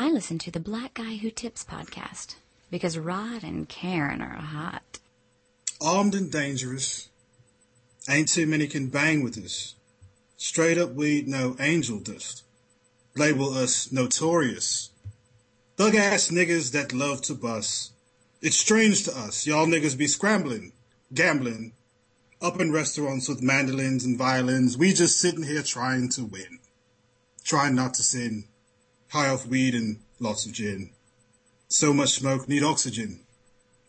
I listen to the Black Guy Who Tips podcast because Rod and Karen are hot. Armed and dangerous. Ain't too many can bang with us. Straight up weed, no angel dust. Label us notorious. Thug ass niggas that love to bust. It's strange to us, y'all niggas be scrambling, gambling, up in restaurants with mandolins and violins. We just sitting here trying to win. Trying not to sin. High off weed and lots of gin. So much smoke, need oxygen.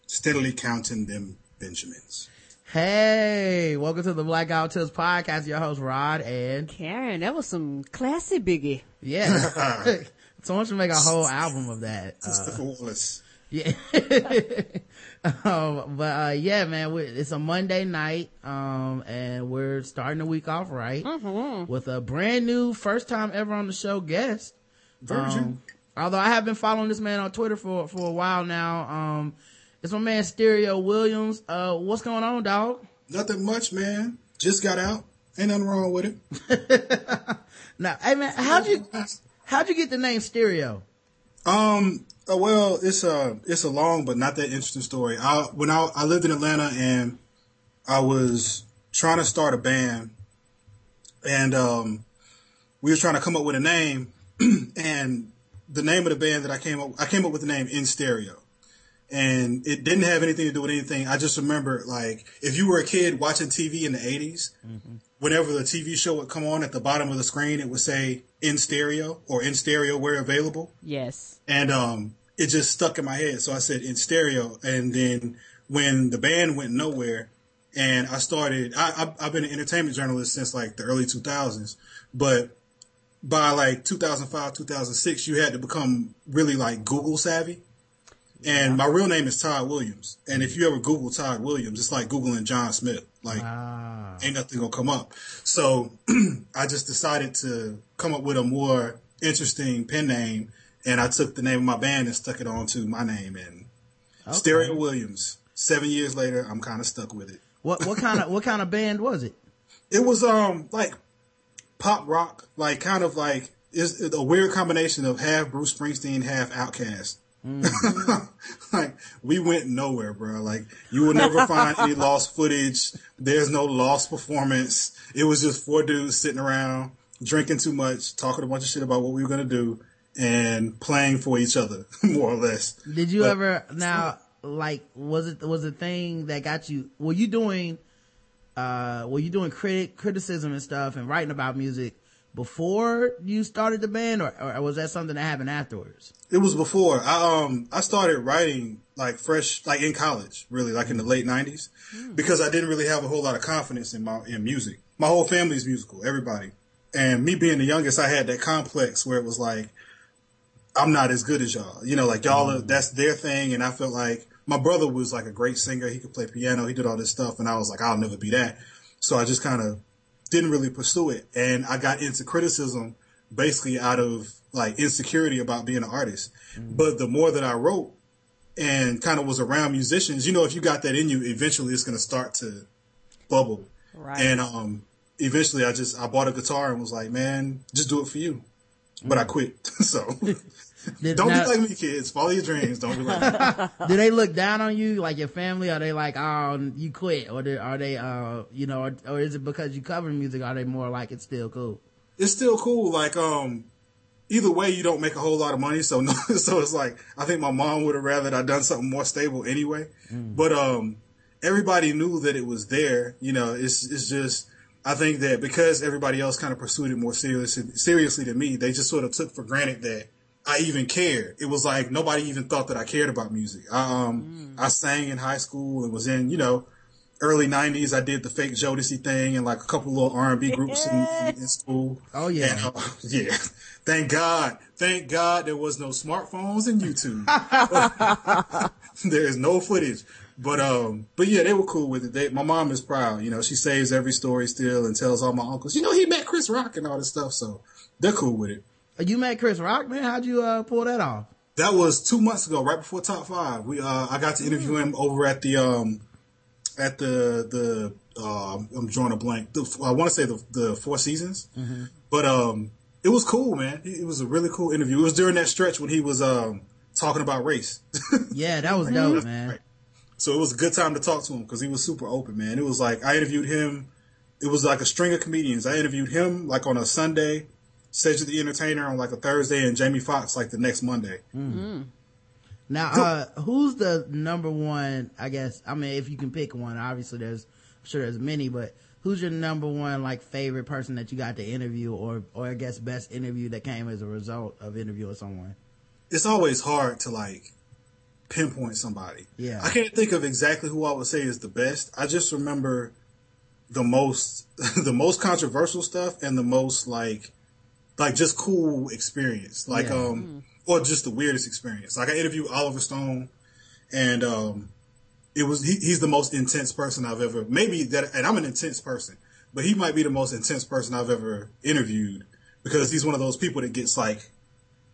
Steadily counting them Benjamins. Hey, welcome to the Blackout Guy Tips podcast. Your host Rod and Karen. That was some classy biggie. Yeah. Someone should make a whole album of that. Christopher Wallace. Yeah. um, but, uh, yeah, man, we, it's a Monday night, um, and we're starting the week off right with a brand new first time ever on the show guest. Virgin. Um, although I have been following this man on Twitter for, for a while now. Um, it's my man Stereo Williams. Uh, what's going on, dog? Nothing much, man. Just got out. Ain't nothing wrong with it. Now, hey man, how'd you, how'd you get the name Stereo? Um. uh, well, it's a it's a long but not that interesting story. I when I I lived in Atlanta and I was trying to start a band, and um, we were trying to come up with a name, and the name of the band that I came up I came up with the name In Stereo, and it didn't have anything to do with anything. I just remember like if you were a kid watching TV in the 80s, whenever the TV show would come on at the bottom of the screen, it would say In Stereo or In Stereo where available Yes. and um, it just stuck in my head. So I said in stereo, and then when the band went nowhere, and I started, I, I, I've been an entertainment journalist since like the early 2000s, but by like 2005, 2006, you had to become really like Google savvy. And my real name is Todd Williams. And if you ever Google Todd Williams, it's like Googling John Smith. Like, Ah, ain't nothing gonna come up. So I just decided to come up with a more interesting pen name, and I took the name of my band and stuck it onto my name and Stereo Williams. Seven years later, I'm kind of stuck with it. what, what kind of, what kind of band was it? It was um like pop rock, like kind of like is a weird combination of half Bruce Springsteen, half Outkast. Hmm. like we went nowhere, bro. Like you will never find any lost footage. There's no lost performance. It was just four dudes sitting around drinking too much, talking a bunch of shit about what we were gonna do, and playing for each other, more or less. Did you But- ever now like was it was the thing that got you were you doing uh were you doing critic criticism and stuff and writing about music before you started the band or, or was that something that happened afterwards? It was before I um I started writing like fresh like in college really like in the late nineties because I didn't really have a whole lot of confidence in my in music. My whole family's musical, everybody, and me being the youngest, I had that complex where it was like I'm not as good as y'all. You know, like y'all are, that's their thing, and I felt like my brother was like a great singer. He could play piano. He did all this stuff, and I was like, I'll never be that. So I just kind of didn't really pursue it, and I got into criticism basically out of like insecurity about being an artist. But the more that I wrote and kind of was around musicians, you know, if you got that in you, eventually it's going to start to bubble. Right. And um, eventually, I just I bought a guitar and was like, man, just do it for you. But I quit. so Did, don't now- be like me, kids. Follow your dreams. Don't be like me. do they look down on you like your family? Are they like, oh, you quit? Or are they, uh, you know, or, or is it because you cover music? Are they more like it's still cool? It's still cool. Like um, either way, you don't make a whole lot of money. So no, so it's like I think my mom would have rather I done something more stable anyway. But um, everybody knew that it was there. You know, it's it's just. I think that because everybody else kind of pursued it more seriously, seriously than me, they just sort of took for granted that I even cared. It was like nobody even thought that I cared about music. I, um, I sang in high school and was in, you know, early '90s. I did the fake Jodeci thing and like a couple little R&B groups in, in, in school. Oh, yeah. And, uh, yeah. Thank God. Thank God there was no smartphones and YouTube. there is no footage. But um, but yeah, they were cool with it. They, my mom is proud. You know, she saves every story still and tells all my uncles. You know, he met Chris Rock and all this stuff. So they're cool with it. You met Chris Rock, man. How'd you uh, pull that off? That was two months ago, right before top five. We uh, I got to interview him over at the um, at the the uh, I'm drawing a blank. The, I want to say the the Four Seasons, but um, it was cool, man. It was a really cool interview. It was during that stretch when he was um, talking about race. yeah, that was dope, man. Right. So it was a good time to talk to him because he was super open, man. It was like I interviewed him. It was like a string of comedians. I interviewed him like on a Sunday, Cedric the Entertainer on like a Thursday, and Jamie Foxx like the next Monday. Mm-hmm. Now, uh, who's the number one? I guess I mean, if you can pick one, obviously there's, I'm sure there's many, but who's your number one like favorite person that you got to interview, or or I guess best interview that came as a result of interviewing someone? It's always hard to like pinpoint somebody. Yeah. I can't think of exactly who I would say is the best. I just remember the most, the most controversial stuff and the most like, like just cool experience. Like, Yeah. um, or just the weirdest experience. Like I interviewed Oliver Stone and, um, it was, he, he's the most intense person I've ever, maybe that, and I'm an intense person, but he might be the most intense person I've ever interviewed because he's one of those people that gets like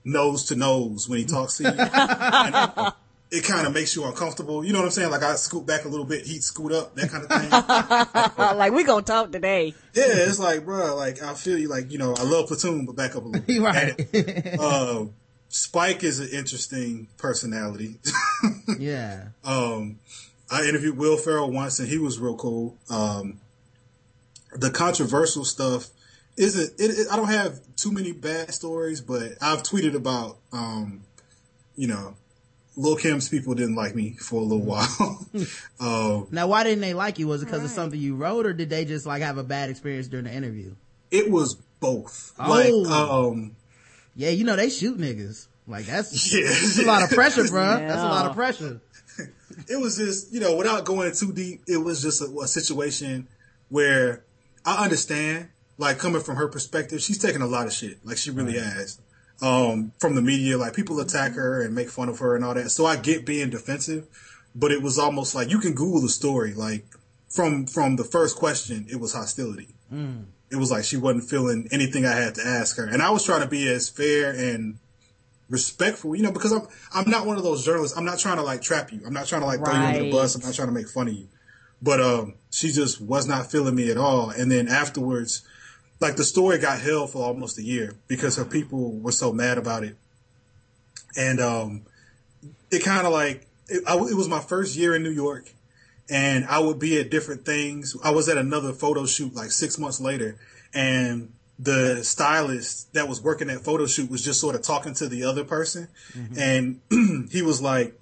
nose to nose when he talks to you. And it kind of makes you uncomfortable. You know what I'm saying? Like I scoot back a little bit, he'd scoot up, that kind of thing. like we gonna talk today. yeah, it's like, bro, like I feel you. Like you know, I love Platoon, but back up a little bit. right. And, uh, Spike is an interesting personality. yeah. um, I interviewed Will Ferrell once, and he was real cool. Um, the controversial stuff isn't. It, it, I don't have too many bad stories, but I've tweeted about, um, you know, Lil Kim's people didn't like me for a little while. um, Now, why didn't they like you? Was it because of something you wrote, or did they just like have a bad experience during the interview? it was both. Oh. Like, um, Yeah, you know they shoot niggas. Like that's, Yeah. that's a lot of pressure, bruh. That's a lot of pressure. it was just, you know, without going too deep, it was just a, a situation where I understand, like coming from her perspective, she's taking a lot of shit. Like she really has. Um, from the media, like people attack her and make fun of her and all that. So I get being defensive, but it was almost like you can Google the story. Like from, from the first question, it was hostility. It was like she wasn't feeling anything I had to ask her. And I was trying to be as fair and respectful, you know, because I'm I'm not one of those journalists. I'm not trying to like trap you. I'm not trying to like throw you under the bus. I'm not trying to make fun of you. But um she just was not feeling me at all. And then afterwards, like the story got held for almost a year because her people were so mad about it. And um it kind of like it, I, it was my first year in New York and I would be at different things. I was at another photo shoot like six months later, and the stylist that was working that photo shoot was just sort of talking to the other person, and he was like,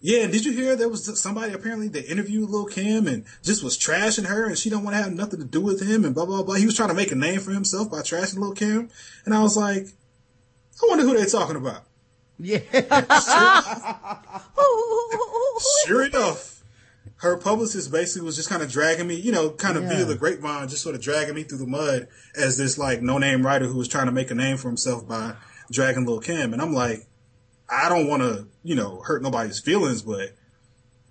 "Yeah, did you hear there was somebody apparently that interviewed Lil Kim and just was trashing her, and she don't want to have nothing to do with him, and blah blah blah." He was trying to make a name for himself by trashing Lil Kim, and I was like, "I wonder who they're talking about." Yeah. sure enough, her publicist basically was just kind of dragging me, you know, kind of Yeah. via the grapevine, just sort of dragging me through the mud as this like no name writer who was trying to make a name for himself by dragging Lil Kim. And I'm like, I don't want to, you know, hurt nobody's feelings, but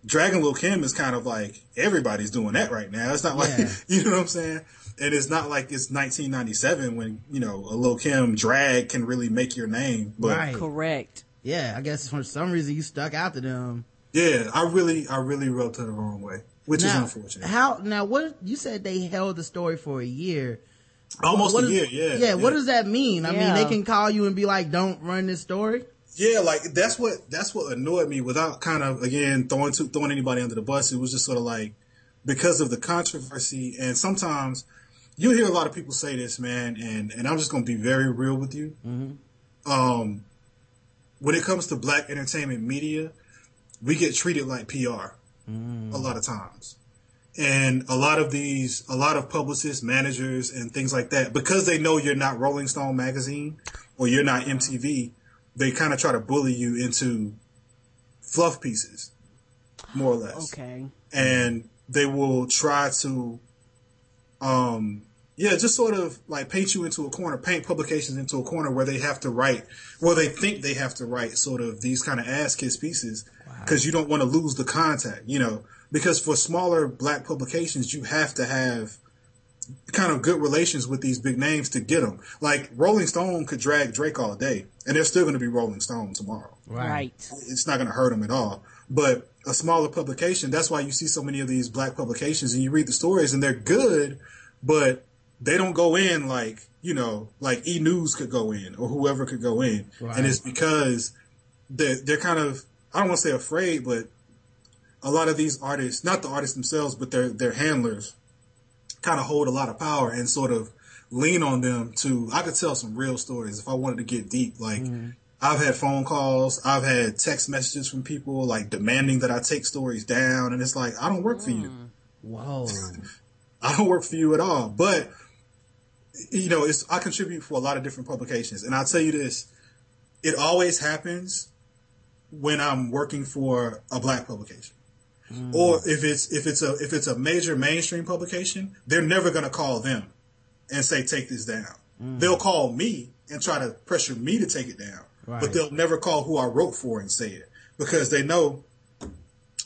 dragging Lil Kim is kind of like everybody's doing that right now. It's not like, Yeah. you know what I'm saying? And it's not like it's 1997 when, you know, a Lil Kim drag can really make your name. But Right. Correct. Yeah, I guess for some reason you stuck out to them. yeah, I really, I really wrote her the wrong way, which is unfortunate. How now? What you said they held the story for a year? Almost What a is- year, yeah. Yeah. What does that mean? I mean, they can call you and be like, "Don't run this story." Yeah, like that's what that's what annoyed me. Without kind of again throwing to, throwing anybody under the bus, it was just sort of like because of the controversy. And sometimes you hear a lot of people say this, man, and and I'm just gonna be very real with you. Um, when it comes to black entertainment media, we get treated like PR a lot of times. And a lot of these, a lot of publicists, managers, and things like that, because they know you're not Rolling Stone magazine or you're not MTV, they kind of try to bully you into fluff pieces, more or less. Okay. And they will try to, um, yeah, just sort of like paint you into a corner, paint publications into a corner where they have to write, where they think they have to write sort of these kind of ass kiss pieces because you don't want to lose the contact, you know, because for smaller black publications, you have to have kind of good relations with these big names to get them. Like Rolling Stone could drag Drake all day and they're still going to be Rolling Stone tomorrow Right. it's not going to hurt them at all. But a smaller publication, that's why you see so many of these black publications and you read the stories and they're good, but they don't go in like you know like E News could go in or whoever could go in, Right. and it's because they're they're kind of I don't want to say afraid, but a lot of these artists, not the artists themselves, but their their handlers, kind of hold a lot of power and sort of lean on them to. I could tell some real stories if I wanted to get deep. Like mm-hmm. I've had phone calls, I've had text messages from people like demanding that I take stories down, and it's like I don't work for you. Mm. Wow. I don't work for you at all. But you know, it's I contribute for a lot of different publications, and I'll tell you this: it always happens when I'm working for a black publication, or if it's if it's a if it's a major mainstream publication, they're never going to call them and say take this down. They'll call me and try to pressure me to take it down, Right. but they'll never call who I wrote for and say it because they know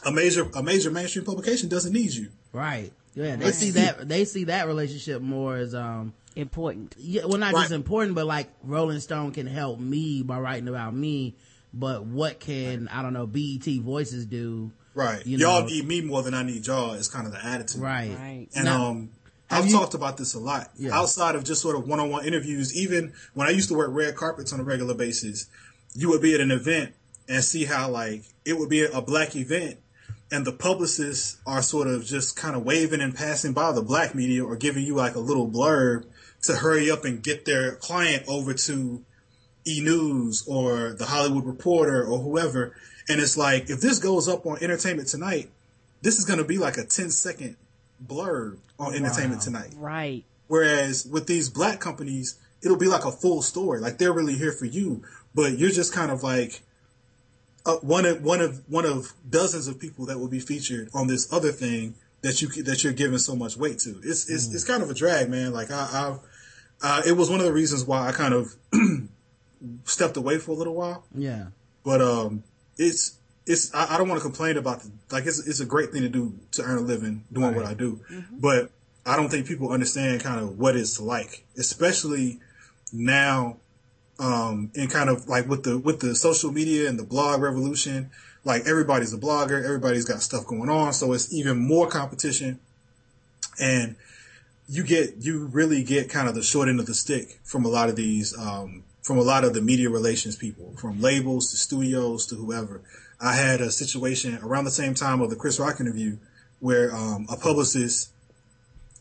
a major a major mainstream publication doesn't need you. Right. Yeah, they see that they see that relationship more as um Important. yeah, well not just important, but like Rolling Stone can help me by writing about me, but what can I don't know BET Voices do? Right. You Y'all know. need me more than I need y'all is kind of the attitude. Right. Right. And Now- um I've you- talked about this a lot. Yeah. Outside of just sort of one on one interviews, even when I used to work red carpets on a regular basis, you would be at an event and see how like it would be a black event and the publicists are sort of just kind of waving and passing by the black media or giving you like a little blurb to hurry up and get their client over to E News or the Hollywood Reporter or whoever. And it's like, if this goes up on Entertainment Tonight, this is going to be like a 10 second blurb on Entertainment Tonight. Right. Whereas with these black companies, it'll be like a full story. Like they're really here for you, but you're just kind of like uh, one of one of one of dozens of people that will be featured on this other thing that you that you're giving so much weight to. It's it's, it's kind of a drag, man. Like I, I uh, it was one of the reasons why I kind of stepped away for a little while. Yeah. But um, it's it's I, I don't want to complain about the like it's it's a great thing to do to earn a living doing what I do, but I don't think people understand kind of what it's like, especially now, um, and kind of like with the with the social media and the blog revolution. Like everybody's a blogger, everybody's got stuff going on, so it's even more competition, and you get you really get kind of the short end of the stick from a lot of these um, from a lot of the media relations people, from labels to studios to whoever. I had a situation around the same time of the Chris Rock interview where um, a publicist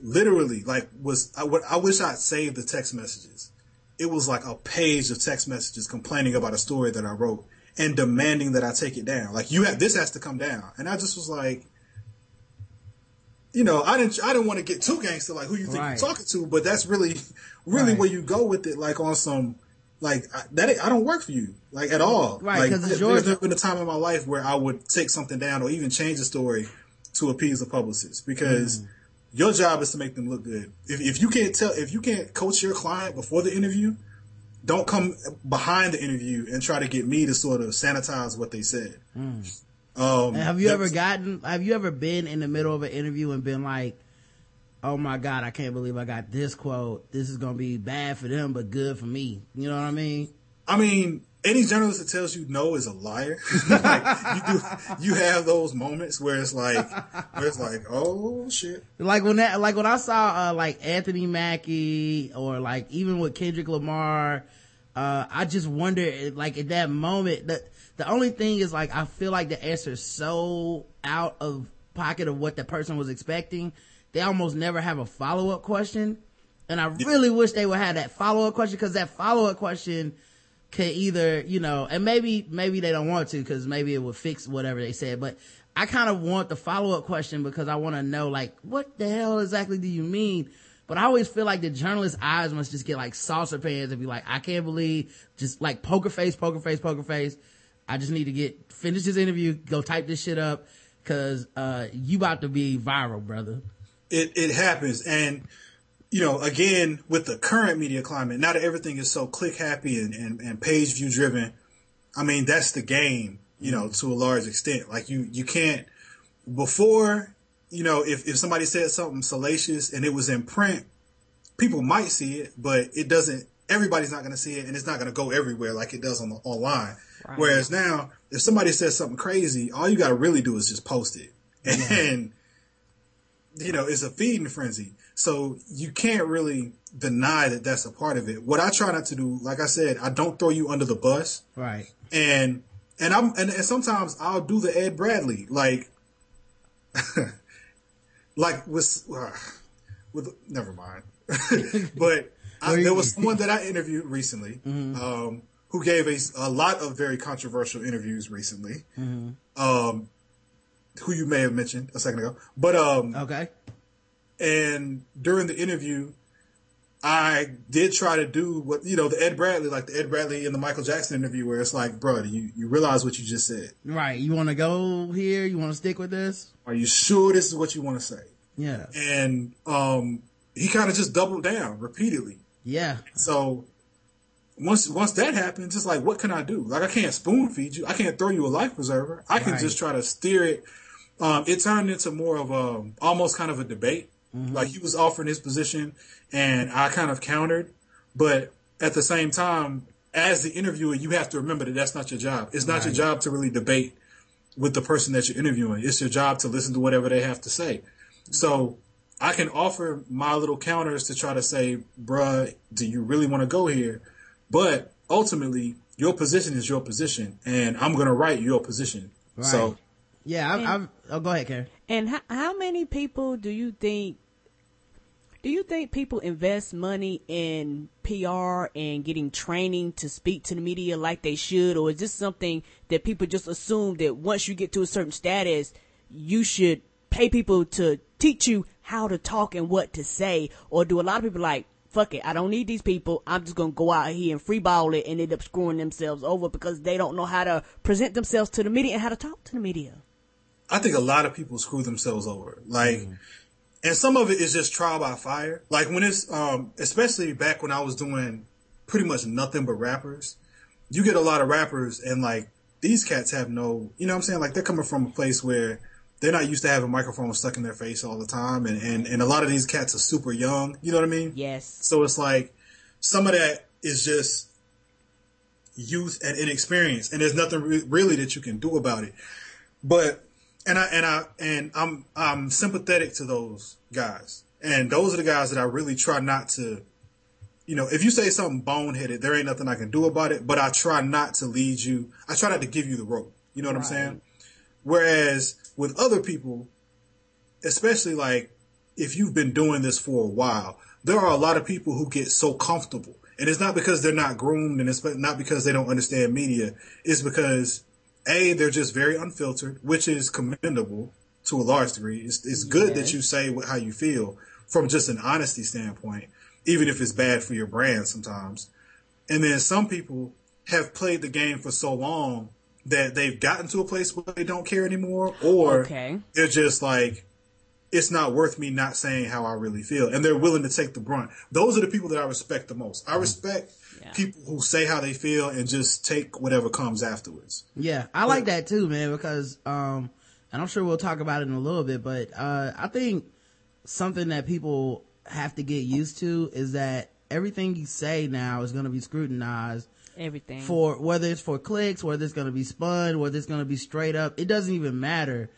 literally like was I, wish I'd saved the text messages. It was like a page of text messages complaining about a story that I wrote and demanding that I take it down. Like you have this has to come down, and I just was like, you know, I didn't I didn't want to get too gangster like who you think Right. you're talking to, but that's really really Right. where you go with it, like on some like I, that. I don't work for you like at all. Right, Like, 'cause it's yours. There's never been a time in my life where I would take something down or even change a story to appease the publicist because. Mm. Your job is to make them look good. If, if you can't tell, if you can't coach your client before the interview, don't come behind the interview and try to get me to sort of sanitize what they said. Um, have you ever gotten have you ever been in the middle of an interview and been like, Oh my god, I can't believe I got this quote. This is gonna be bad for them but good for me. You know what I mean? I mean, any journalist that tells you no is a liar. like, you do, you have those moments where it's like, where it's like, oh shit. Like when that, like when I saw, uh, like Anthony Mackie or like even with Kendrick Lamar, uh, I just wonder, like at that moment, the, the only thing is like, I feel like the answer is so out of pocket of what the person was expecting. They almost never have a follow up question. And I really wish they would have that follow up question because that follow up question could either, you know, and maybe, maybe they don't want to because maybe it would fix whatever they said, but I kind of want the follow up question because I want to know, like, what the hell exactly do you mean? But I always feel like the journalist's eyes must just get like saucer pans and be like, I can't believe, just like poker face, poker face, poker face. I just need to get, finish this interview, go type this shit up cause, uh, you about to be viral, brother. It, it happens. And, you know, again, with the current media climate, now that everything is so click happy and, and, and page view driven, I mean, that's the game, you know, to a large extent. Like you, you can't, before, you know, if, if somebody said something salacious and it was in print, people might see it, but it doesn't, everybody's not going to see it and it's not going to go everywhere like it does on the online. Whereas now, if somebody says something crazy, all you got to really do is just post it. And you know, it's a feeding frenzy. So you can't really deny that that's a part of it. What I try not to do, like I said, I don't throw you under the bus. Right. And, and I'm, and, and sometimes I'll do the Ed Bradley, like, like with, uh, with, never mind. but I, there was someone that I interviewed recently, um, who gave a, a lot of very controversial interviews recently. Um, who you may have mentioned a second ago, but, um, Okay. and during the interview, I did try to do what you know the Ed Bradley, like the Ed Bradley in the Michael Jackson interview, where it's like, bro, you you realize what you just said? Right. You want to go here? You want to stick with this? Are you sure this is what you want to say? Yeah. And um, he kind of just doubled down repeatedly. Yeah. So once once that happens, it's like, what can I do? Like I can't spoon feed you. I can't throw you a life preserver. I can Right. just try to steer it. Um, it turned into more of a almost kind of a debate. Like he was offering his position, and I kind of countered. But at the same time, as the interviewer, you have to remember that that's not your job. It's not your job to really debate with the person that you're interviewing. It's your job to listen to whatever they have to say. So I can offer my little counters to try to say, bruh, do you really want to go here? But ultimately, your position is your position, and I'm going to write your position. Right. So Yeah. I've, I've, oh, go ahead, Karen. And how, how many people do you think? Do you think people invest money in PR and getting training to speak to the media like they should, or is this something that people just assume that once you get to a certain status, you should pay people to teach you how to talk and what to say, or do a lot of people like? Fuck it, I don't need these people. I'm just gonna go out here and freeball it and end up screwing themselves over because they don't know how to present themselves to the media and how to talk to the media. I think a lot of people screw themselves over. Like, and some of it is just trial by fire. Like when it's, um, especially back when I was doing pretty much nothing but rappers, you get a lot of rappers and like these cats have no, you know what I'm saying? Like they're coming from a place where they're not used to having a microphone stuck in their face all the time. And, and, and a lot of these cats are super young. You know what I mean? Yes. So it's like some of that is just youth and inexperience, and there's nothing re- really that you can do about it. But and I and I and I'm I'm sympathetic to those guys, and those are the guys that I really try not to. You know, if you say something boneheaded, there ain't nothing I can do about it. But I try not to lead you. I try not to give you the rope. You know what I'm saying? Whereas with other people, especially like if you've been doing this for a while, there are a lot of people who get so comfortable. And it's not because they're not groomed and it's not because they don't understand media. It's because A, they're just very unfiltered, which is commendable to a large degree. It's, it's good that you say what, how you feel from just an honesty standpoint, even if it's bad for your brand sometimes. And then some people have played the game for so long that they've gotten to a place where they don't care anymore or Okay. they're just like, it's not worth me not saying how I really feel. And they're willing to take the brunt. Those are the people that I respect the most. I mm. respect Yeah. people who say how they feel and just take whatever comes afterwards. Yeah, I like that too, man, because, um, and I'm sure we'll talk about it in a little bit, but, uh, I think something that people have to get used to is that everything you say now is going to be scrutinized Everything. for whether it's for clicks, whether it's going to be spun, whether it's going to be straight up. It doesn't even matter.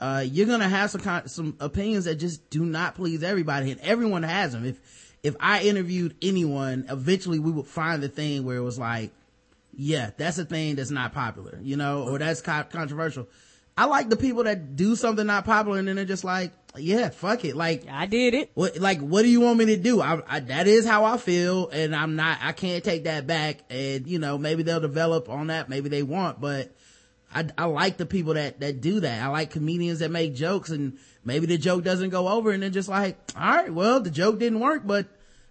Uh, you're going to have some kind, some opinions that just do not please everybody, and everyone has them. If if I interviewed anyone, eventually we would find the thing where it was like, yeah, that's a thing that's not popular, you know, or that's co- controversial. I like the people that do something not popular and then they're just like, yeah, fuck it. Like, I did it. what, like, what do you want me to do? I, I, that is how I feel and I'm not, I can't take that back. And, you know, maybe they'll develop on that. Maybe they won't, but I, I like the people that, that do that. I like comedians that make jokes and maybe the joke doesn't go over and they're just like, all right, well, the joke didn't work, but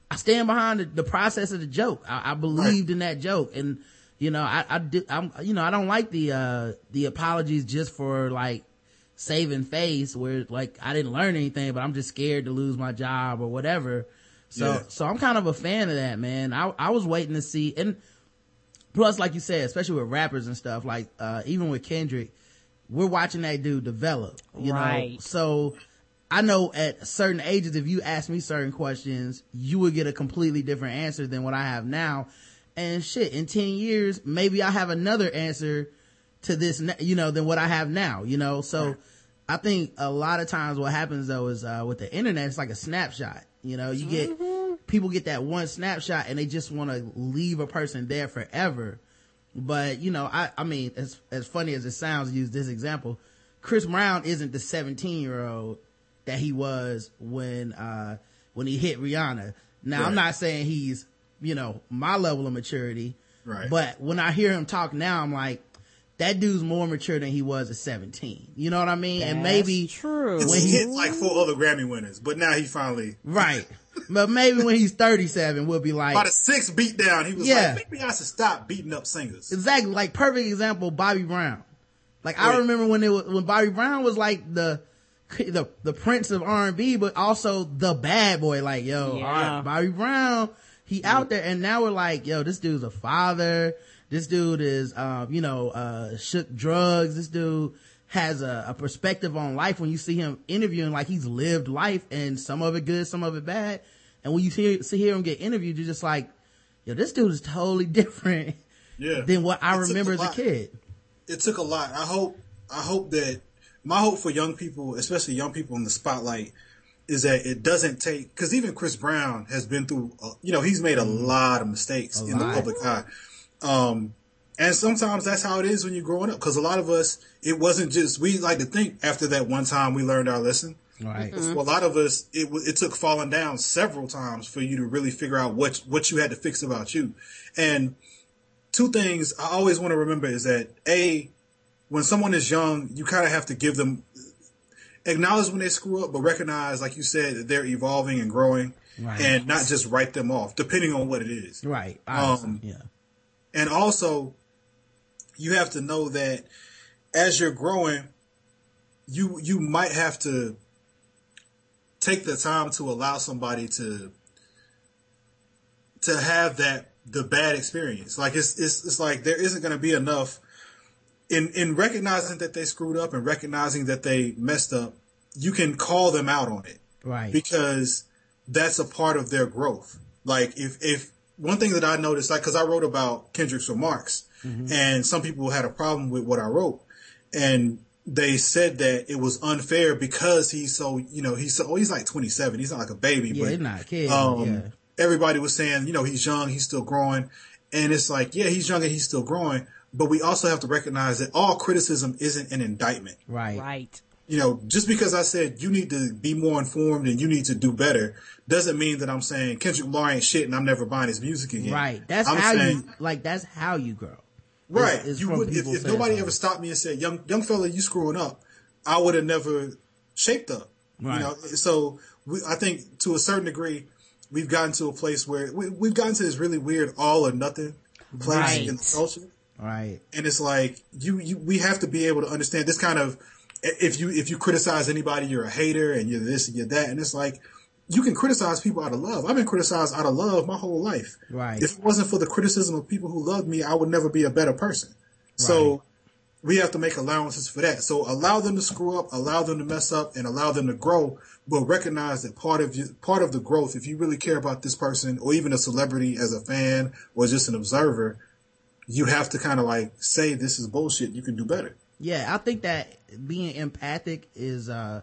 I stand behind the, the process of the joke. I, I believed in that joke. And, you know, I, I do, I'm, you know, I don't like the, uh, the apologies just for like, saving face where like I didn't learn anything, but I'm just scared to lose my job or whatever. So, Yeah. so I'm kind of a fan of that, man. I, I was waiting to see, and plus, like you said, especially with rappers and stuff, like, uh, even with Kendrick, we're watching that dude develop, you know? So I know at certain ages, if you ask me certain questions, you would get a completely different answer than what I have now. And shit, in 10 years, maybe I have another answer to this, you know, than what I have now, you know? So I think a lot of times what happens though is, uh, with the internet, it's like a snapshot. You know, you get, people get that one snapshot and they just want to leave a person there forever. But, you know, I, I mean, as, as funny as it sounds, use this example, Chris Brown isn't the 17 year old that he was when, uh, when he hit Rihanna. Now, I'm not saying he's, you know, my level of maturity. Right. But when I hear him talk now, I'm like, that dude's more mature than he was at 17. You know what I mean? and maybe true. When he- hit like four other Grammy winners, but now he finally Right. but maybe when he's 37, we'll be like, by the sixth beat down, he was Yeah. like, maybe I should stop beating up singers. exactly, like perfect example, Bobby Brown. Like I remember when it was, when Bobby Brown was like the, the, the prince of R&B, but also the bad boy. Like, yo, Yeah. all right, Bobby Brown, he out there. And now we're like, yo, this dude's a father. This dude is, um, you know, uh, shook drugs. This dude has a, a perspective on life when you see him interviewing, like he's lived life and some of it good, some of it bad. And when you see, see hear him get interviewed, you're just like, yo, this dude is totally different Yeah. than what I It remember as a lot. kid. It took a lot. I hope, I hope that my hope for young people, especially young people in the spotlight, is that it doesn't take, cause even Chris Brown has been through, uh, you know, he's made a lot of mistakes in lot. the public eye. Um, and sometimes that's how it is when you're growing up. Cause a lot of us, it wasn't just, we like to think after that one time we learned our lesson. Right. For a lot of us, it it took falling down several times for you to really figure out what what you had to fix about you. And two things I always want to remember is that a when someone is young, you kind of have to give them acknowledge when they screw up, but recognize, like you said, that they're evolving and growing, Right. and not just write them off, depending on what it is. Right. Um, yeah. And also, you have to know that as you're growing, you you might have to take the time to allow somebody to to have that the bad experience. Like it's it's it's like there isn't going to be enough in in recognizing that they screwed up and recognizing that they messed up. You can call them out on it Right. because that's a part of their growth. Like if if one thing that I noticed, like because I wrote about Kendrick's remarks, and some people had a problem with what I wrote, and they said that it was unfair because he's so you know he's so oh, he's like 27, he's not like a baby, yeah, but not a kid. um, yeah. everybody was saying, you know, he's young, he's still growing. And it's like, yeah, he's young and he's still growing. But we also have to recognize that all criticism isn't an indictment. Right. Right. You know, just because I said you need to be more informed and you need to do better doesn't mean that I'm saying Kendrick Lamar ain't shit and I'm never buying his music again. Right. That's I'm how saying, you, like, that's how you grow. Right. Is- is you from would, if, people if nobody something. ever stopped me and said, young, young fella, you screwing up, I would have never shaped up. Right. You know, so we, I think to a certain degree, we've gotten to a place where we, we've gotten to this really weird all or nothing place Right. in the culture. Right. And it's like, you, you, we have to be able to understand this kind of, if you, if you criticize anybody, you're a hater and you're this and you're that. And it's like, you can criticize people out of love. I've been criticized out of love my whole life. Right. If it wasn't for the criticism of people who loved me, I would never be a better person. Right. So we have to make allowances for that. So allow them to screw up, allow them to mess up, and allow them to grow. But recognize that part of you, part of the growth, if you really care about this person or even a celebrity as a fan or just an observer, you have to kind of like say this is bullshit. You can do better. Yeah, I think that being empathic is uh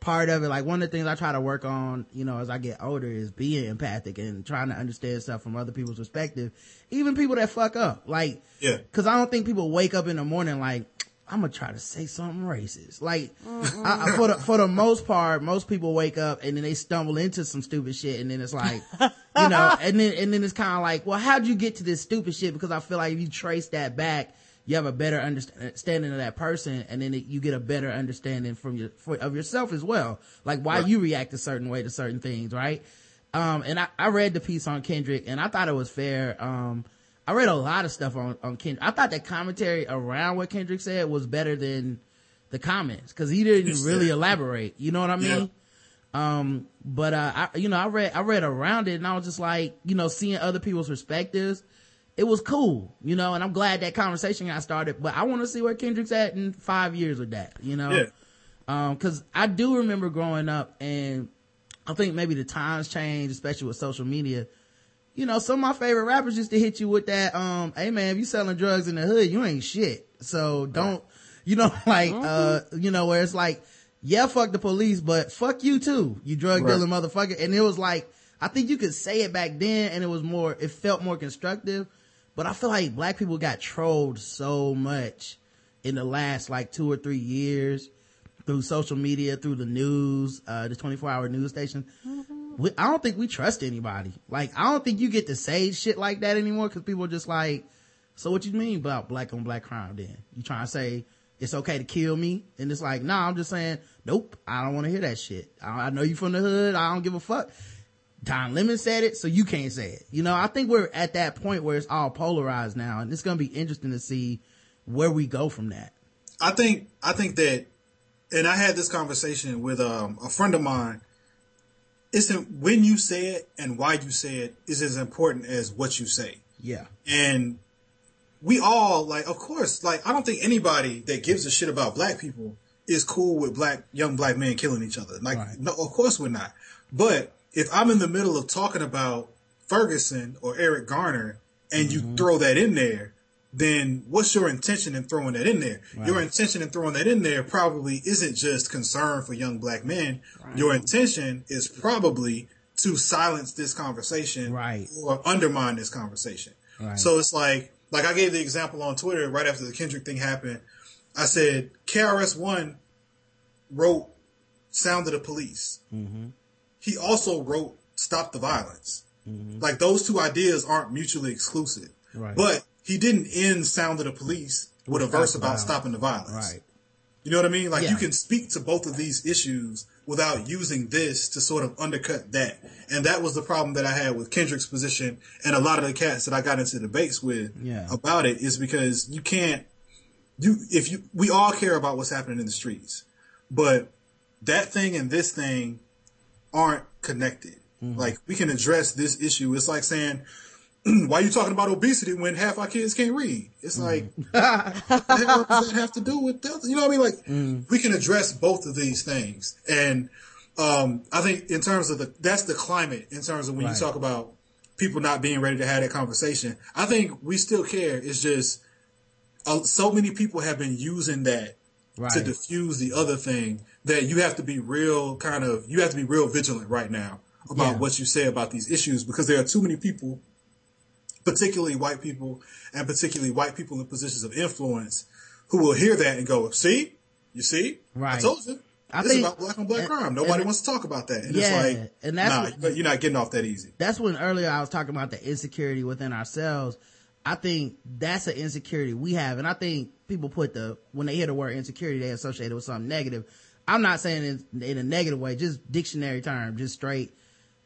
part of it. Like one of the things I try to work on, you know, as I get older is being empathic and trying to understand stuff from other people's perspective. Even people that fuck up. Like Yeah. cause I don't think people wake up in the morning like, I'm gonna try to say something racist. Like, I, I- for the, for the most part, most people wake up and then they stumble into some stupid shit and then it's like, you know, and then, and then it's kind of like, well, how'd you get to this stupid shit? Because I feel like if you trace that back, you have a better understanding of that person and then it, you get a better understanding from your, for, of yourself as well. Like why Right. you react a certain way to certain things, right? Um, and I, I read the piece on Kendrick and I thought it was fair. Um, I read a lot of stuff on, on Kendrick. I thought the commentary around what Kendrick said was better than the comments because he didn't really elaborate. You know what I mean? Yeah. Um, but, uh, I, you know, I read, I read around it and I was just like, you know, seeing other people's perspectives, it was cool, you know, and I'm glad that conversation got started, but I want to see where Kendrick's at in five years with that, you know? Yeah. Um, cause I do remember growing up and I think maybe the times changed, especially with social media. You know, some of my favorite rappers used to hit you with that, um, hey man, if you selling drugs in the hood, you ain't shit. So don't, you know, like, uh, you know, where it's like, yeah, fuck the police, but fuck you too, you drug Right. dealing motherfucker. And it was like, I think you could say it back then and it was more, it felt more constructive. But I feel like black people got trolled so much in the last like two or three years through social media, through the news, uh, the 24 hour news station. We, I don't think we trust anybody. Like, I don't think you get to say shit like that anymore because people are just like, so what you mean about black on black crime then? You trying to say it's okay to kill me? And it's like, nah, I'm just saying, nope, I don't want to hear that shit. I, I know you from the hood. I don't give a fuck. Don Lemon said it, so you can't say it. You know, I think we're at that point where it's all polarized now and it's going to be interesting to see where we go from that. I think I think that, and I had this conversation with um, a friend of mine. It's in, when you say it and why you say it is as important as what you say. Yeah. And we all like, of course, like I don't think anybody that gives a shit about black people is cool with black young black men killing each other. Like, Right. no, of course we're not. But if I'm in the middle of talking about Ferguson or Eric Garner and you mm-hmm. throw that in there, then what's your intention in throwing that in there? Your intention in throwing that in there probably isn't just concern for young black men. Your intention is probably to silence this conversation Right. or undermine this conversation. Right. So it's like, like I gave the example on Twitter right after the Kendrick thing happened. I said KRS One wrote "Sound of the Police." Mm-hmm. He also wrote "Stop the Violence." Mm-hmm. Like those two ideas aren't mutually exclusive. Right. But he didn't end "Sound of the Police" with a verse about stopping the violence. Right. You know what I mean? Like Yeah. you can speak to both of these issues without using this to sort of undercut that. And that was the problem that I had with Kendrick's position and a lot of the cats that I got into debates with Yeah. about it is because you can't you if you we all care about what's happening in the streets. But that thing and this thing aren't connected. Mm-hmm. Like we can address this issue. It's like saying why are you talking about obesity when half our kids can't read? It's like, what the hell does that have to do with that? You know what I mean? Like, we can address both of these things. And, um, I think in terms of the, that's the climate in terms of when Right. you talk about people not being ready to have that conversation. I think we still care. It's just, uh, so many people have been using that Right. to diffuse the other thing that you have to be real kind of, you have to be real vigilant right now about Yeah. what you say about these issues because there are too many people particularly white people and particularly white people in positions of influence who will hear that and go, see, you see, I told you. I this think- is about black on black and- crime. Nobody and- wants to talk about that. And Yeah, it's like, and that's nah, what- but you're not getting off that easy. that's when earlier I was talking about the insecurity within ourselves. I think that's an insecurity we have. And I think people put the, when they hear the word insecurity, they associate it with something negative. I'm not saying it in a negative way, just dictionary term, just straight,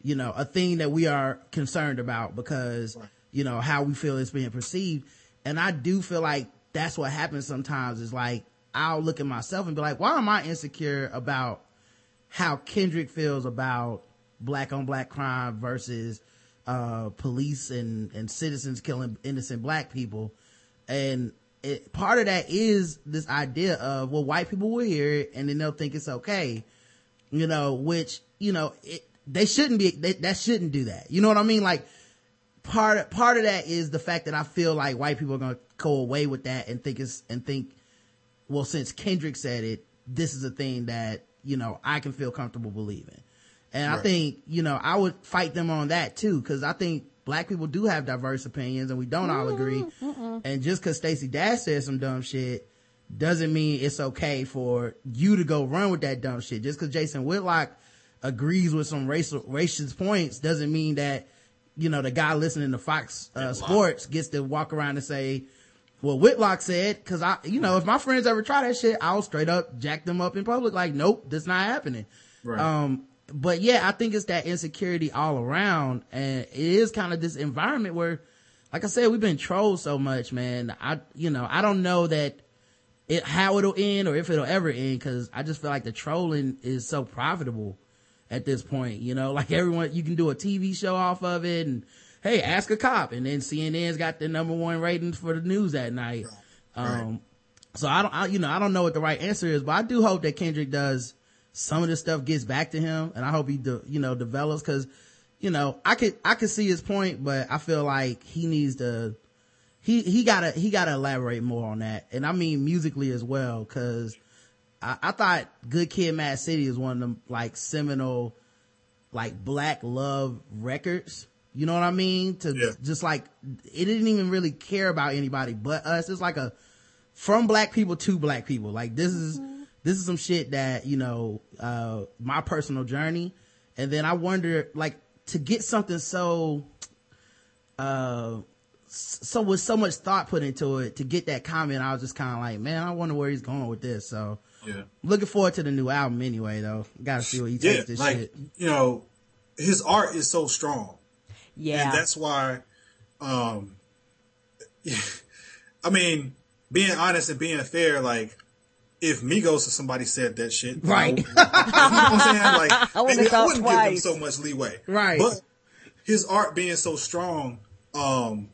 you know, a thing that we are concerned about because, you know, how we feel it's being perceived. And I do feel like that's what happens sometimes is like, I'll look at myself and be like, why am I insecure about how Kendrick feels about black on black crime versus uh police and and citizens killing innocent black people? And it, part of that is this idea of well white people will hear it and then they'll think it's okay you know which you know it, they shouldn't be they, that shouldn't do that. You know what i mean? Like part part of that is the fact that i feel like white people are going to go away with that and think it's and think well, since Kendrick said it, this is a thing that, you know, I can feel comfortable believing. And I think, you know, I would fight them on that too, cause I think black people do have diverse opinions and we don't all agree. Mm-hmm, mm-hmm. And just cause Stacey Dash said some dumb shit doesn't mean it's okay for you to go run with that dumb shit. Just cause Jason Whitlock agrees with some racial, racist points doesn't mean that, you know, the guy listening to Fox uh, Sports gets to walk around and say, well, Whitlock said, cause I, you know, if my friends ever try that shit, I'll straight up jack them up in public. Like, nope, that's not happening. Right. Um, but yeah, I think it's that insecurity all around. And it is kind of this environment where, like I said, we've been trolled so much, man. I, you know, I don't know that it, how it'll end or if it'll ever end. Cause I just feel like the trolling is so profitable at this point, you know, like everyone, you can do a TV show off of it and, hey, ask a cop. And then CNN's got the number one ratings for the news that night. Um, so I don't, I, you know, I don't know what the right answer is, but I do hope that Kendrick does some of this stuff gets back to him and I hope he, de- you know, develops cause, you know, I could, I could see his point, but I feel like he needs to, he, he gotta, he gotta elaborate more on that. And I mean musically as well, cause I, I thought Good Kid, Mad City is one of them like seminal, like black love records. You know what I mean? To Yeah. just like it didn't even really care about anybody but us. It's like a from black people to black people. Like this is this is some shit that you know uh my personal journey, and then I wonder like to get something so uh so with so much thought put into it to get that comment i was just kind of like man i wonder where he's going with this so Yeah. looking forward to the new album anyway though gotta see what he Yeah. takes this Like, shit you know, his art is so strong. Yeah. And that's why, um, I mean, being honest and being fair, like, if Migos or somebody said that shit, I Right. would- you know what I'm saying? Like, I wouldn't maybe have thought wouldn't give them twice. so much leeway. Right. But his art being so strong, um,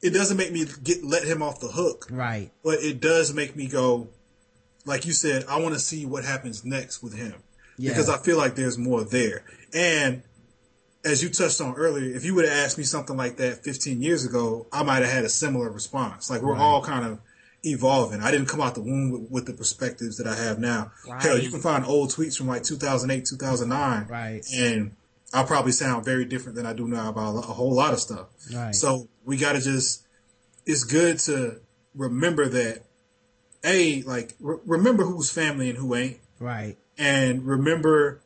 it doesn't make me get let him off the hook. right But it does make me go, like you said, I want to see what happens next with him Yeah. because I feel like there's more there. And as you touched on earlier, if you would have asked me something like that 15 years ago, I might have had a similar response. Like we're all kind of evolving. I didn't come out the womb with, with the perspectives that I have now. Hell, you can find old tweets from like 2008, 2009. Right. And I'll probably sound very different than I do now about a whole lot of stuff. Right. So we got to just, it's good to remember that, A, like, re- remember who's family and who ain't. Right. And remember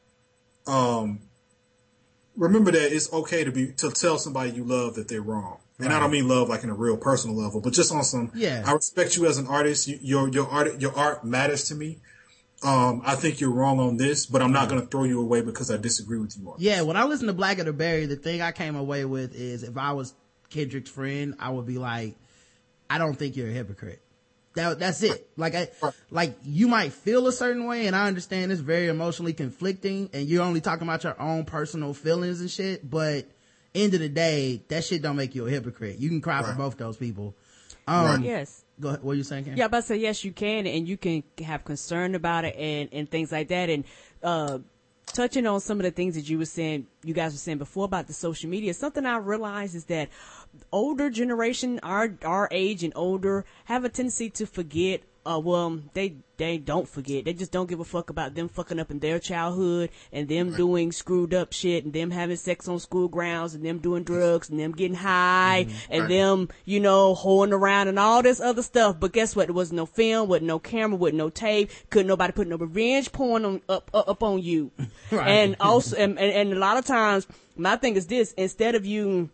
um remember that it's okay to be to tell somebody you love that they're wrong. And i don't mean love like in a real personal level but just on some Yeah. i respect you as an artist. You, your your art your art matters to me. Um i think you're wrong on this but i'm not going to throw you away because i disagree with you on yeah when i listen to Blacker the Berry the thing i came away with is if i was kendrick's friend i would be like i don't think you're a hypocrite that, that's it. Like I, like you might feel a certain way and I understand it's very emotionally conflicting and you're only talking about your own personal feelings and shit, but end of the day, that shit don't make you a hypocrite. You can cry for both those people. Um, Right. yes. go ahead. What are you saying? Karen? Yeah, but I say yes, you can, and you can have concern about it and and things like that. And uh, touching on some of the things that you were saying, you guys were saying before about the social media. Something I realized is that older generation, our our age and older, have a tendency to forget. Uh, well, they they don't forget. They just don't give a fuck about them fucking up in their childhood and them doing screwed up shit and them having sex on school grounds and them doing drugs and them getting high and Right. them, you know, hoeing around and all this other stuff. But guess what? There was no film, with no camera, with no tape. Couldn't nobody put no revenge porn on up up, up on you. Right. And also, and, and, and a lot of times, my thing is this: instead of you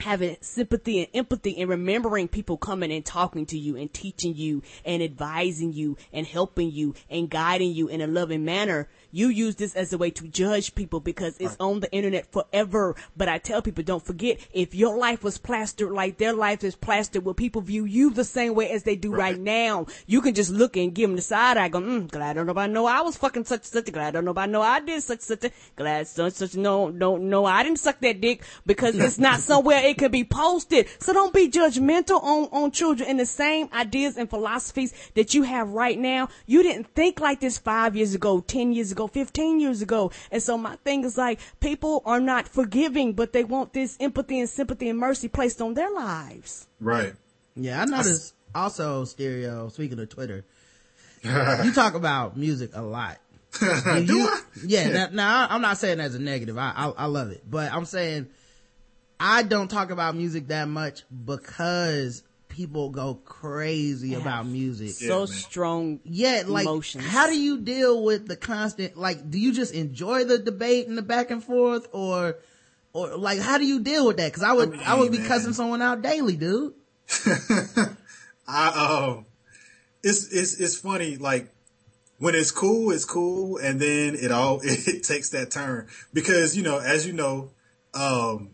having sympathy and empathy and remembering people coming and talking to you and teaching you and advising you and helping you and guiding you in a loving manner. You use this as a way to judge people because it's on the internet forever. But I tell people, don't forget, if your life was plastered like their life is plastered, will people view you the same way as they do right, now? You can just look and give them the side eye, go, mm, glad I don't nobody know I was fucking such such, glad I don't nobody know I did such such, glad such such, no, no, no, I didn't suck that dick because it's not somewhere it could be posted. So don't be judgmental on, on children and the same ideas and philosophies that you have right now. You didn't think like this five years ago, 10 years ago, 15 years ago. And so my thing is like, people are not forgiving, but they want this empathy and sympathy and mercy placed on their lives. right Yeah, I noticed also stereo. Speaking of Twitter, you talk about music a lot. Do Do you- I? Yeah. Now, now, I'm not saying as a negative. I, I I love it, but I'm saying I don't talk about music that much because people go crazy about music. so man. strong. Yeah, like emotions. how do you deal with the constant? Like, do you just enjoy the debate and the back and forth, or or like how do you deal with that? Because I would I, mean, would be man. cussing someone out daily, dude. I um, it's it's it's funny. Like when it's cool, it's cool, and then it all it takes that turn because you know, as you know, um,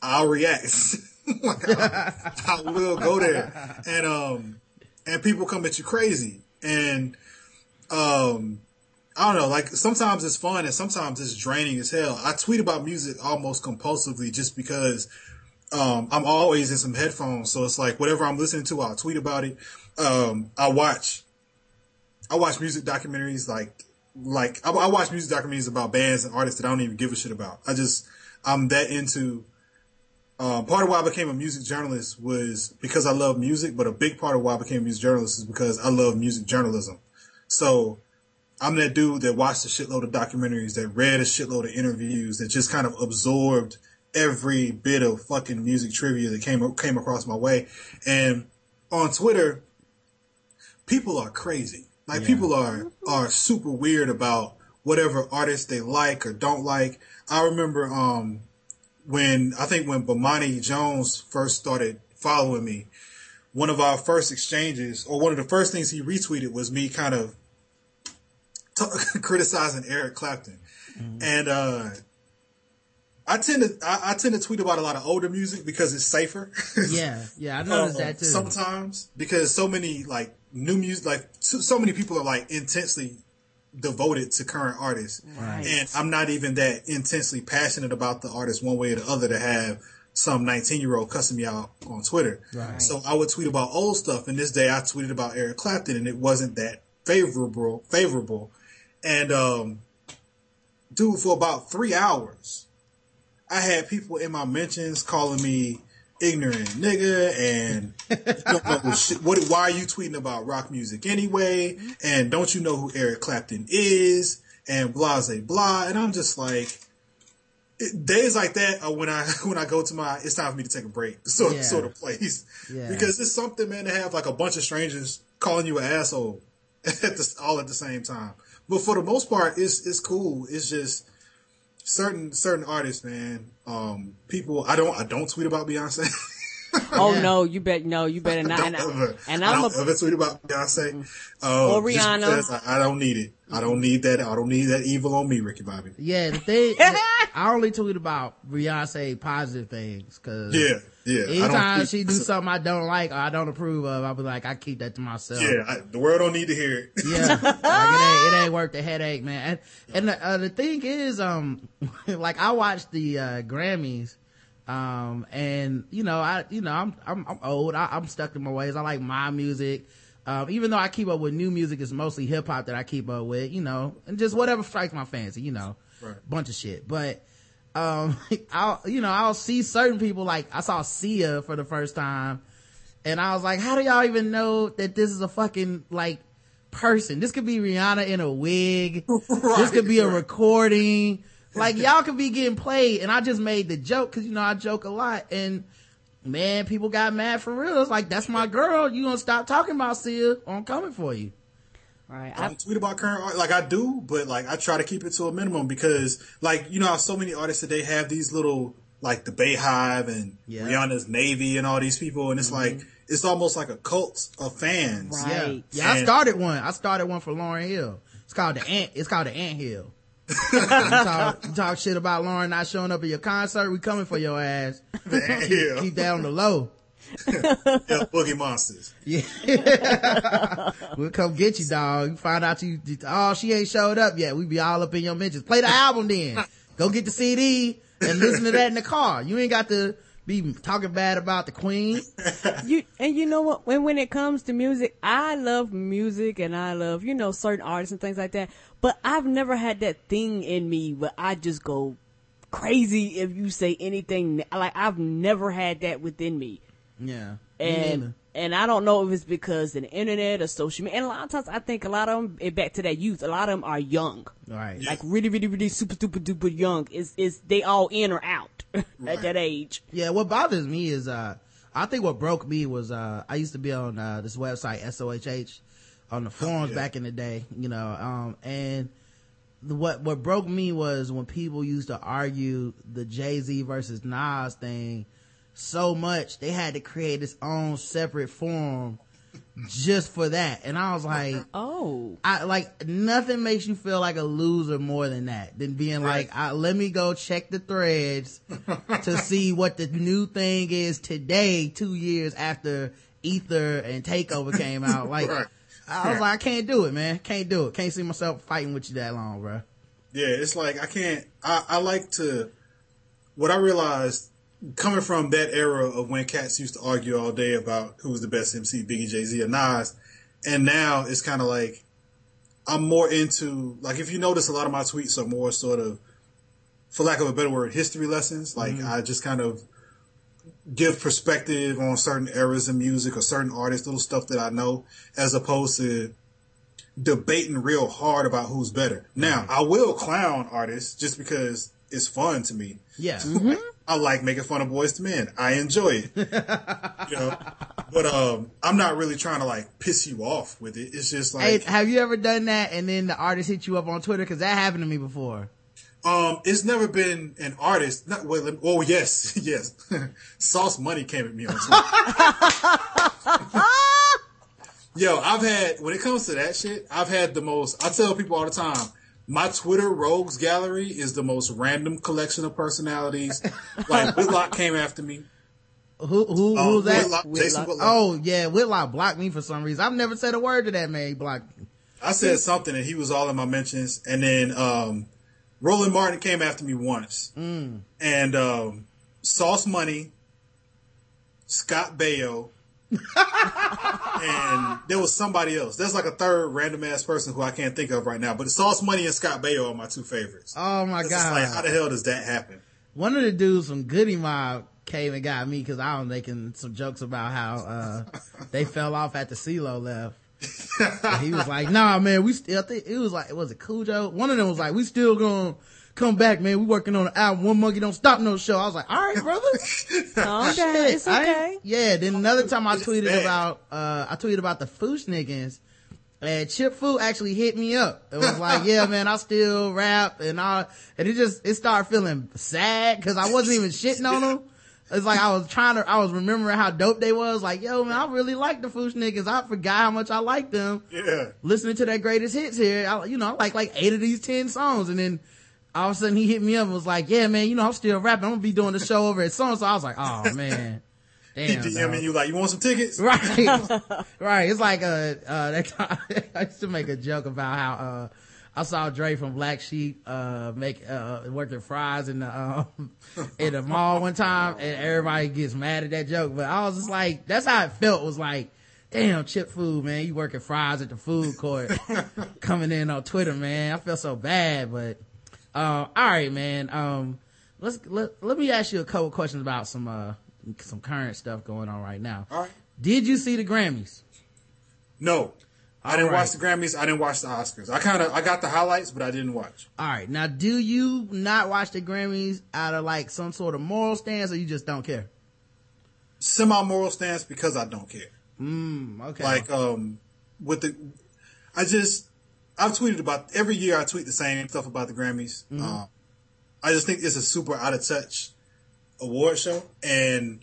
I'll react. I, I will go there, and um, and people come at you crazy, and um. I don't know, like sometimes it's fun and sometimes it's draining as hell. I tweet about music almost compulsively just because um, I'm always in some headphones, so it's like whatever I'm listening to, I'll tweet about it. Um, I watch, I watch music documentaries like, like I, I watch music documentaries about bands and artists that I don't even give a shit about. I just, I'm that into. Um, part of why I became a music journalist was because I love music, but a big part of why I became a music journalist is because I love music journalism. So I'm that dude that watched a shitload of documentaries, that read a shitload of interviews, that just kind of absorbed every bit of fucking music trivia that came came across my way. And on Twitter, people are crazy. Like people are are super weird about whatever artists they like or don't like. I remember um when I think when Bomani Jones first started following me, one of our first exchanges or one of the first things he retweeted was me kind of t- criticizing Eric Clapton. And uh I tend to I, I tend to tweet about a lot of older music because it's safer. Yeah, yeah, I noticed Um, that too. Sometimes because so many like new music, like so, so many people are like intensely devoted to current artists, Right. and I'm not even that intensely passionate about the artist one way or the other to have some 19 year old cussing me out on Twitter. Right. So I would tweet about old stuff, and this day I tweeted about Eric Clapton, and it wasn't that favorable. Favorable, and um, dude, for about three hours. I had people in my mentions calling me ignorant nigga and don't know what shit, what, why are you tweeting about rock music anyway? And don't you know who Eric Clapton is? And blah, blah, blah. And I'm just like, it, days like that are when I, when I go to my, it's time for me to take a break sort, Yeah. sort of place. Yeah. Because it's something, man, to have like a bunch of strangers calling you an asshole at the, all at the same time. But for the most part, it's, it's cool. It's just, certain certain artists, man. Um, people, I don't I don't tweet about Beyonce. Oh Yeah. no, you bet no, you better not. don't And, I, ever, and I I'm don't a, ever tweet about Beyonce uh, Or Rihanna. I, I don't need it. I don't need that. I don't need that evil on me, Ricky Bobby. Yeah, the thing, I only tweet about Beyonce positive things, cause Yeah, yeah. Anytime she do something I don't like or I don't approve of, I'll be like, I keep that to myself. Yeah, I, the world don't need to hear it. Yeah, like it ain't, it ain't worth the headache, man. And, and the, uh, the thing is, um, like I watched the, uh, Grammys, um, and you know, I, you know, I'm, I'm, I'm old. I, I'm stuck in my ways. I like my music. Um, even though I keep up with new music, it's mostly hip hop that I keep up with, you know, and just whatever strikes my fancy, you know, Right. bunch of shit. But, um, I'll, you know, I'll see certain people like I saw Sia for the first time and I was like, how do y'all even know that this is a fucking like person? This could be Rihanna in a wig. this could be a right. recording. Like y'all could be getting played. And I just made the joke cause you know, I joke a lot and man, people got mad for real. It's like, that's my girl. You gonna stop talking about Sia? I'm coming for you. Right. I I, don't tweet about current art like I do, but like I try to keep it to a minimum because like you know how so many artists today have these little like the Beyhive and Yeah. Rihanna's Navy and all these people, and it's like mm-hmm. it's almost like a cult of fans. Right. Yeah. Yeah, I started one. I started one for Lauryn Hill. It's called the Ant, it's called the Ant Hill. you, talk, you talk shit about Lauren not showing up at your concert, we coming for your ass. yeah, Keep that on the low. yeah, Boogie Monsters. Yeah. we'll come get you, dog. You find out you, oh, she ain't showed up yet. We be all up in your mentions. Play the album then. Go get the CD and listen to that in the car. You ain't got to be talking bad about the queen. you and you know what? When when it comes to music, I love music and I love you know certain artists and things like that. But I've never had that thing in me where I just go crazy if you say anything. Like I've never had that within me. Yeah. And and I don't know if it's because of the internet or social media. And a lot of times, I think a lot of them, back to that youth, a lot of them are young, Right. like really, really, really super, super duper young. Is is they all in or out at that age? Yeah, what bothers me is, uh, I think what broke me was, uh, I used to be on, uh, this website, SOHH, on the forums Yeah. back in the day, you know, um, and what, what broke me was when people used to argue the Jay-Z versus Nas thing so much, they had to create its own separate forum just for that. And I was like, Oh, I like nothing makes you feel like a loser more than that than being Right. like, I, let me go check the threads to see what the new thing is today, two years after Ether and Takeover came out. Like, Right. I was like, I can't do it, man. Can't do it. Can't see myself fighting with you that long, bro. Yeah, it's like I can't. I, I like to. What I realized coming from that era of when cats used to argue all day about who was the best MC, Biggie, Jay Z, or Nas, and now it's kind of like I'm more into like if you notice, a lot of my tweets are more sort of, for lack of a better word, history lessons. Like mm-hmm. I just kind of give perspective on certain eras of music or certain artists, little stuff that I know, as opposed to debating real hard about who's better. Now, mm-hmm. I will clown artists just because it's fun to me. Yeah. Mm-hmm. I like making fun of Boyz II Men. I enjoy it. you know, but um, I'm not really trying to like piss you off with it. It's just Hey, like have you ever done that and then the artist hit you up on Twitter? Cause that happened to me before. um, it's never been an artist. Not well. Oh yes, yes. Sauce Money came at me on Twitter. Yo, I've had when it comes to that shit, I've had the most. I tell people all the time. My Twitter rogues gallery is the most random collection of personalities. Like Whitlock came after me. Who, who, Um, who's that? Whitlock, Jason Whitlock. Whitlock. Oh yeah, Whitlock blocked me for some reason. I've never said a word to that man. He blocked me. I said something and he was all in my mentions. And then um, Roland Martin came after me once. And um, Sauce Money, Scott Baio, and there was somebody else. There's like a third random ass person who I can't think of right now. But Sauce Money and Scott Baio are my two favorites. Oh my It's god! like, how the hell does that happen? One of the dudes from Goodie Mob came and got me because I was making some jokes about how uh, they fell off at the CeeLo left. He was like, "Nah, man, we still." I think it was like, was it Khujo? One of them was like, "We still gonna come back, man. We working on an album. One monkey don't stop no show." I was like, "All right, brother." Calm down. It's I okay. yeah. Then another time I tweeted about, uh, I tweeted about the Fu-Schnickens. And Chip Fu actually hit me up. It was like, yeah, man, I still rap and I, and it just, it started feeling sad cause I wasn't even shitting on them. It's like I was trying to, I was remembering how dope they was. Like, yo, man, I really like the Fu-Schnickens. I forgot how much I liked them. Yeah. Listening to their greatest hits here, I, you know, I like like eight of these ten songs. And then all of a sudden he hit me up and was like, yeah, man, you know, I'm still rapping. I'm gonna be doing the show over at so and so. I was like, oh man. He Damn. DMing dog. you like, you want some tickets? Right. right. It's like, uh, uh, that time, I used to make a joke about how, uh, I saw Dre from Black Sheep, uh, make, uh, working fries in the, um, in the mall one time and everybody gets mad at that joke. But I was just like, that's how it felt was like, damn, Chip Fu, man. You working fries at the food court coming in on Twitter, man. I feel so bad, but, uh, all right, man. Um, let's, let, let me ask you a couple questions about some, uh, some current stuff going on right now. All right. Did you see the Grammys? No. I didn't right. watch the Grammys. I didn't watch the Oscars. I kind of, I got the highlights, but I didn't watch. All right. Now, do you not watch the Grammys out of like some sort of moral stance or you just don't care? Semi moral stance because I don't care. Mm, okay. Like, um, with the, I just, I've tweeted about, every year I tweet the same stuff about the Grammys. Mm-hmm. Um, I just think it's a super out of touch award show. And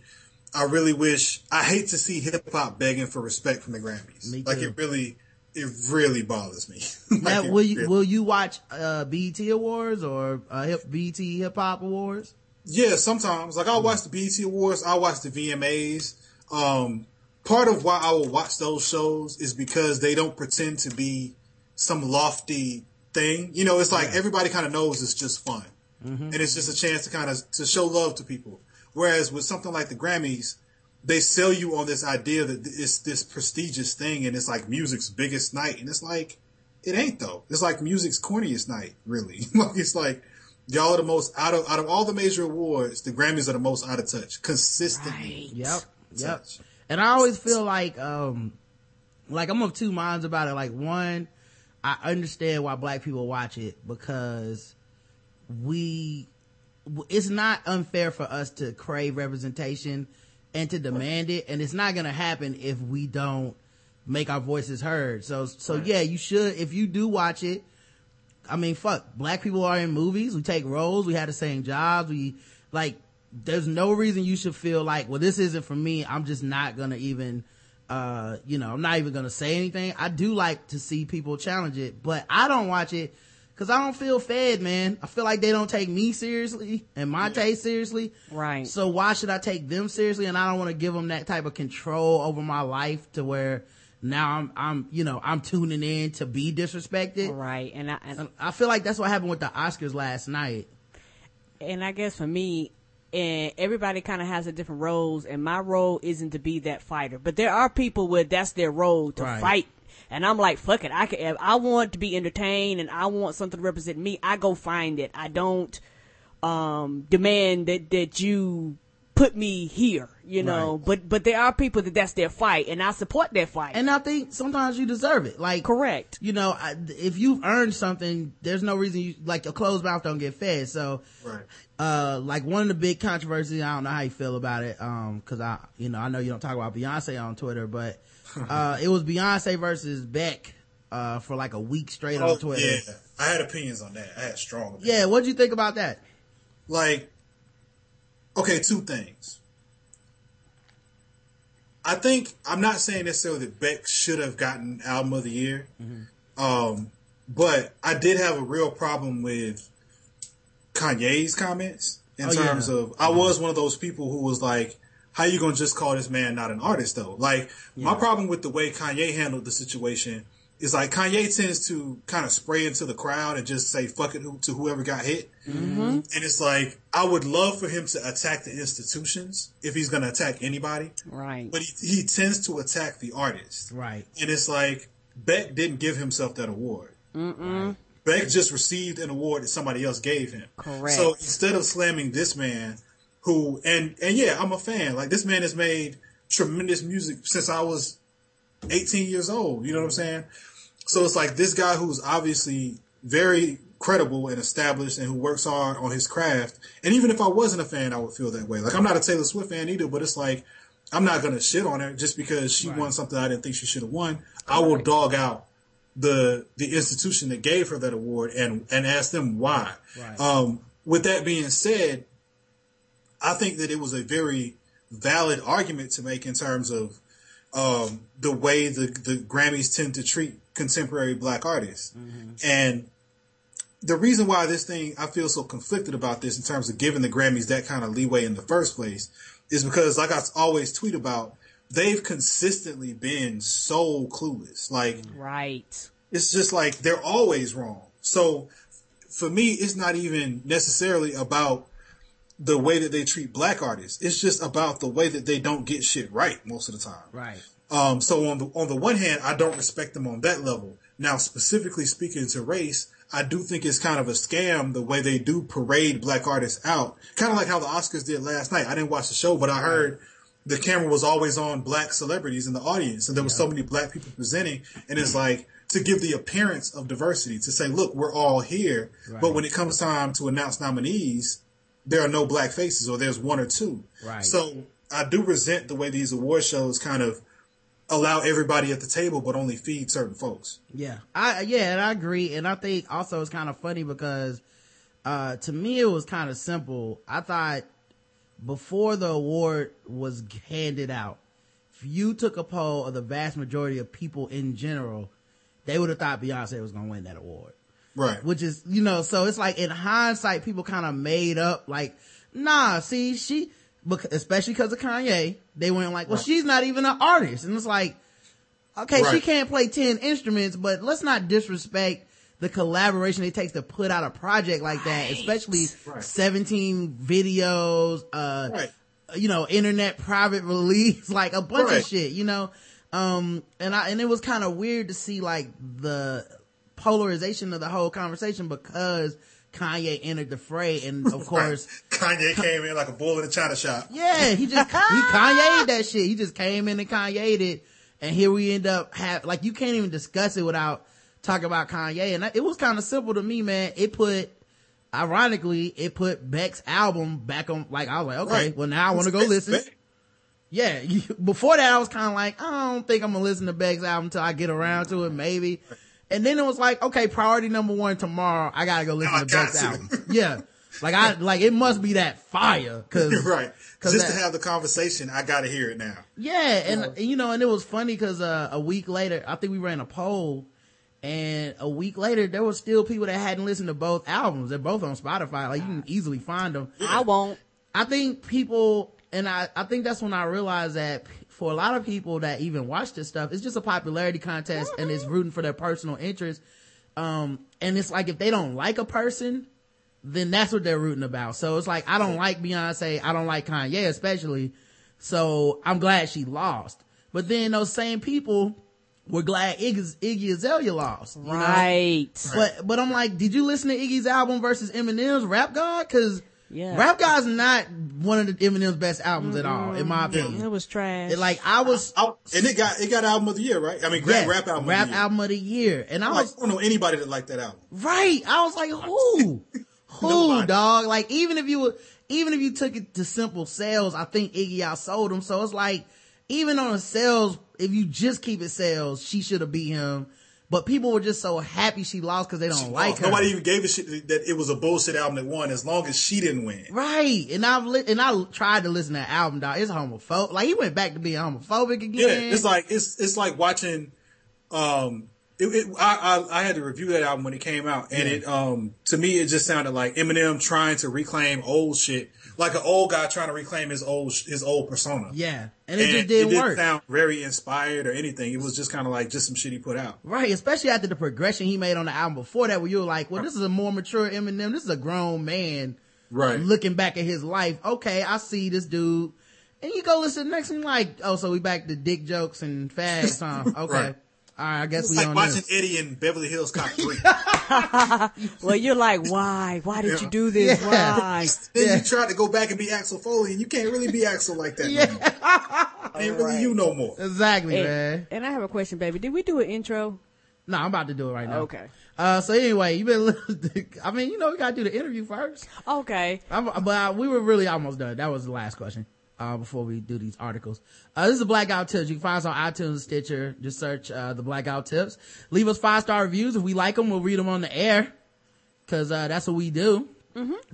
I really wish, I hate to see hip hop begging for respect from the Grammys. Me Like it really, it really bothers me. Like, now, will you, really- will you watch, uh, BET awards or, uh, hip, BET hip hop awards? Yeah, sometimes. Like I'll watch the BET Awards, I'll watch the VMAs. Um, part of why I will watch those shows is because they don't pretend to be some lofty thing. You know, it's like everybody kind of knows it's just fun, and it's just a chance to kind of to show love to people. Whereas with something like the Grammys, they sell you on this idea that it's this prestigious thing, and it's like music's biggest night, and it's like it ain't though. It's like music's corniest night, really. like it's like y'all are the most out of out of all the major awards, the Grammys are the most out of touch, consistently. Yep. Yep. Touch. And I always feel like, um, like I'm of two minds about it. Like one, I understand why black people watch it because we, it's not unfair for us to crave representation and to demand it. And it's not going to happen if we don't make our voices heard. So, so yeah, you should, if you do watch it, I mean, fuck, black people are in movies. We take roles. We have the same jobs. We like, there's no reason you should feel like, well, this isn't for me. I'm just not gonna even, uh, you know, I'm not even gonna say anything. I do like to see people challenge it, but I don't watch it cause I don't feel fed, man. I feel like they don't take me seriously and my taste seriously. Right. So why should I take them seriously? And I don't want to give them that type of control over my life to where now I'm, I'm, you know, I'm tuning in to be disrespected. Right. And I, and, I feel like that's what happened with the Oscars last night. and I guess for me, and everybody kind of has a different roles, and my role isn't to be that fighter. But there are people where that's their role to Right. fight, and I'm like, fuck it. I can, if I want to be entertained, and I want something to represent me. I go find it. I don't um demand that that you put me here, you know. Right. But but there are people that that's their fight, and I support that fight. And I think sometimes you deserve it. Like, Correct. You know, I, if you've earned something, there's no reason you, like, a closed mouth don't get fed. So, Right. uh, like one of the big controversies, I don't know how you feel about it, um, cause I, you know, I know you don't talk about Beyonce on Twitter, but, uh, it was Beyonce versus Beck, uh, for like a week straight Oh, on Twitter. yeah. I had opinions on that. I had strong opinions. Yeah, what'd you think about that? like okay two things i think i'm not saying necessarily that beck should have gotten album of the year um but i did have a real problem with kanye's comments in Oh, yeah. terms of i was one of those people who was like how you gonna just call this man not an artist though like my problem with the way kanye handled the situation is like Kanye tends to kind of spray into the crowd and just say fuck it to whoever got hit. Mm-hmm. And it's like, I would love for him to attack the institutions if he's going to attack anybody, Right. but he, he tends to attack the artist. Right. And it's like, Beck didn't give himself that award. Beck just received an award that somebody else gave him. Correct. So instead of slamming this man, who and and yeah, I'm a fan. Like this man has made tremendous music since I was 18 years old. You know what I'm saying? So it's like this guy who's obviously very credible and established and who works hard on his craft. And even if I wasn't a fan, I would feel that way. Like I'm not a Taylor Swift fan either, but it's like I'm not gonna shit on her just because she won something I didn't think she should have won. I will dog out the the institution that gave her that award and and ask them why. Right. Um, with that being said, I think that it was a very valid argument to make in terms of um, the way the the Grammys tend to treat contemporary black artists, and the reason why this thing I feel so conflicted about this in terms of giving the Grammys that kind of leeway in the first place is because, like I always tweet about, they've consistently been so clueless. Like Right. it's just like they're always wrong. So for me, it's not even necessarily about the way that they treat black artists. It's just about the way that they don't get shit right most of the time. Right. Um, so on the on the one hand, I don't respect them on that level. Now, specifically speaking to race, I do think it's kind of a scam the way they do parade black artists out. Kind of like how the Oscars did last night. I didn't watch the show, but I heard the camera was always on black celebrities in the audience, and there was so many black people presenting, and it's like to give the appearance of diversity to say, look, we're all here, but when it comes time to announce nominees, there are no black faces, or there's one or two. Right. So I do resent the way these award shows kind of allow everybody at the table, but only feed certain folks. Yeah. I, yeah, and I agree. And I think also it's kind of funny because, uh, to me it was kind of simple. I thought before the award was handed out, if you took a poll of the vast majority of people in general, they would have thought Beyonce was going to win that award. Right. Which is, you know, so it's like in hindsight, people kind of made up like, nah, see, she, bec- especially because of Kanye, they went like, well, Right. she's not even an artist. And it's like, okay, she can't play 10 instruments, but let's not disrespect the collaboration it takes to put out a project like that, especially Right. 17 videos, uh, Right. you know, internet private release, like a bunch of shit, you know? Um, and I, and it was kind of weird to see like the polarization of the whole conversation because Kanye entered the fray. And of course, Kanye came in like a bull in a china shop. yeah, he just, he Kanye'd that shit. He just came in and Kanye'd it. And here we end up have, like, you can't even discuss it without talking about Kanye. And it was kind of simple to me, man. It put, ironically, it put Beck's album back on, like, I was like, okay, Right. well now I want to go listen. Beck. Yeah, before that I was kind of like, I don't think I'm gonna listen to Beck's album until I get around to it, maybe. And then it was like, okay, priority number one tomorrow, I gotta go listen I to got Beck's to. album. Yeah. Like I, like it must be that fire, cause. right. 'cause Just that- to have the conversation, I got to hear it now. Yeah, and you know, and it was funny because uh, a week later, I think we ran a poll, and a week later, there was still people that hadn't listened to both albums. They're both on Spotify. Like you can easily find them. I won't. I think people, and I, I think that's when I realized that for a lot of people that even watch this stuff, it's just a popularity contest, and it's rooting for their personal interest. Um, and it's like if they don't like a person, then that's what they're rooting about. So it's like I don't like Beyonce, I don't like Kanye especially. So I'm glad she lost. But then those same people were glad Iggy, Iggy Azalea lost. you know? Right. But but I'm like, did you listen to Iggy's album versus Eminem's Rap God? Cause Yeah. Rap God's not one of the Eminem's best albums at all, in my opinion. It was trash. It, like I was, I, and it got it got album of the year, right? I mean, yeah, rap, rap album. rap of the year. album of the year, and I Like, was I don't know anybody that liked that album. right. I was like, who, who, Nobody. dog? Like even if you were, even if you took it to simple sales, I think Iggy outsold him. So it's like, even on a sales, if you just keep it sales, she should have beat him. But people were just so happy she lost because they don't like her. Nobody even gave a shit that it was a bullshit album that won as long as she didn't win. Right. And I've li- and I tried to listen to that album, dog. It's homophobic. Like he went back to being homophobic again. Yeah, it's like it's it's like watching. Um, it, it, I, I I had to review that album when it came out, and it um to me it just sounded like Eminem trying to reclaim old shit, like an old guy trying to reclaim his old his old persona. yeah. And it and just didn't it didn't work. sound very inspired or anything. It was just kind of like just some shit he put out. Right, especially after the progression he made on the album before that, where you were like, well, this is a more mature Eminem. This is a grown man. Right. Looking back at his life. Okay, I see this dude. And you go listen next thing like, oh, so we back to dick jokes and fags, huh? Okay. Right. All right, I guess It's we like on watching this. Eddie in Beverly Hills Cop 3. well, you're like, why? Why did you do this? Yeah. Why? then Yeah. you try to go back and be Axel Foley, and you can't really be Axel like that. Yeah. no more. Ain't really you no more. Exactly, And, man. and I have a question, baby. Did we do an intro? No, I'm about to do it right now. Okay. Uh, so anyway, you been, listening- I mean, you know, we gotta do the interview first. Okay. I'm, but uh, we were really almost done. That was the last question. Uh, before we do these articles. Uh, this is the Blackout Tips. You can find us on iTunes Stitcher. Just search, uh, the Blackout Tips. Leave us five star reviews. If we like them, we'll read them on the air. Cause, uh, that's what we do.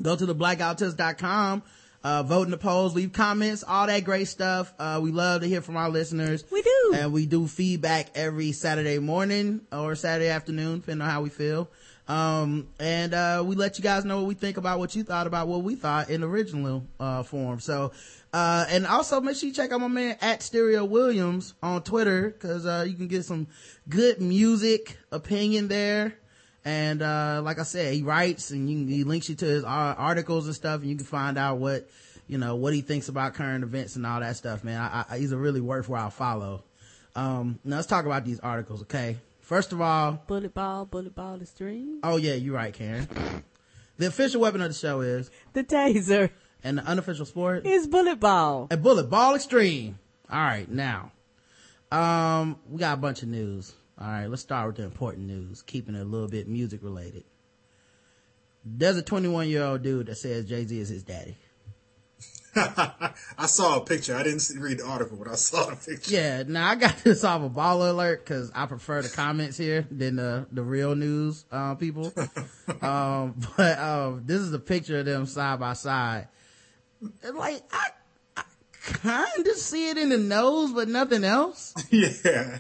Go to the blackouttips.com. Uh, vote in the polls, leave comments, all that great stuff. Uh, we love to hear from our listeners. We do. And we do feedback every Saturday morning or Saturday afternoon, depending on how we feel. Um, and, uh, we let you guys know what we think about what you thought about what we thought in original, uh, form. So, uh, and also make sure you check out my man at Stereo Williams on Twitter, cause, uh, you can get some good music opinion there. And, uh, like I said, he writes and you, he links you to his articles and stuff and you can find out what, you know, what he thinks about current events and all that stuff, man. I, I, he's a really worthwhile follow. Um, now let's talk about these articles, okay? First of all, Bullet ball, bullet ball, the string. oh yeah, you're right, Karen. The official weapon of the show is, The taser and the unofficial sport, is bullet ball. a bullet ball extreme. All right, now, um, we got a bunch of news. All right, let's start with the important news, keeping it a little bit music related. There's a 21 year old dude that says Jay Z is his daddy. I saw a picture. I didn't read the article, but I saw the picture. Yeah, now I got this off a BallerAlert because I prefer the comments here than the the real news uh, people. um, but um, this is a picture of them side by side. Like I, I kind of see it in the nose, but nothing else. yeah,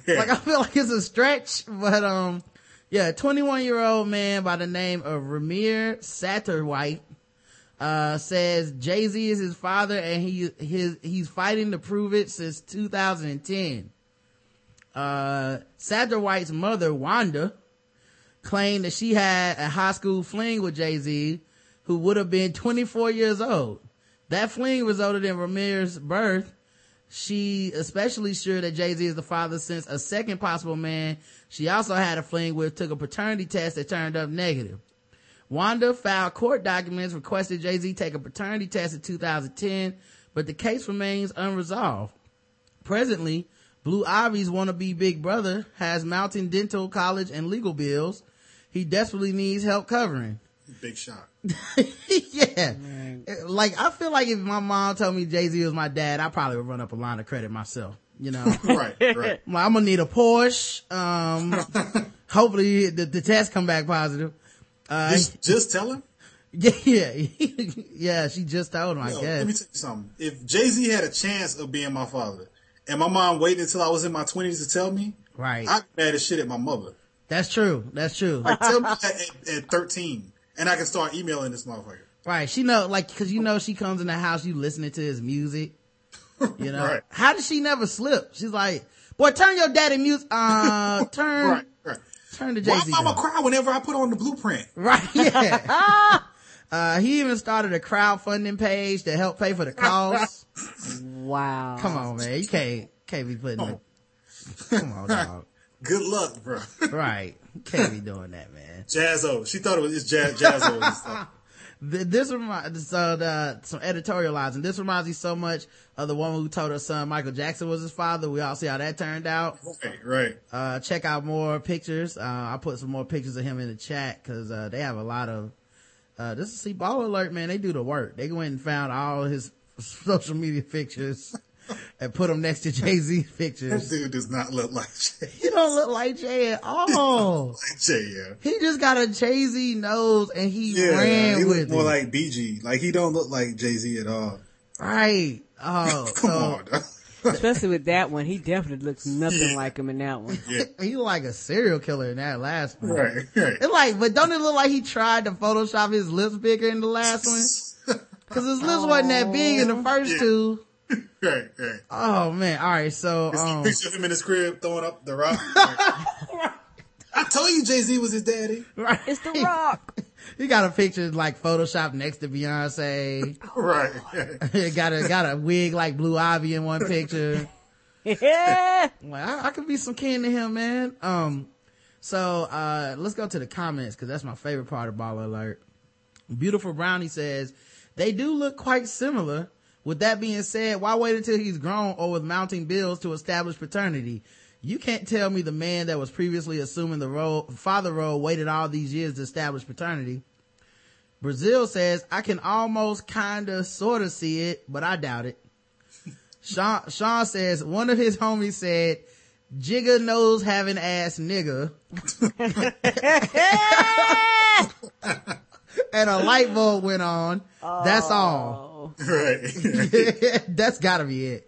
yeah. Like I feel like it's a stretch, but um, yeah, 21 year old man by the name of Ramir Satterwhite uh, says Jay Z is his father and he his he's fighting to prove it since 2010. Uh, Satterwhite's mother Wanda claimed that she had a high school fling with Jay Z, who would have been 24 years old. That fling resulted in Ramirez's birth. She especially sure that Jay Z is the father since a second possible man she also had a fling with took a paternity test that turned up negative. Wanda filed court documents requested Jay-Z take a paternity test in 2010, but the case remains unresolved. Presently, Blue Ivy's wannabe big brother has mounting dental, college, and legal bills. He desperately needs help covering. Big shot. yeah. Like, I feel like if my mom told me Jay-Z was my dad, I probably would run up a line of credit myself, you know? Right, right. I'm, gonna need a Porsche. Um, hopefully the, the test come back positive. Uh, just, just tell him. yeah, yeah, yeah, she just told him, I guess. let me tell you something. If Jay Z had a chance of being my father, and my mom waited until I was in my twenties to tell me, right. I'd be mad as shit at my mother. That's true. That's true. Like, tell me that at, at thirteen, and I can start emailing this motherfucker. right. She know, like, cause you know she comes in the house, you listening to his music. You know? Right. How did she never slip? She's like, boy, turn your daddy music, uh, turn, Right, right. turn the Jay Z. Why Z. mama cry whenever I put on the blueprint? Right, yeah. uh, he even started a crowdfunding page to help pay for the cost. Wow. Come on, man. You can't, can't be putting the, come on, dog. Good luck, bro. Right. Can't be doing that, man. Jaz-O. She thought it was jazz, Jaz-O and stuff. this reminds so the some editorializing. This reminds me so much of the woman who told her son Michael Jackson was his father. We all see how that turned out. Right, right. Uh, check out more pictures. Uh, I'll put some more pictures of him in the chat because uh, they have a lot of. Uh, just to see BallerAlert, man, they do the work. They went and found all his social media pictures and put them next to Jay Z This pictures. dude does not look like Jay. He don't look like Jay at all. Like Jay, yeah. He just got a Jay Z nose and he Yeah, ran he with more it. like BG. Like he don't look like Jay Z at all. right. Oh, Come so on, dog. Especially with that one, he definitely looks nothing Yeah. like him in that one. yeah, he look like a serial killer in that last one. right, right. It's like, but don't it look like he tried to Photoshop his lips bigger in the last one? Cause his lips wasn't that big in the oh, first Yeah. two. right, right. Oh man. All right. So, It's um, a picture of him in his crib throwing up the rock. I told you Jay Z was his daddy. right. It's The Rock. He got a picture like Photoshop next to Beyonce. Right. got a, got a wig like Blue Ivy in one picture. yeah. Well, I, I could be some kin to him, man. Um, so, uh, let's go to the comments because that's my favorite part of BallerAlert. Beautiful Brownie says, they do look quite similar. With that being said, why wait until he's grown or with mounting bills to establish paternity? You can't tell me the man that was previously assuming the role, father role waited all these years to establish paternity. Brazil says, I can almost kinda sorta see it, but I doubt it. Sean, Sean says, one of his homies said, Jigga nose having ass nigga. and a light bulb went on. That's all. Oh. Right. That's gotta be it.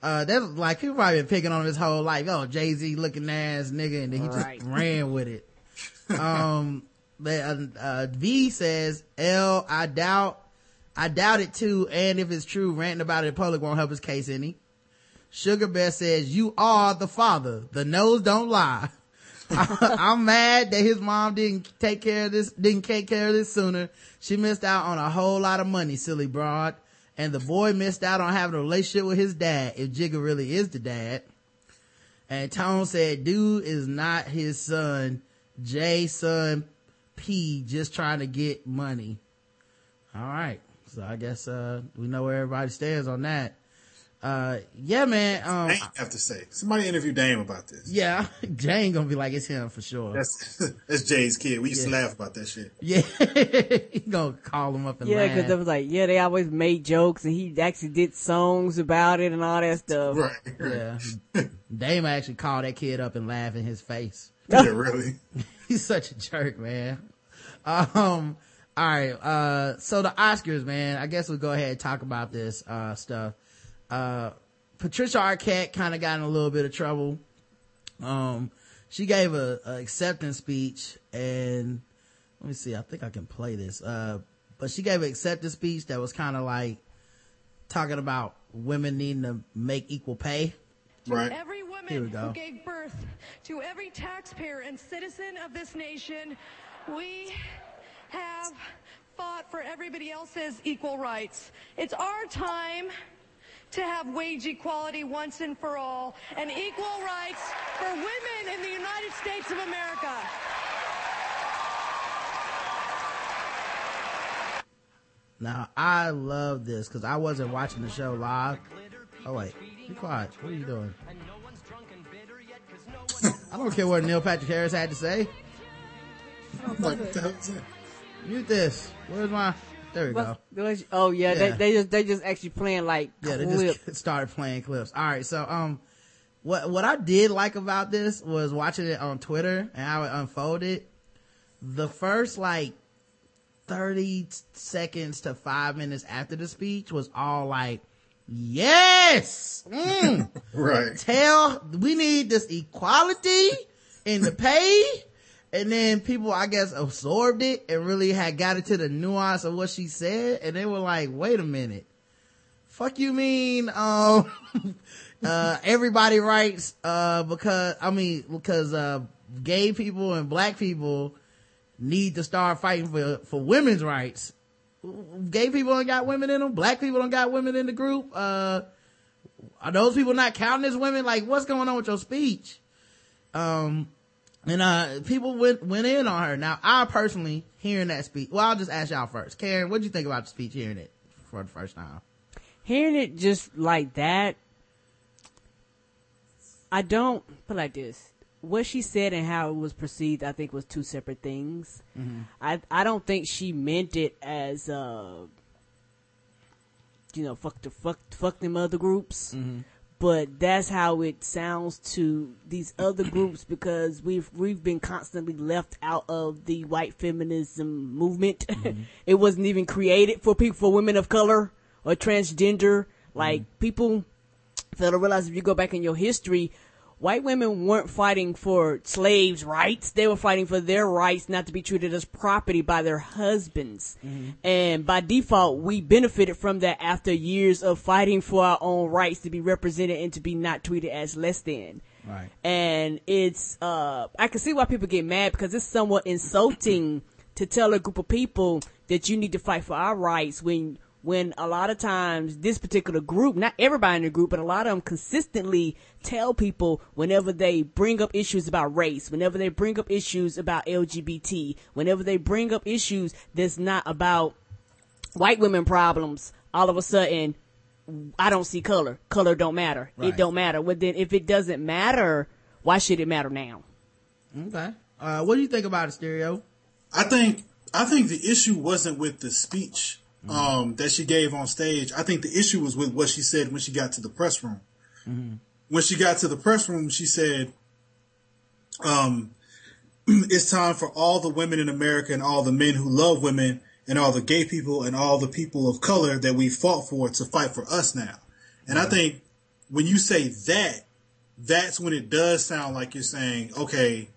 Uh, that's like, he probably been picking on him his whole life. Oh, Jay-Z looking ass nigga. And then he just ran with it. Um, uh, uh, V says, L, I doubt, I doubt it too. And if it's true, ranting about it in public won't help his case any. Sugar Bear says, you are the father. The nose don't lie. I'm mad that his mom didn't take care of this, didn't take care of this sooner. She missed out on a whole lot of money, silly broad. And the boy missed out on having a relationship with his dad, if Jigga really is the dad. And Tone said, dude is not his son. Jay son P just trying to get money. All right. So I guess, uh, we know where everybody stands on that. Uh, yeah, man. Um, Dame have to say. Somebody interview Dame about this. yeah, Jane gonna be like, it's him for sure. That's that's Jay's kid. We used to laugh about that shit. Yeah, he gonna call him up and Yeah, because they was like, yeah, they always made jokes and he actually did songs about it and all that stuff. Right. yeah, Dame actually called that kid up and laugh in his face. yeah, really. He's such a jerk, man. Um, all right. Uh, so the Oscars, man. I guess we'll go ahead and talk about this uh stuff. Uh, Patricia Arquette kind of got in a little bit of trouble. Um, she gave a, a acceptance speech, and let me see. I think I can play this. Uh, but she gave an acceptance speech that was kind of like talking about women needing to make equal pay. Right. Every Here we woman go. who gave birth to every taxpayer and citizen of this nation, we have fought for everybody else's equal rights. It's our time to have wage equality once and for all and equal rights for women in the United States of America. Now I love this because I wasn't watching the show live. Oh wait, be quiet. What are you doing? I don't care what Neil Patrick Harris had to say. Like, what the hell is that? Mute this. Where's my? There we go. What- what- Oh yeah, Yeah. They, they just they just actually playing like Yeah, they clip. just started playing clips. All right, so um, what what I did like about this was watching it on Twitter and how it unfolded. The first like thirty seconds to five minutes after the speech was all like, "Yes, mm, Right. tell we need this equality in the pay." And then people, I guess, absorbed it and really had got into the nuance of what she said, and they were like, "Wait a minute." fuck you mean um uh everybody writes uh because i mean because uh gay people and black people need to start fighting for for women's rights. Gay people don't got women in them. Black people don't got women in the group. Uh are those people not counting as women? Like what's going on with your speech? Um And, uh, people went, went in on her. Now, I personally, hearing that speech, well, I'll just ask y'all first. Karen, what do you think about the speech, hearing it for the first time? Hearing it just like that, I don't put like this. What she said and how it was perceived, I think, was two separate things. I I don't think she meant it as uh, you know, fuck the fuck fuck them other groups. But that's how it sounds to these other groups because we've we've been constantly left out of the white feminism movement. Mm-hmm. it wasn't even created for people for women of color or transgender. Like mm-hmm. people fail to realize if you go back in your history, white women weren't fighting for slaves' rights. They were fighting for their rights not to be treated as property by their husbands. And by default, we benefited from that after years of fighting for our own rights to be represented and to be not treated as less than. Right. And it's, uh, I can see why people get mad because it's somewhat insulting to tell a group of people that you need to fight for our rights when when a lot of times this particular group, not everybody in the group, but a lot of them consistently tell people whenever they bring up issues about race, whenever they bring up issues about LGBT, whenever they bring up issues that's not about white women problems, all of a sudden, I don't see color. Color don't matter. Right. It don't matter. Well, then if it doesn't matter, why should it matter now? Okay. Uh, what do you think about it, Stereo? I think I think the issue wasn't with the speech um, that she gave on stage. I think the issue was with what she said when she got to the press room. When she got to the press room, she said, um, "It's time for all the women in America and all the men who love women and all the gay people and all the people of color that we fought for to fight for us now." And I think when you say that, that's when it does sound like you're saying, "Okay."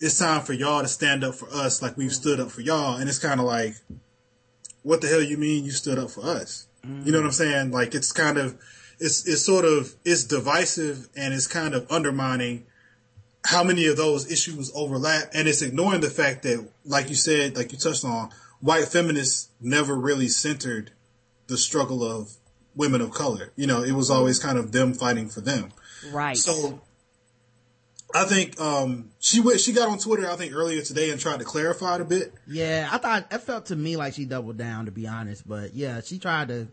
it's time for y'all to stand up for us like we've stood up for y'all. And it's kind of like, what the hell you mean you stood up for us? You know what I'm mm. saying? Like it's kind of, it's, it's sort of, it's divisive and it's kind of undermining how many of those issues overlap. And it's ignoring the fact that, like you said, like you touched on, white feminists never really centered the struggle of women of color. You know, it was always kind of them fighting for them. Right. So I think um, she went. She got on Twitter. I think earlier today and tried to clarify it a bit. Yeah, I thought it felt to me like she doubled down, to be honest. But yeah, she tried to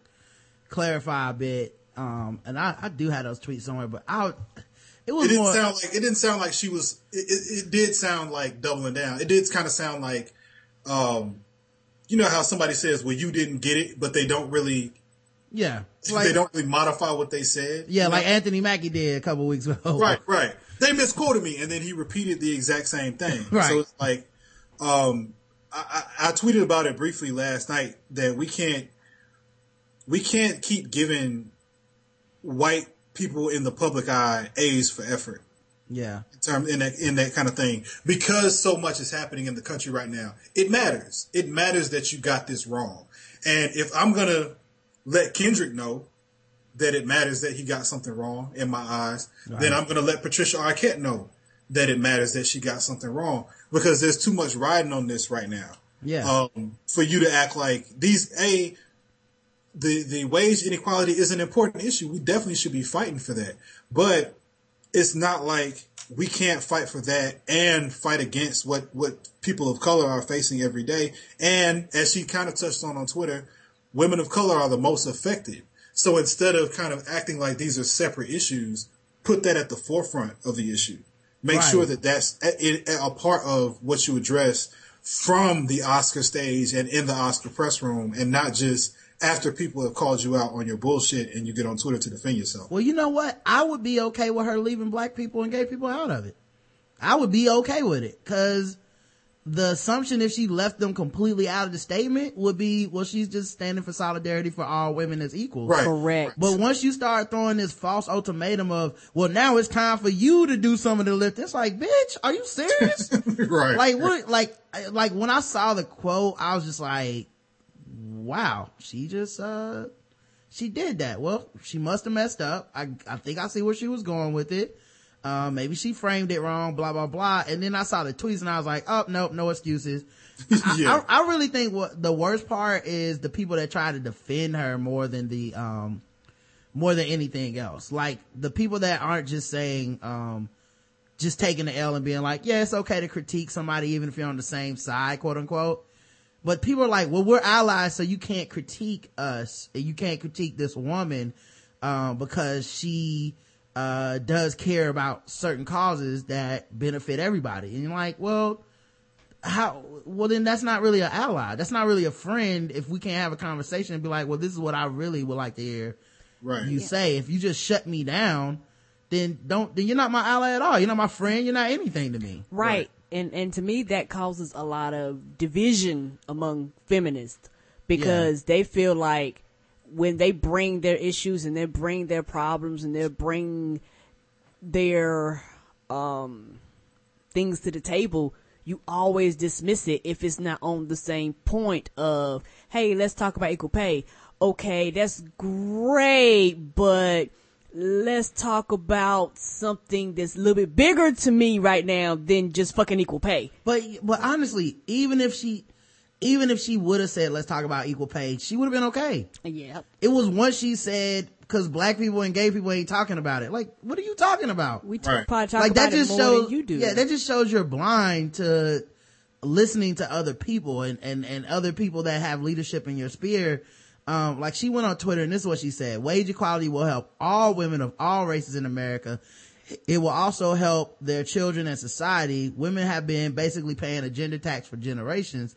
clarify a bit. Um, and I, I do have those tweets somewhere, but I, it was It didn't more. sound like it didn't sound like she was. It, it, it did sound like doubling down. It did kind of sound like, um, you know how somebody says, "Well, you didn't get it," but they don't really. yeah, they don't really modify what they said. yeah, you know? like Anthony Mackie did a couple weeks ago. Right, right. They misquoted me, and then he repeated the exact same thing. Right. So it's like, um, I, I, I tweeted about it briefly last night that we can't, we can't keep giving white people in the public eye A's for effort Yeah, in term in that in that kind of thing because so much is happening in the country right now. It matters. It matters that you got this wrong. And if I'm gonna let Kendrick know that it matters that he got something wrong in my eyes, then I'm gonna let Patricia Arquette know that it matters that she got something wrong because there's too much riding on this right now. yeah, Um, for you to act like these a the the wage inequality is an important issue. We definitely should be fighting for that. But it's not like we can't fight for that and fight against what what people of color are facing every day. And as she kind of touched on on Twitter, women of color are the most affected. So instead of kind of acting like these are separate issues, put that at the forefront of the issue. Make Right. sure that that's a, a- a part of what you address from the Oscar stage and in the Oscar press room and not just after people have called you out on your bullshit and you get on Twitter to defend yourself. Well, you know what? I would be okay with her leaving black people and gay people out of it. I would be okay with it because the assumption if she left them completely out of the statement would be, well, she's just standing for solidarity for all women as equals. Right. Correct. But once you start throwing this false ultimatum of, well, now it's time for you to do some of the lift, it's like, bitch, are you serious? right. like what like like when i saw the quote i was just like wow she just uh she did that well she must have messed up i i think i see where she was going with it uh, maybe she framed it wrong blah blah blah and then i saw the tweets and i was like oh nope no excuses I, Yeah. I, I really think what the worst part is the people that try to defend her more than the um more than anything else like the people that aren't just saying um just taking the L and being like, yeah, it's okay to critique somebody even if you're on the same side, quote unquote. But people are like, well, we're allies, so you can't critique us. And you can't critique this woman, um, because she, uh, does care about certain causes that benefit everybody. And you're like, well, how, well then that's not really an ally. That's not really a friend if we can't have a conversation and be like, well, this is what I really would like to hear Right. you say. If you just shut me down, then don't, then you're not my ally at all. You're not my friend. You're not anything to me. Right. Right. And and to me that causes a lot of division among feminists because they feel like when they bring their issues and they bring their problems and they bring their um things to the table, you always dismiss it if it's not on the same point of, hey, let's talk about equal pay. Okay, that's great, but let's talk about something that's a little bit bigger to me right now than just fucking equal pay. But, but honestly, even if she, even if she would have said, let's talk about equal pay, she would have been okay. Yeah. It was once she said, cause black people and gay people ain't talking about it. Like, what are you talking about? We t- Right. probably talk like about that just it more shows, than you do. yeah, that just shows you're blind to listening to other people and, and, and other people that have leadership in your sphere. Um, like she went on Twitter and this is what she said. Wage equality will help all women of all races in America. It will also help their children and society. Women have been basically paying a gender tax for generations.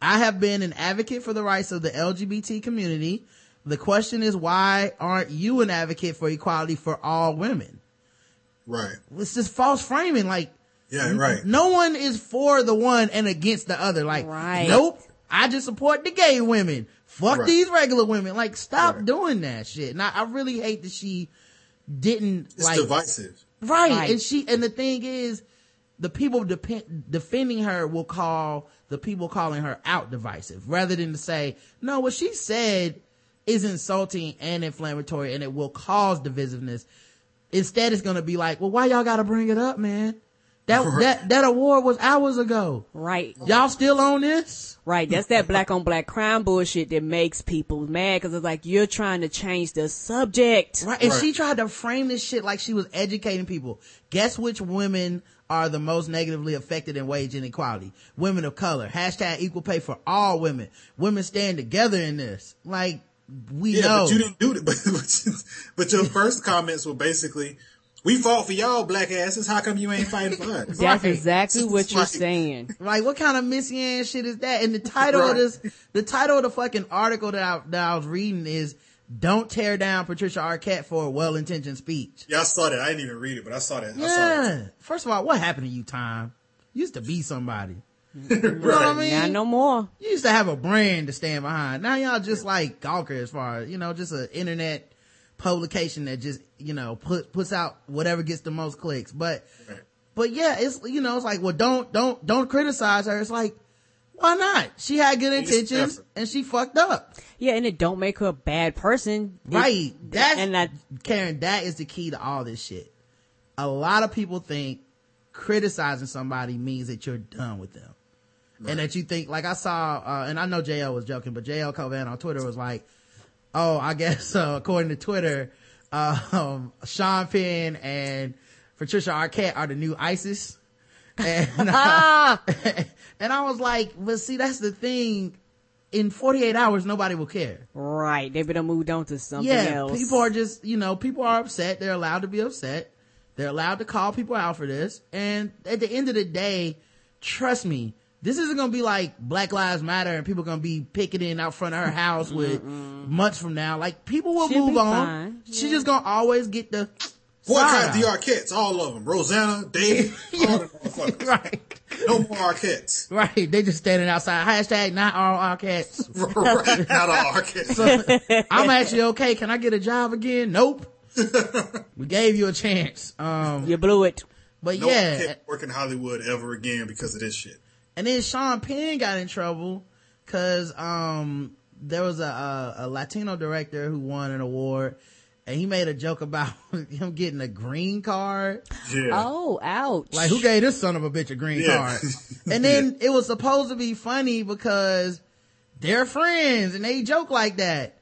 I have been an advocate for the rights of the LGBT community. The question is, why aren't you an advocate for equality for all women? Right. It's just false framing. Like, Yeah. Right. no one is for the one and against the other. Like, Right. nope, I just support the gay women. Fuck Right. these regular women. Like, stop Right. doing that shit. Now, I really hate that she didn't It's like, divisive. right. Right. And she, and the thing is, the people depend, defending her will call the people calling her out divisive rather than to say, no, what she said is insulting and inflammatory and it will cause divisiveness. Instead, it's going to be like, well, why y'all got to bring it up, man? That, Right. that, that award was hours ago. Right. Y'all still on this? Right. That's that black on black crime bullshit that makes people mad because it's like you're trying to change the subject. Right. And Right. she tried to frame this shit like she was educating people. Guess which women are the most negatively affected in wage inequality? Women of color. Hashtag equal pay for all women. Women stand together in this. Like, we Yeah, know. but you didn't do it. But, but your first comments were basically, "We fought for y'all black asses. How come you ain't fighting for us?" That's Right. exactly what you're like- saying. Like, what kind of missy Ann shit is that? And the title of this, the title of the fucking article that I, that I was reading is, don't tear down Patricia Arquette for a well-intentioned speech. Yeah, I saw that. I didn't even read it, but I saw that. I saw Yeah. that. First of all, what happened to you, Time? You used to be somebody. right. You know what I mean? Not no more. You used to have a brand to stand behind. Now y'all just like Gawker as far as, you know, just an internet publication that just, you know, put, puts out whatever gets the most clicks. But, Right. but yeah, it's, you know, it's like, well, don't, don't, don't criticize her. It's like, why not? She had good intentions and she fucked up. Yeah, and it don't make her a bad person. It- Right. That's, and that Karen, that is the key to all this shit. A lot of people think criticizing somebody means that you're done with them. And that you think, like I saw, uh, and I know JL was joking, but JL Cauvin on Twitter was like, oh, I guess, uh, according to Twitter, uh, um, Sean Penn and Patricia Arquette are the new ISIS. And, uh, and I was like, but see, that's the thing. In 48 hours, nobody will care. right. They better moved on to something Yeah, else. people are just, you know, people are upset. They're allowed to be upset. They're allowed to call people out for this. And at the end of the day, trust me, this isn't going to be like Black Lives Matter and people going to be picketing out front of her house with months from now. Like people will She'll move on. fine. She's just going to always get the Boycott side the eye. Arquettes, all of them. Rosanna, Dave, all the motherfuckers. Right. No more Arquettes. Right. They just standing outside. Hashtag not all Arquettes. right. Not all Arquettes. I'm actually okay. Can I get a job again? Nope. we gave you a chance. Um, You blew it. but No yeah. Arquette work in Hollywood ever again because of this shit. And then Sean Penn got in trouble cause, um, there was a, a, a Latino director who won an award and he made a joke about him getting a green card. Yeah. Oh, ouch. Like who gave this son of a bitch a green Yeah. card? And then it was supposed to be funny because they're friends and they joke like that.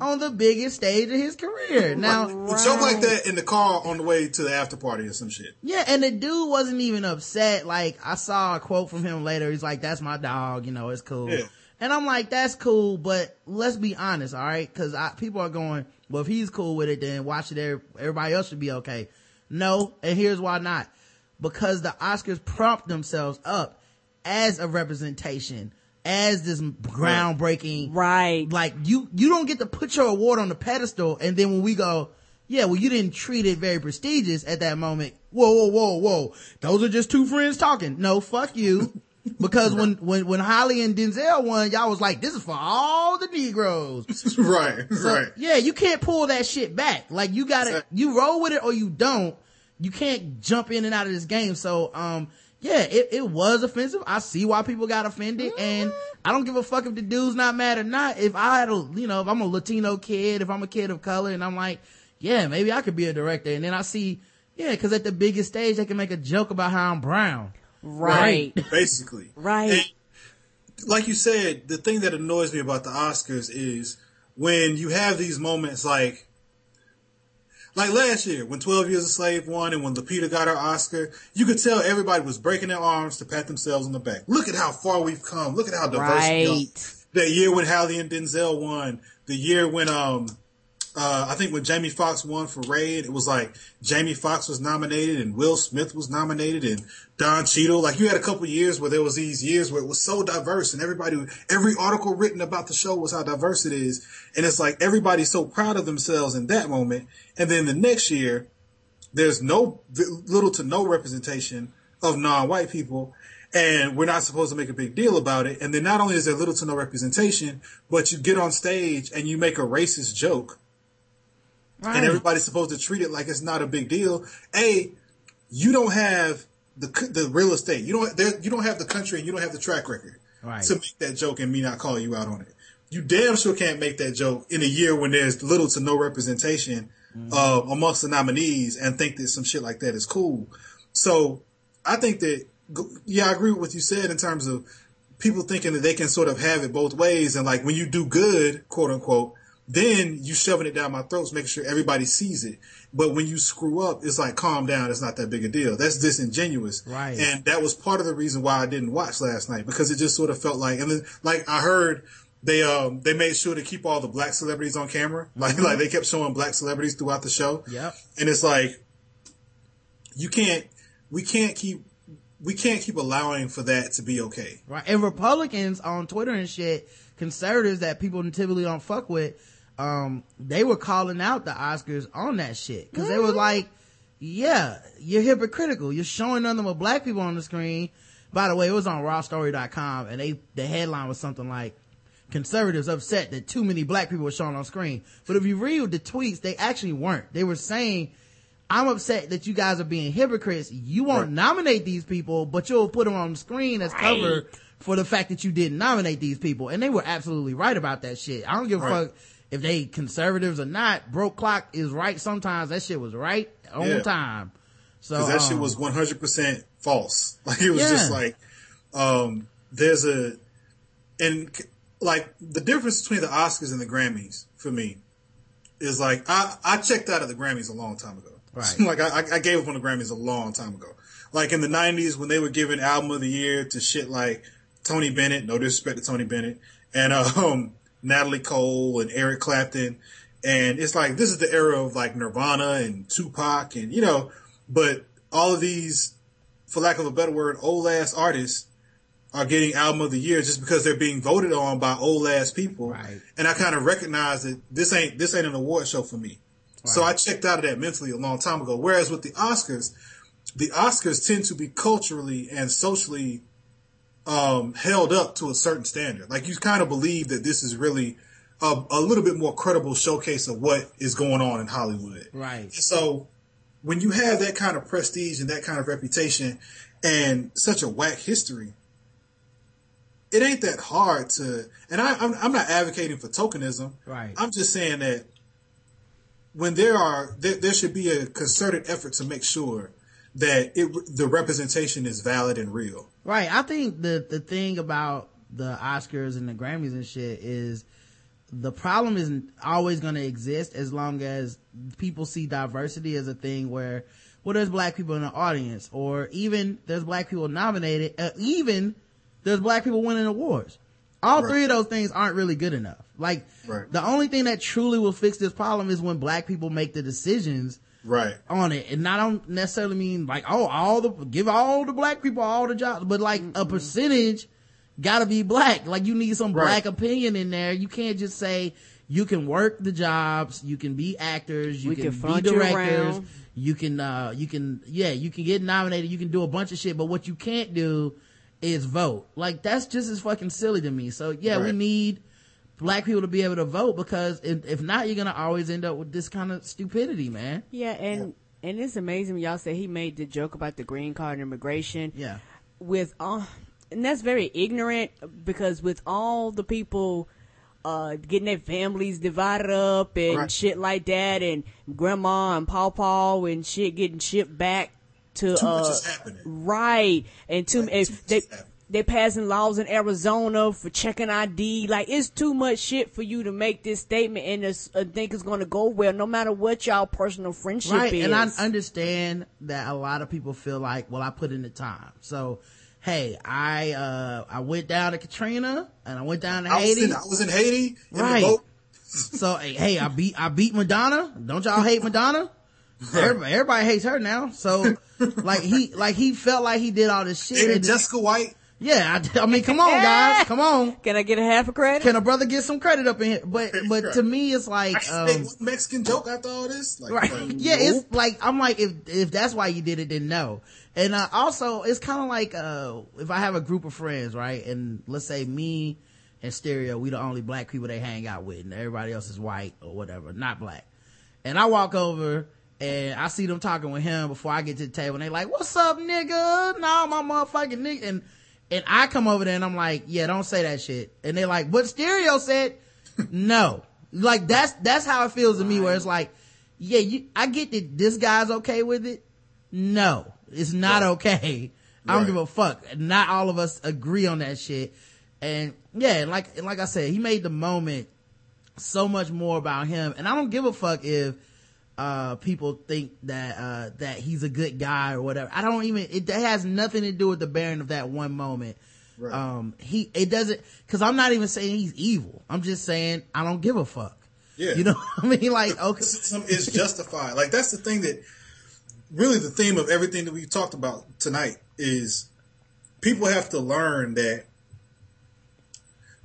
on the biggest stage of his career. Now, A joke like that in the car on the way to the after party or some shit. yeah, and the dude wasn't even upset. Like, I saw a quote from him later. He's like, that's my dog, you know, it's cool. Yeah. And I'm like, that's cool, but let's be honest, alright? Cause people are going, well, if he's cool with it, then why should everybody else should be okay? No, and here's why not. Because the Oscars prompt themselves up as a representation, as this groundbreaking, Right. like you you don't get to put your award on the pedestal and then when we go yeah well you didn't treat it very prestigious at that moment whoa whoa whoa whoa those are just two friends talking no fuck you because when when when Halle and denzel won y'all was like this is for all the negroes. Right, so, right. yeah you can't pull that shit back. Like you gotta Exactly. you roll with it or you don't. You can't jump in and out of this game. So um yeah it, it was offensive. I see why people got offended and i don't give a fuck if the dude's not mad or not. If i had a you know if i'm a latino kid if i'm a kid of color and i'm like yeah maybe i could be a director. And then i see yeah because at the biggest stage they can make a joke about how i'm brown Right. Basically. Right. And like you said, the thing that annoys me about the Oscars is when you have these moments like like last year when 12 Years a Slave won and when Lupita got her Oscar, you could tell everybody was breaking their arms to pat themselves on the back. Look at how far we've come. Look at how diverse we are. That year when Halle and Denzel won, the year when um uh, I think when Jamie Foxx won for Ray, it was like Jamie Foxx was nominated and Will Smith was nominated and Don Cheadle. Like you had a couple years where there was these years where it was so diverse and everybody, every article written about the show was how diverse it is. And it's like everybody's so proud of themselves in that moment. And then the next year, there's no little to no representation of non-white people and we're not supposed to make a big deal about it. And then not only is there little to no representation, but you get on stage and you make a racist joke right. and everybody's supposed to treat it like it's not a big deal. A, you don't have the the real estate. You don't there, you don't have the country and you don't have the track record Right. to make that joke and me not call you out on it. You damn sure can't make that joke in a year when there's little to no representation uh, amongst the nominees and think that some shit like that is cool. So I think that yeah, I agree with what you said in terms of people thinking that they can sort of have it both ways and like when you do good, quote unquote, then you shoving it down my throats, making sure everybody sees it. But when you screw up, it's like calm down. It's not that big a deal. That's disingenuous. Right. And that was part of the reason why I didn't watch last night because it just sort of felt like, and then like I heard they, um, they made sure to keep all the black celebrities on camera. Like, like they kept showing black celebrities throughout the show. Yeah. And it's like, you can't, we can't keep, we can't keep allowing for that to be okay. Right. And Republicans on Twitter and shit, conservatives that people typically don't fuck with, um, they were calling out the Oscars on that shit. Cause they were like, yeah, you're hypocritical. You're showing nothing but black people on the screen. By the way, it was on rawstory.com and they, the headline was something like, conservatives upset that too many black people were shown on screen. But if you read the tweets, they actually weren't. They were saying, I'm upset that you guys are being hypocrites. You won't Right. nominate these people, but you'll put them on the screen as cover for the fact that you didn't nominate these people. And they were absolutely right about that shit. I don't give a Right. fuck if they conservatives or not. Broke clock is right sometimes. That shit was right on Yeah. time. So that shit um, was 100% false. Like it was Yeah. just like, um, there's a, and like the difference between the Oscars and the Grammys for me is like, I, I checked out of the Grammys a long time ago. Right. like I, I- gave up on the Grammys a long time ago. Like in the nineties when they were giving album of the year to shit like Tony Bennett, no disrespect to Tony Bennett, and, um, Natalie Cole and Eric Clapton. And it's like, this is the era of like Nirvana and Tupac and, you know, but all of these, for lack of a better word, old ass artists are getting album of the year just because they're being voted on by old ass people. Right. And I kind of recognize that this ain't, this ain't an award show for me. So I checked out of that mentally a long time ago. Whereas with the Oscars, the Oscars tend to be culturally and socially um, held up to a certain standard. Like you kind of believe that this is really a, a little bit more credible showcase of what is going on in Hollywood. Right. So when you have that kind of prestige and that kind of reputation and such a whack history, it ain't that hard to. And I, I'm, I'm not advocating for tokenism. Right. I'm just saying that when there are there, there should be a concerted effort to make sure that it the representation is valid and real. Right. I think the the thing about the Oscars and the Grammys and shit is the problem isn't always going to exist as long as people see diversity as a thing where well there's black people in the audience or even there's black people nominated uh, even there's black people winning awards all Right. three of those things aren't really good enough like Right. the only thing that truly will fix this problem is when black people make the decisions Right. on it. And I don't necessarily mean like, oh, all the, give all the black people all the jobs, but like a percentage gotta be black. Like you need some Right. black opinion in there. You can't just say you can work the jobs, you can be actors, you We can, can be front you directors, you can, uh, you can, yeah, you can get nominated, you can do a bunch of shit, but what you can't do is vote. Like that's just as fucking silly to me. So yeah, we need black people to be able to vote because if, if not, you're gonna always end up with this kind of stupidity, man. Yeah, and and it's amazing. Y'all said he made the joke about the green card and immigration. Yeah. with all, and that's very ignorant because with all the people uh getting their families divided up and Right. shit like that, and grandma and pawpaw and shit getting shipped back to Too uh much is happening. right and too too much they. They passing laws in Arizona for checking ID. Like it's too much shit for you to make this statement and it's, I think it's going to go well, no matter what y'all personal friendship right is. and i understand that a lot of people feel like well i put in the time so hey i uh i went down to katrina and i went down to I was, haiti in, I was in Haiti. In Right. The boat. so hey, hey i beat i beat madonna don't y'all hate madonna everybody, everybody hates her now so like he like he felt like he did all this shit Dated and- Jessica White. Yeah I, I mean come on guys come on Can I get a half a credit? can a brother get some credit up in here but but to me it's like can um Mexican joke after all this. Like, right like, yeah nope. it's like i'm like if if that's why you did it then no and uh, also it's kind of like uh if i have a group of friends right and let's say me and stereo we the only black people they hang out with and everybody else is white or whatever not black and i walk over and I see them talking with him before I get to the table and they like, what's up, nigga? Nah, my motherfucking nigga. And, and I come over there and I'm like, yeah, don't say that shit. And they're like, but stereo said, no. Like that's, that's how it feels to me where it's like, yeah, you, I get that this guy's okay with it. No, it's not Right. okay. I don't Right. give a fuck. Not all of us agree on that shit. And yeah, like, like I said, he made the moment so much more about him. And I don't give a fuck if, uh, people think that, uh, that he's a good guy or whatever. I don't even, it has nothing to do with the bearing of that one moment. Right. Um, he, it doesn't, cause I'm not even saying he's evil. I'm just saying I don't give a fuck. Yeah. You know what I mean? Like, okay. Criticism is justified. Like that's the thing that really the theme of everything that we talked about tonight is people have to learn that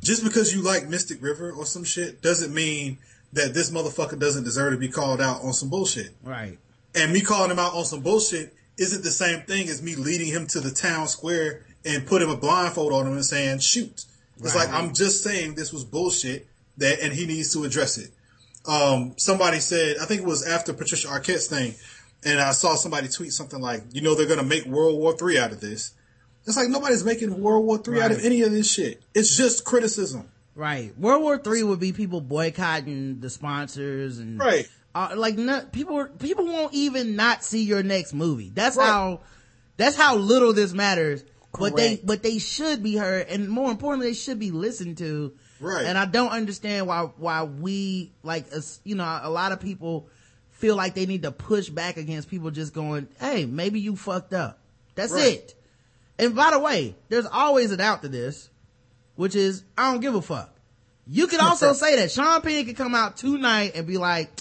just because you like Mystic River or some shit doesn't mean that this motherfucker doesn't deserve to be called out on some bullshit. Right. And me calling him out on some bullshit isn't the same thing as me leading him to the town square and putting a blindfold on him and saying shoot. It's Right. like I'm just saying this was bullshit that and he needs to address it. Um, somebody said I think it was after Patricia Arquette's thing, and I saw somebody tweet something like, you know, they're gonna make World War Three out of this. It's like nobody's making World War Three out of any of this shit. It's just criticism. Right. World War Three would be people boycotting the sponsors and Right. uh, like no, people people won't even not see your next movie. That's Right. how that's how little this matters. But they but they should be heard, and more importantly, they should be listened to. Right. And I don't understand why why we like. You know, a lot of people feel like they need to push back against people just going, "Hey, maybe you fucked up." That's Right. it. And by the way, there's always an out to this, which is I don't give a fuck. You could also say that Sean Penn could come out tonight and be like,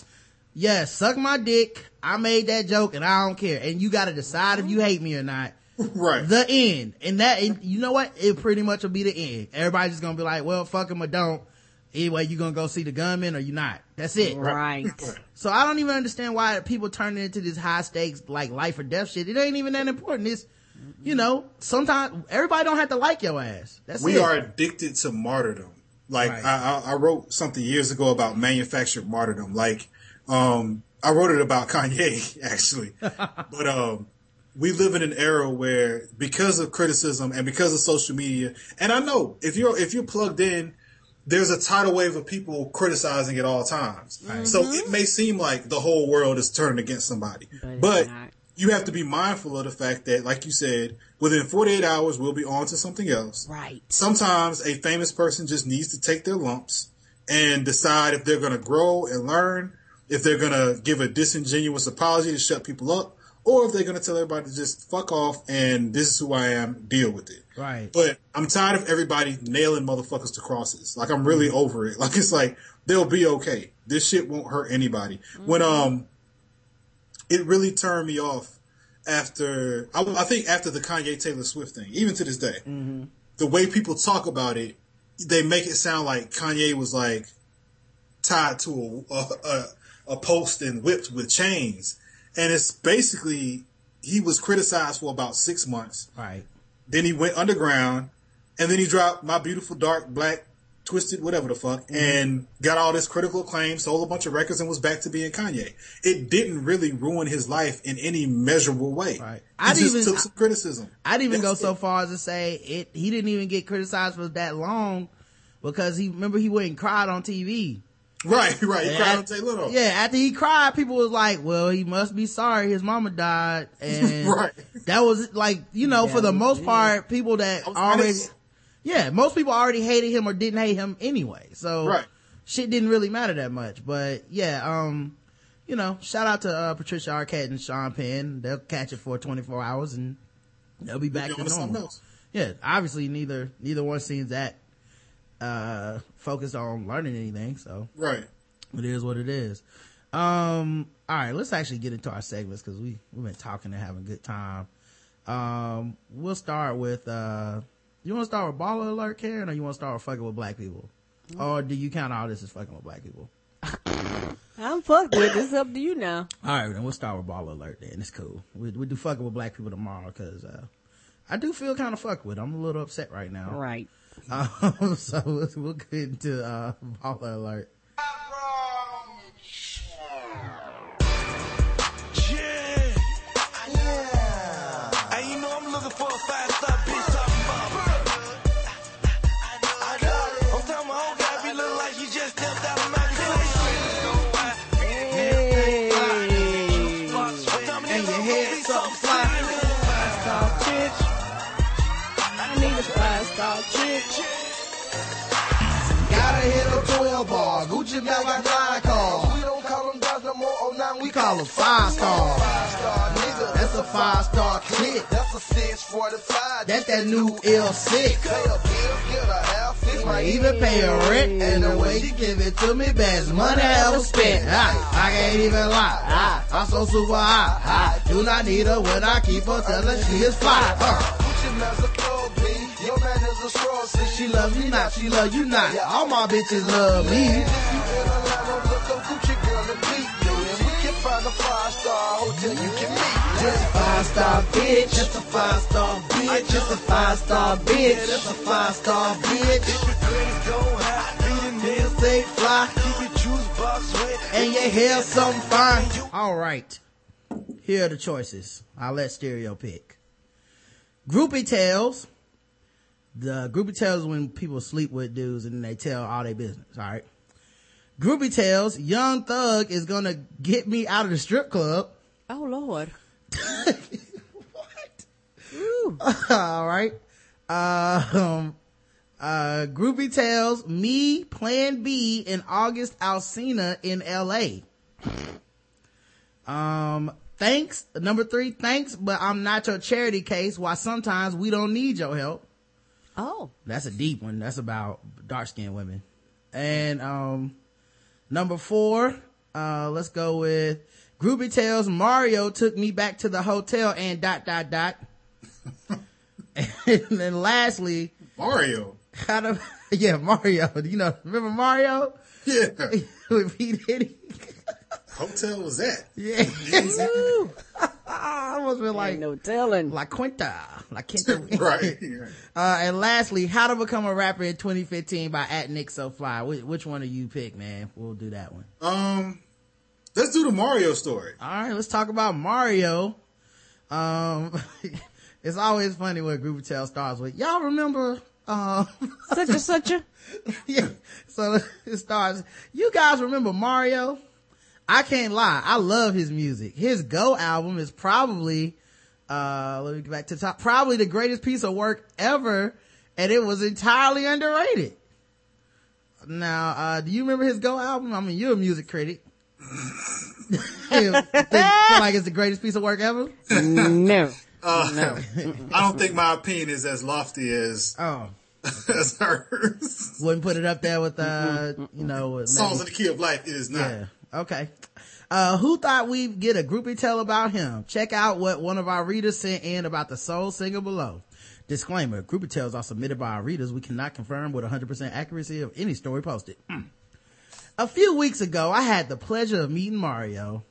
"Yeah, suck my dick. I made that joke and I don't care." And you got to decide if you hate me or not. Right. The end. And that, and you know what? It pretty much will be the end. Everybody's just gonna be like, "Well, fuck him or don't." Anyway, you gonna go see the gunman or you not? That's it. Right. So I don't even understand why people turn it into this high stakes like life or death shit. It ain't even that important. It's you know, sometimes everybody don't have to like your ass. That's we it. are addicted to martyrdom. Like Right. I, I, I wrote something years ago about manufactured martyrdom. Like, um, I wrote it about Kanye actually, but um, we live in an era where because of criticism and because of social media, and I know if you're if you're plugged in, there's a tidal wave of people criticizing at all times. So it may seem like the whole world is turning against somebody, But but not. You have to be mindful of the fact that, like you said, within 48 hours we'll be on to something else. Right. Sometimes a famous person just needs to take their lumps and decide if they're going to grow and learn, if they're going to give a disingenuous apology to shut people up, or if they're going to tell everybody to just fuck off and this is who I am, deal with it. Right. But I'm tired of everybody nailing motherfuckers to crosses. Like I'm really over it. Like it's like they'll be okay. This shit won't hurt anybody. When um, it really turned me off after I, I think after the Kanye Taylor Swift thing. Even to this day, mm-hmm. the way people talk about it, they make it sound like Kanye was like tied to a, a, a, a post and whipped with chains, and it's basically he was criticized for about six months. Right. Then he went underground, and then he dropped My Beautiful Dark Black Twisted, whatever the fuck, Mm-hmm. and got all this critical acclaim, sold a bunch of records, and was back to being Kanye. It didn't really ruin his life in any measurable way. Right. He I'd just even- took some criticism. I'd even go so it. far as to say it. He didn't even get criticized for that long because he remember he went and cried on TV. Right, right. He Yeah, cried at- on Taylor. Yeah, after he cried, people was like, "Well, he must be sorry his mama died," and Right. that was like, you know, for the most part, people that was already, honest. Yeah, most people already hated him or didn't hate him anyway. So Right. shit didn't really matter that much. But yeah, um, you know, shout out to uh, Patricia Arquette and Sean Penn. They'll catch it for 24 hours and they'll be back to normal. Yeah, obviously neither neither one seems that uh focused on learning anything. So Right. it is what it is. Um, all right, let's actually get into our segments because we we've been talking and having a good time. Um, we'll start with uh, you want to start with BallerAlert, Karen, or you want to start with fucking with black people, or do you count all this as fucking with black people? I'm fucked with. It's up to you now. All right, then we'll start with BallerAlert. Then it's cool. We we do fucking with black people tomorrow because uh, I do feel kind of fucked with. I'm a little upset right now. Right. Um, so we'll, we'll get into uh, BallerAlert. Star chick. Gotta hit a 12 bar. Gucci bag got glide cars. We don't call them dogs no more. Oh, now we call them five star. five star nigga. That's a five star click. That's a 645. That's that new L6. Pay a bill, get a half. Might even pay a rent. And the way she give it to me, best money I ever spent. I, I can't even lie. I, I'm so super high. I do not need her when I keep her telling she is fly. Uh, see. she love you not, she love you not. All my bitches love me. If you can meet. Just a five star bitch. Just a five star bitch. Just a five star bitch. Just a five star bitch. If your the nails Say fly. your box and your hair something fine. All right. Here are the choices. I'll let Stereo pick. Groupie Tales. The groupie tales is when people sleep with dudes and they tell all their business. All right. Groupie Tales. Young Thug is gonna get me out of the strip club. Oh Lord. What? All right. Um, uh, Groupie Tales. Me, Plan B, in August Alsina in L.A. Um, thanks. Number three, thanks, but I'm not your charity case. Why sometimes we don't need your help. Oh. That's a deep one. That's about dark skinned women. And, um, number four, uh, let's go with Groupie Tales. Mario took me back to the hotel and dot, dot, dot. and then lastly, Mario. kind of, yeah, Mario, you know, remember Mario? Yeah. With P. Diddy? Hotel was that? Yeah. I almost been like, Ain't no telling. La Quinta. La Quinta. right. Uh, and lastly, How to Become a Rapper in 2015 by at Nick So Fly. Which, which one do you pick, man? We'll do that one. Um, let's do the Mario story. All right, let's talk about Mario. Um, it's always funny when Groupie tell starts with, y'all remember, um, such a such a. yeah. So it starts, you guys remember Mario? I can't lie. I love his music. His Go album is probably, uh, let me get back to the top, probably the greatest piece of work ever. And it was entirely underrated. Now, uh, do you remember his Go album? I mean, you're a music critic. Feel like it's the greatest piece of work ever? no. Uh, I don't think my opinion is as lofty as Oh, as hers. wouldn't put it up there with, uh, you know, with Songs of the Key of Life. It is not. Yeah. Okay. Uh, who thought we'd get a groupie tell about him? Check out what one of our readers sent in about the soul singer below. Disclaimer, groupie tales are submitted by our readers. We cannot confirm with 100% accuracy of any story posted. Hmm. A few weeks ago, I had the pleasure of meeting Mario.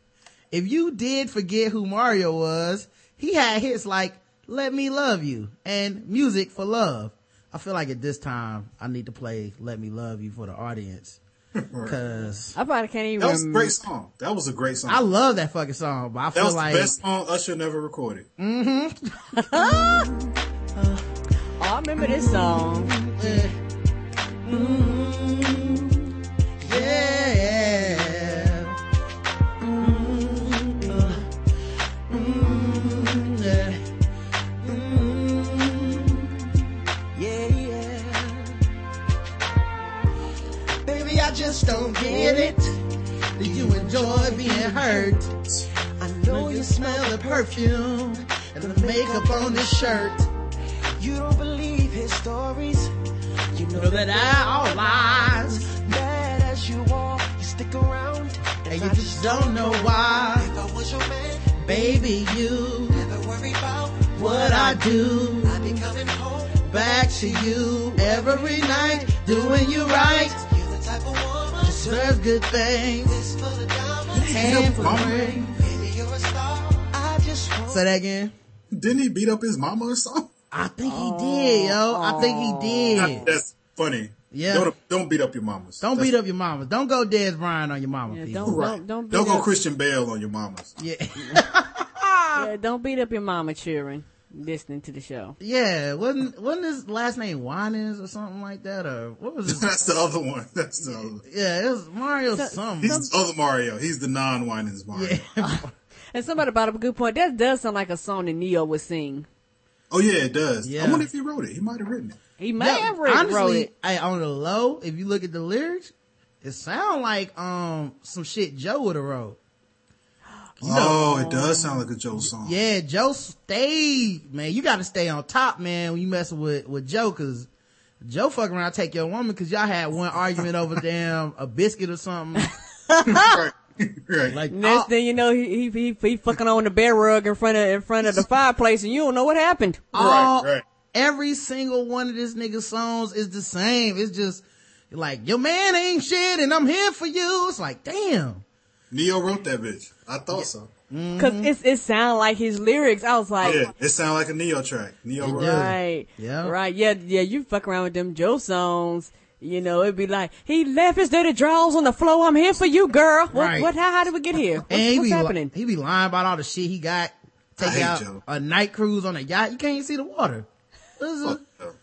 If you did forget who Mario was, he had hits like Let Me Love You and Music for Love. I feel like at this time, I need to play Let Me Love You for the audience. Cause I probably can't even That was a great song. That was a great song. I love that fucking song, but I that feel was like the best song Usher never recorded. Mm-hmm. oh, I remember this song. yeah. just don't get it. Do you enjoy being hurt? I know you smell the perfume and the makeup on this shirt. You don't believe his stories. You know that I all lies, Mad as you are, you stick around. and you just don't know why. If I was your man, Baby, you, never worry about what I do, I be coming home. back to you every night, doing you right. Woman Deserve good things, this for the diamonds. hand for Mama. ring. Baby, you're a star. I just want Say that again. Didn't he beat up his mama or something? I think he did, yo. I think he oh. did. That's funny. Yeah. Don't, don't beat up your mamas. Don't That's- beat up your mamas. Don't go Dez Bryant on your mama, Yeah, people. don't Right. don't don't beat Don't go up, Christian Bale on your mamas. Yeah. yeah, don't beat up your mama children listening to the show. yeah. Wasn't, wasn't his last name Winans or something like that? Or what was his? That's the other one. That's the other. yeah, it was Mario something. He's the other Mario. He's the non-Winans Mario. Yeah. And somebody brought up a good point. That does sound like a song that Ne-Yo would sing. Oh yeah, it does. Yeah. I wonder if he wrote it. He might have written it. He may Yeah, have wrote, wrote honestly, it. I, on the low, if you look at the lyrics, it sound like um some shit Joe would have wrote. Oh, it does sound like a Joe song. Yeah, Joe stayed, man. You got to stay on top, man, when you messing with with Joe, cause Joe fuck around take your woman, cause y'all had one argument over damn a biscuit or something. right. right. Like Next all, thing you know, he, he he he fucking on the bear rug in front of in front of the fireplace, and you don't know what happened. all- right. every single one of this nigga's songs is the same. It's just like your man ain't shit, and I'm here for you. It's like damn. Ne-Yo wrote that bitch. I thought so. Mm-hmm. Cause it's, it sound like his lyrics. I was like, Yeah, it sounded like a Ne-Yo track. Ne-Yo It wrote does. that. right, Yeah. right, yeah, yeah. You fuck around with them Joe songs. You know, it'd be like, he left his dirty drawers on the floor. I'm here for you, girl. What, Right. what, how, how did we get here? What, And he what's be, li- happening? he be lying about all the shit he got. Take out Joe. a night cruise on a yacht. You can't even see the water. What's the Fuck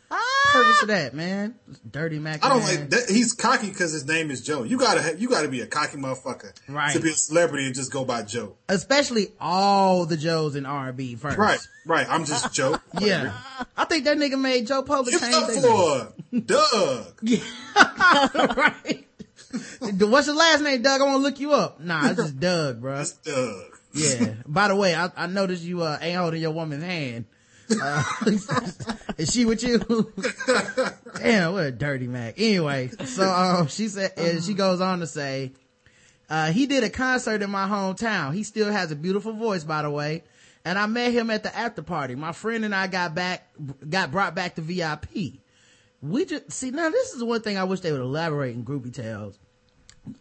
purpose of that, man? Dirty Mac. I don't man. like that. He's cocky because his name is Joe. You gotta have, you gotta be a cocky motherfucker Right. to be a celebrity and just go by Joe. Especially all the Joes in R&B first. Right, right. I'm just Joe. Yeah. I think that nigga made Joe Public Give change it up their name. for Doug. right. What's your last name, Doug? I want to look you up. Nah, it's just Doug, bro. That's Doug. Yeah. By the way, I, I noticed you uh, ain't holding your woman's hand. Uh, is she with you? Damn, what a dirty Mac. Anyway, so um, she said, and she goes on to say, uh, he did a concert in my hometown. He still has a beautiful voice, by the way. And I met him at the after party. My friend and I got back, got brought back to VIP. We just, see, now this is one thing I wish they would elaborate in Groupie Tales.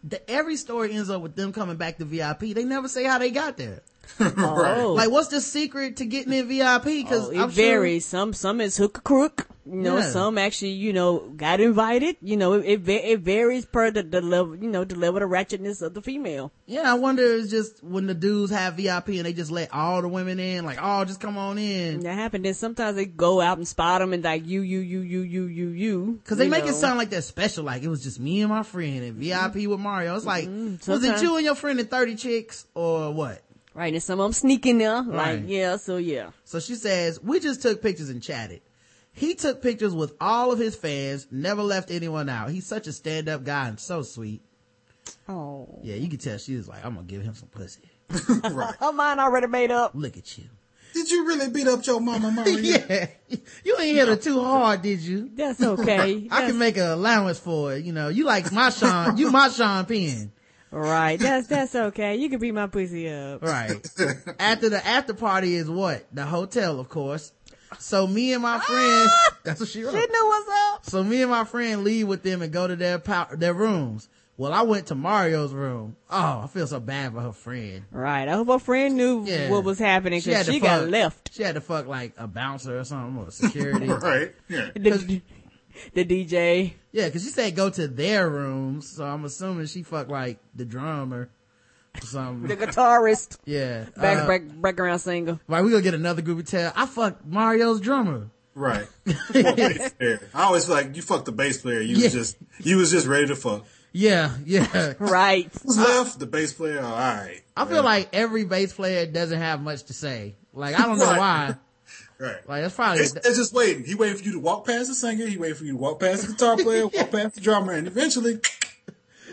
The, every story ends up with them coming back to VIP. They never say how they got there. Oh, Like, what's the secret to getting in VIP? Oh, Cause Oh, it I'm sure- varies. Some some is hook a crook. You know, Yeah. some actually, you know, got invited. You know, it it, it varies per the, the level, you know, the level of ratchetness of the female. Yeah, I wonder if it's just when the dudes have VIP and they just let all the women in, like, oh, just come on in. That happened. Then sometimes they go out and spot them and like you, you, you, you, you, you, you. Cause they you make it sound like they're special, like it was just me and my friend and VIP mm-hmm. with Mario. It's like, mm-hmm. was it you and your friend and 30 chicks or what? Right. And some of them sneak in there. Like Right. yeah, so yeah. So she says, we just took pictures and chatted. He took pictures with all of his fans, never left anyone out. He's such a stand-up guy and so sweet. Oh, Yeah, you can tell she was like, I'm gonna give him some pussy. right. her mind already made up. Look at you. Did you really beat up your mama, Mario? yeah. You ain't hit her too hard, did you? That's okay. I can make an allowance for it. You know, you like my Sean, you my Sean Penn. Right. That's that's okay. You can beat my pussy up. Right. after the after party is what? The hotel, of course. So me and my friend, ah! that's what she wrote. She knew what's up. So me and my friend leave with them and go to their pow- their rooms. Well, I went to Mario's room. Oh, I feel so bad for her friend. Right. I hope her friend knew Yeah. what was happening She had because to she, got left. She had to fuck like a bouncer or something or security. Right. Yeah. The, the DJ. yeah, cause she said go to their rooms. So I'm assuming she fucked like the drummer or something. The guitarist. yeah. Back, Uh, back, background singer. Right, we gonna get another group of tell. I fucked Mario's drummer. Right. Yeah. I always feel like you fucked the bass player. You Yeah. was just you was just ready to fuck. Yeah, yeah. Right. Who's left? The bass player. All right. I feel like every bass player doesn't have much to say. Like I don't know Right. why. Right. Like that's probably It's, it's just waiting. He waiting for you to walk past the singer. He waiting for you to walk past the guitar player, walk past the drummer, and eventually,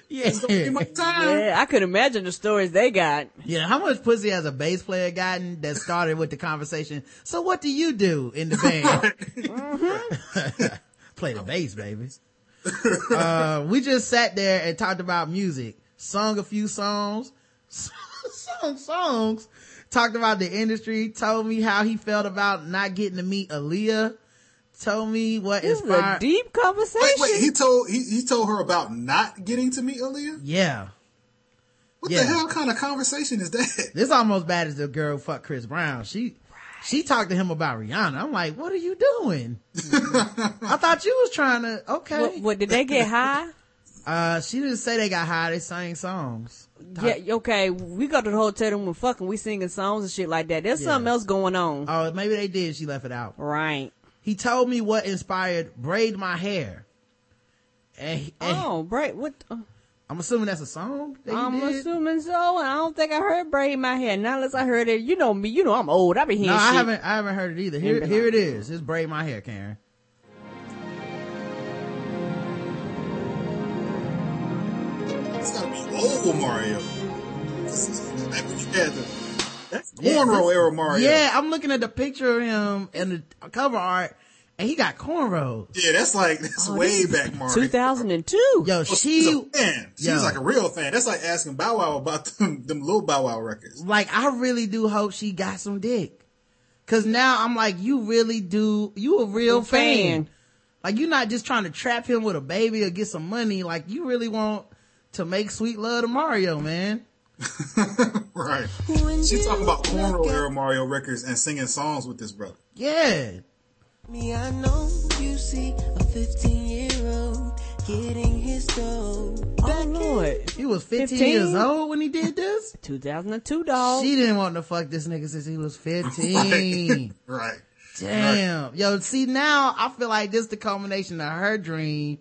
yeah. my time. Yeah, I could imagine the stories they got. Yeah, how much pussy has a bass player gotten that started with the conversation? So what do you do in the band? Play the bass, baby. uh, we just sat there and talked about music, sung a few songs, sung songs, talked about the industry, told me how he felt about not getting to meet Aaliyah, told me what This a inspired. deep conversation. Wait, wait. He told he, he told her about not getting to meet Aaliyah. yeah. What Yeah. the hell kind of conversation is that? This almost bad as the girl who fucked Chris Brown. She she talked to him about Rihanna. I'm like, what are you doing? I thought you was trying to okay. what, what, did they get high? Uh she didn't say they got high, they sang songs. Yeah, okay. We go to the hotel room and fucking we singing songs and shit like that. There's Yeah. something else going on. Oh, maybe they did, she left it out. right. He told me what inspired Braid My Hair. And, and Oh, break. What? uh, I'm assuming that's a song that I'm assuming so. and I don't think I heard braid my hair. Not unless I heard it. You know me. You know I'm old. I be hearing No, I haven't I haven't heard it either. Here here it is. It's Braid My Hair, Karen. It's gotta be old Mario. This is like when you had the that's Yeah, cornrow this- era Mario. Yeah, I'm looking at the picture of him and the cover art and he got cornrows. Yeah, that's like that's Oh, way back Mario. 2002. Yo, Oh, she she's a fan. She's Yo. like a real fan. That's like asking Bow Wow about them, them little Bow Wow records. like I really do hope she got some dick. Cause now I'm like, you really do, you a real A fan. fan. Like you're not just trying to trap him with a baby or get some money. Like you really want to make sweet love to Mario, man. Right. She's talking about cornrow era Mario records and singing songs with this brother. Yeah. Me, I know you see a 15 year old getting his dough. Oh Lord. He was 15, 15? years old when he did this. 2002 dog. She didn't want to fuck this nigga since he was 15. Right. Damn. Yo, see now I feel like this is the culmination of her dream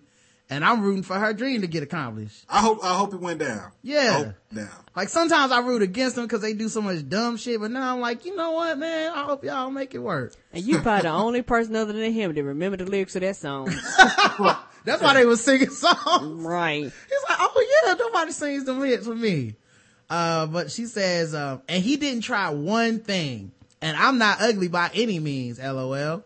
and I'm rooting for her dream to get accomplished. I hope I hope it went down. Yeah. I hope down. Like sometimes I root against them because they do so much dumb shit, but now I'm like, you know what, man? I hope y'all make it work. and you probably the only person other than him that remember the lyrics of that song. That's why they was singing songs. right. He's like, oh yeah, nobody sings the hits for me. Uh, but she says, um, and he didn't try one thing. And I'm not ugly by any means, lol.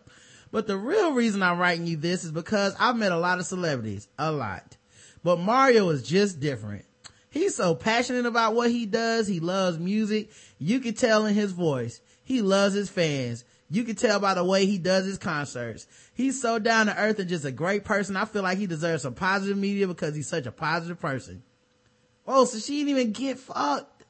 But the real reason I'm writing you this is because I've met a lot of celebrities, a lot. But Mario is just different. He's so passionate about what he does. He loves music. You can tell in his voice. He loves his fans. You can tell by the way he does his concerts. He's so down to earth and just a great person. I feel like he deserves some positive media because he's such a positive person. Oh, so she didn't even get fucked.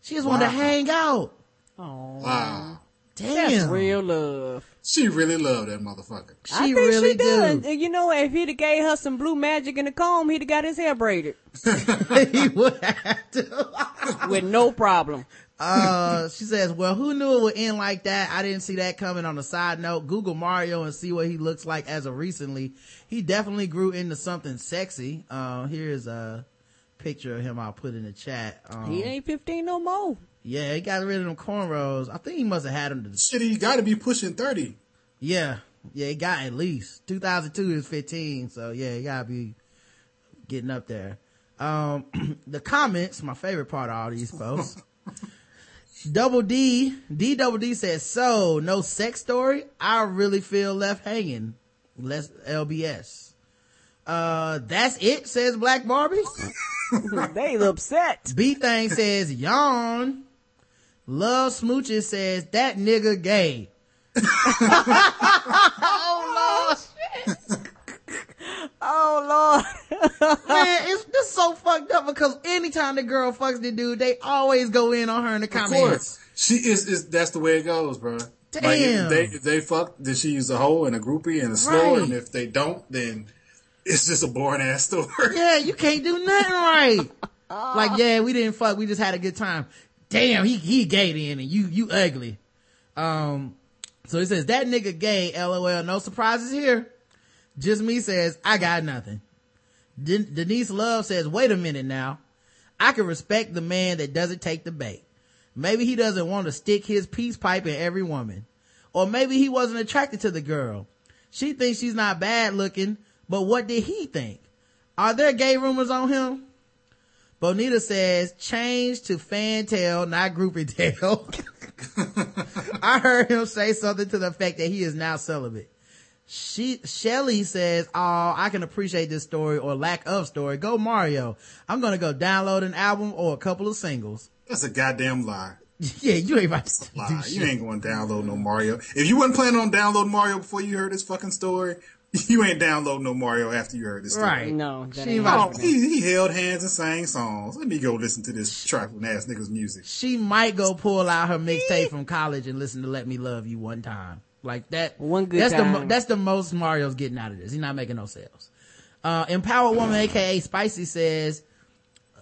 She just wanted to hang out. Oh, Wow. Damn. that's real love. She really loved that motherfucker. She I think really she does. do. You know, if he'd have gave her some blue magic in the comb, he'd have got his hair braided he would have to. with no problem. Uh, she says, well, who knew it would end like that? I didn't see that coming on a side note. Google Mario and see what he looks like as of recently. He definitely grew into something sexy. Uh, here's a picture of him I'll put in the chat. Um, He ain't 15 no more. Yeah, he got rid of them cornrows. I think he must have had them to, the. Shit, he got to be pushing thirty. yeah, Yeah, he got at least 2002 is 15. So yeah, it gotta be getting up there. Um, the comments, my favorite part of all these posts. Double D, D double D says, so no sex story. I really feel left hanging. Less LBS. Uh, that's it, says Black Barbie. they upset. B thing says, yawn. Love Smooches says, that nigga gay. Oh Lord. Oh Lord. Man, it's just so fucked up because anytime the girl fucks the dude, they always go in on her in the comments. Of comments. course. She is, is, that's the way it goes, bro. Like Damn. if they, if they fuck, then she's a hoe and a groupie and a slow, Right. and if they don't, then it's just a boring ass story. Yeah, you can't do nothing right. like, yeah, we didn't fuck, we just had a good time. Damn, he, he gay then and you, you ugly. Um, so he says, that nigga gay, lol, no surprises here. Just me says, I got nothing. Den- Denise Love says, wait a minute now. I can respect the man that doesn't take the bait. Maybe he doesn't want to stick his peace pipe in every woman. Or maybe he wasn't attracted to the girl. She thinks she's not bad looking, but what did he think? Are there gay rumors on him? Bonita says, change to fan tail, not groupie tail. I heard him say something to the effect that he is now celibate. She, Shelly says, oh, I can appreciate this story or lack of story. Go Mario. I'm gonna go download an album or a couple of singles. That's a goddamn lie. yeah, you ain't about to Lie. You ain't going to download no Mario. If you wasn't planning on downloading Mario before you heard this fucking story, you ain't downloading no Mario after you heard this story. Right. No, She ain't ain't Oh, he, he held hands and sang songs. Let me go listen to this trifling ass nigga's music. she might go pull out her mixtape from college and listen to "Let Me Love You" one time, like that. One good that's the that's the most Mario's getting out of this. He's not making no sales. Uh, Empowered Woman, aka Spicy, says,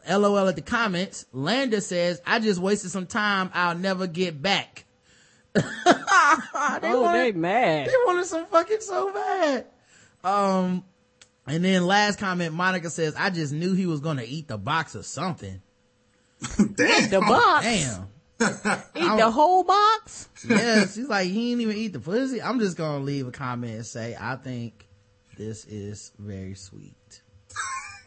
"LOL" at the comments. Landa says, "I just wasted some time. I'll never get back." they Oh, they mad. they wanted some fucking so bad. Um, and then last comment, Monica says, "I just knew he was gonna eat the box or something." Damn. The box. Damn. Eat the whole box. yeah, she's like, he didn't even eat the pussy. I'm just gonna leave a comment and say, I think this is very sweet.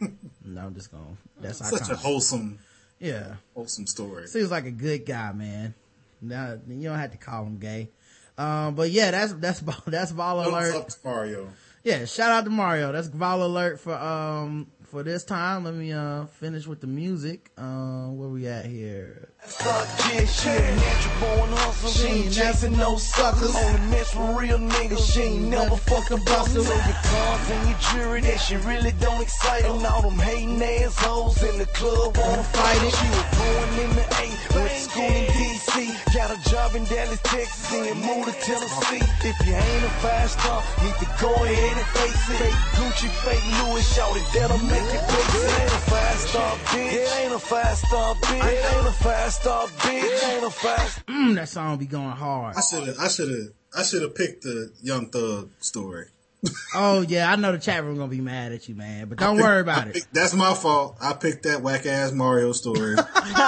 no, I'm just gonna, that's our Such a wholesome, Yeah. wholesome story. Seems like a good guy, man. Now, you don't have to call him gay. Um, but yeah, that's, that's, that's BallerAlert. up to Mario. Yeah, shout out to Mario. That's BallerAlert for, um, for this time. Let me, uh, finish with the music. Uh, where we at here? Fuck she a natural born hustler. She ain't chasing no suckers. Only mess with real niggas. She ain't never fucked a buster. So your cars and your jewelry that she really don't excite. And all them hating assholes in the club wanna fight it. She was born in the A, went to school in DC. Got a job in Dallas, Texas, and then moved to Tennessee. If you ain't a five star, need to go ahead and face it. Fake Gucci, fake Louis, shout it, that'll make you face it. Ain't a five bitch. It ain't a five star bitch. It ain't a five star bitch. Ain't a five Mm, that song be going hard. I should have, I should have, I should have picked the Young Thug story. Oh yeah, I know the chat room gonna be mad at you, man, but don't worry about I it. picked- That's my fault. I picked that whack ass Mario story.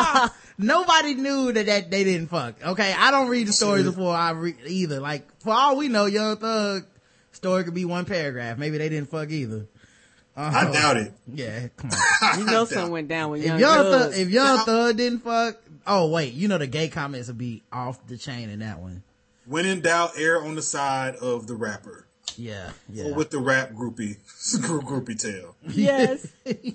Nobody knew that, that they didn't fuck. Okay, I don't read the stories before I read either. Like for all we know, Young Thug story could be one paragraph. Maybe they didn't fuck either. I doubt it. Yeah, come on. You know something went down with if young Young Thug. Thug, if Young Now- Thug didn't fuck, oh wait, you know the gay comments would be off the chain in that one. When in doubt, err on the side of the rapper. Yeah, yeah. Or with the rap groupie, groupie tail. yes.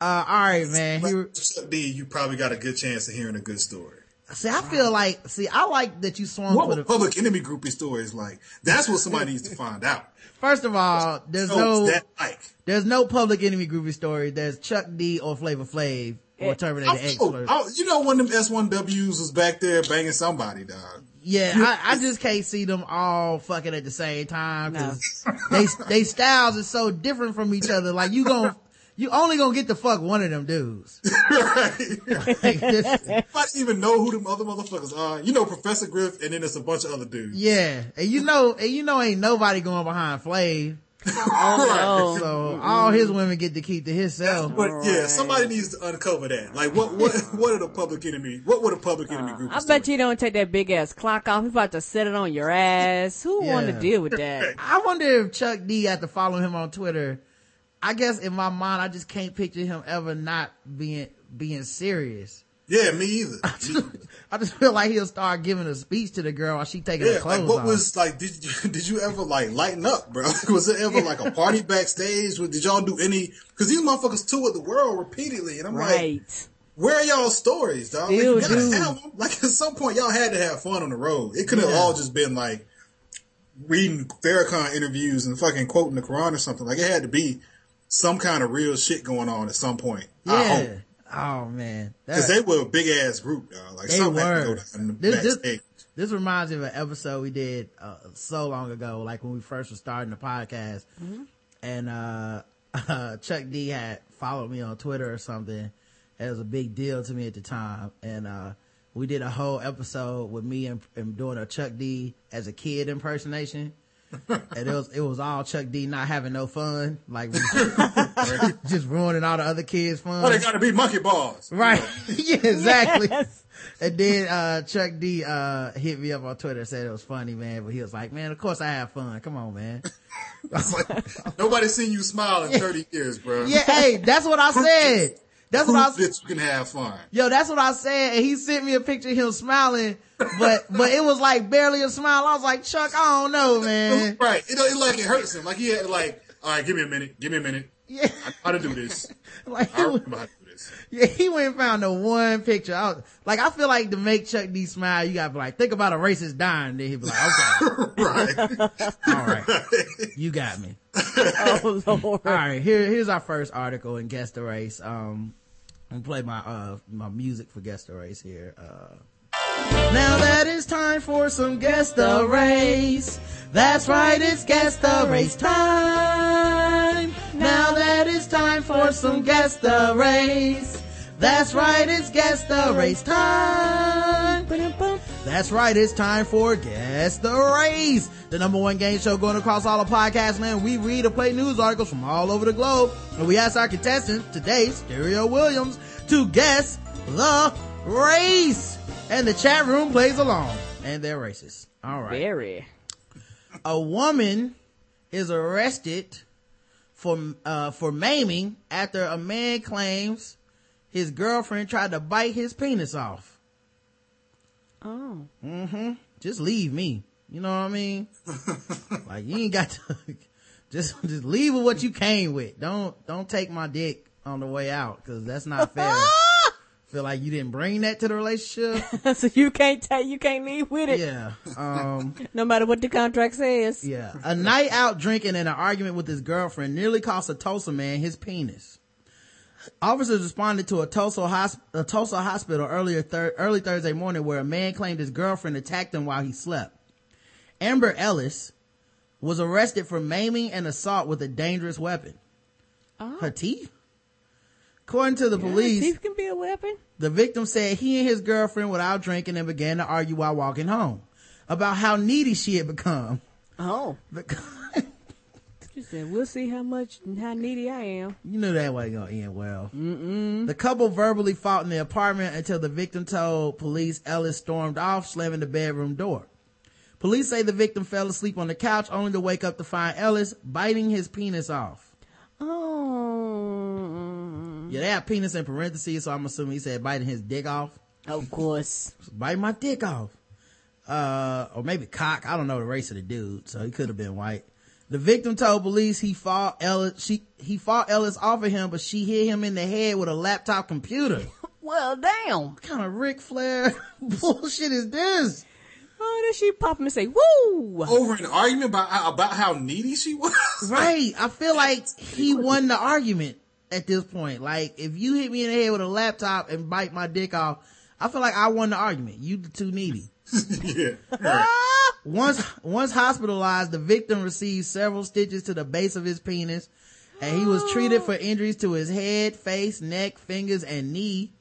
Uh, all right, man. Here, D, you probably got a good chance of hearing a good story. see, I feel like, see, I like that you swung What for the. public enemy groupie stories like? That's what somebody needs to find out. First of all, there's So no, like. there's no public enemy groovy story. There's Chuck D or Flavor Flav or Terminator oh, X. Oh, first. oh, you know one of them S1Ws was back there banging somebody, dog. Yeah, I, I just can't see them all fucking at the same time because they they styles are so different from each other. Like you gon' you only gonna get to fuck one of them dudes. Like, this- I didn't even know who them other motherfuckers are. You know Professor Griff, and then there's a bunch of other dudes. yeah, and you know, and you know, ain't nobody going behind Flav. Oh, So all all his women get to keep to himself. But yeah, somebody needs to uncover that. Like, what what what are the public enemy? What would a public enemy group? I bet you don't take that big ass clock off. He's about to set it on your ass. Who want to deal with that? I wonder if Chuck D had to follow him on Twitter, I guess in my mind I just can't picture him ever not being being serious. Yeah, me either. Me- I just feel like he'll start giving a speech to the girl while she taking her yeah, clothes like what off. was like? Did you did you ever like lighten up, bro? was it ever like a party backstage? Did y'all do any? Because these motherfuckers toured the world repeatedly, and I'm like, where are y'all stories, dog? Like, Still you gotta do. have 'em. Like at some point, y'all had to have fun on the road. It could have Yeah. all just been like reading Farrakhan interviews and fucking quoting the Quran or something. Like it had to be some kind of real shit going on at some point. I hope. yeah. Oh man. Because they were a big ass group, dog. Like They something to were. go down the This- this- This reminds me of an episode we did uh, so long ago, like when we first were starting the podcast, and uh, Chuck D had followed me on Twitter or something. It was a big deal to me at the time, and uh, we did a whole episode with me and, and doing a Chuck D as a kid impersonation. and it was it was all Chuck D not having no fun, like just ruining all the other kids' fun. Oh, they gotta be monkey balls. Right. yeah, exactly. Yes. And then uh Chuck D uh hit me up on Twitter and said it was funny, man. But he was like, Man, of course I have fun. Come on, man. It's like, Nobody seen you smile in 30 years, bro. Yeah, hey, that's what I said. That's what I that you can have fun. Yo, that's what I said. And he sent me a picture of him smiling, but but it was like barely a smile. I was like, Chuck, I don't know, man. Right. It, it like it hurts him. Like he had like, all right, give me a minute. Give me a minute. Yeah. I know how to do this. Like I remember how to do yeah, he went and found the one picture. I was, like I feel like to make Chuck D smile, you gotta be like, think about a racist dying. Then he'd be like, okay, right. all right, you got me. Oh Lord. All right, here here's our first article in Guess the Race. Um, I'm play my uh my music for Guess the Race here. Uh, now that it's time for some Guess the Race. That's right, it's Guess the Race time. Now that it's time for some Guess the Race. That's right, it's Guess the Race time. That's right, it's time for Guess the Race, the number one game show going across all of podcast land. We read and play news articles from all over the globe, and we ask our contestants, today, Stereo Williams, to guess the race. And the chat room plays along, and they're racist. All right. Very. A woman is arrested for, uh, for maiming after a man claims his girlfriend tried to bite his penis off. Oh. just leave me. You know what I mean? like you ain't got to just just leave with what you came with. Don't don't take my dick on the way out because that's not fair. Feel like you didn't bring that to the relationship. so you can't take, you can't leave with it, Yeah. Um. no matter what the contract says. Yeah. A night out drinking and an argument with his girlfriend nearly cost a Tulsa man his penis. Officers responded to a Tulsa, hosp- a Tulsa hospital earlier thir- early Thursday morning where a man claimed his girlfriend attacked him while he slept. Amber Ellis was arrested for maiming and assault with a dangerous weapon. Her teeth? According to the police, Teeth can be a weapon. the victim said he and his girlfriend were out drinking and began to argue while walking home about how needy she had become. Oh. The- She said, we'll see how much, how needy I am. You knew that wasn't gonna end well. Mm-mm. The couple verbally fought in the apartment until the victim told police Ellis stormed off, slamming the bedroom door. Police say the victim fell asleep on the couch only to wake up to find Ellis biting his penis off. Oh. Yeah, they have penis in parentheses, so I'm assuming he said biting his dick off. Of course. Bite my dick off. Uh, or maybe cock. I don't know the race of the dude, so he could have been white. The victim told police he fought Ellis, she, he fought Ellis off of him, but she hit him in the head with a laptop computer. Well, damn. What kind of Ric Flair bullshit is this? Oh, then she pop him and say, woo! Over an argument about about how needy she was. Right. I feel like he won the argument at this point. Like, if you hit me in the head with a laptop and bite my dick off, I feel like I won the argument. You the too needy. yeah. Right. Once, once hospitalized, the victim received several stitches to the base of his penis and he was treated for injuries to his head, face, neck, fingers, and knee.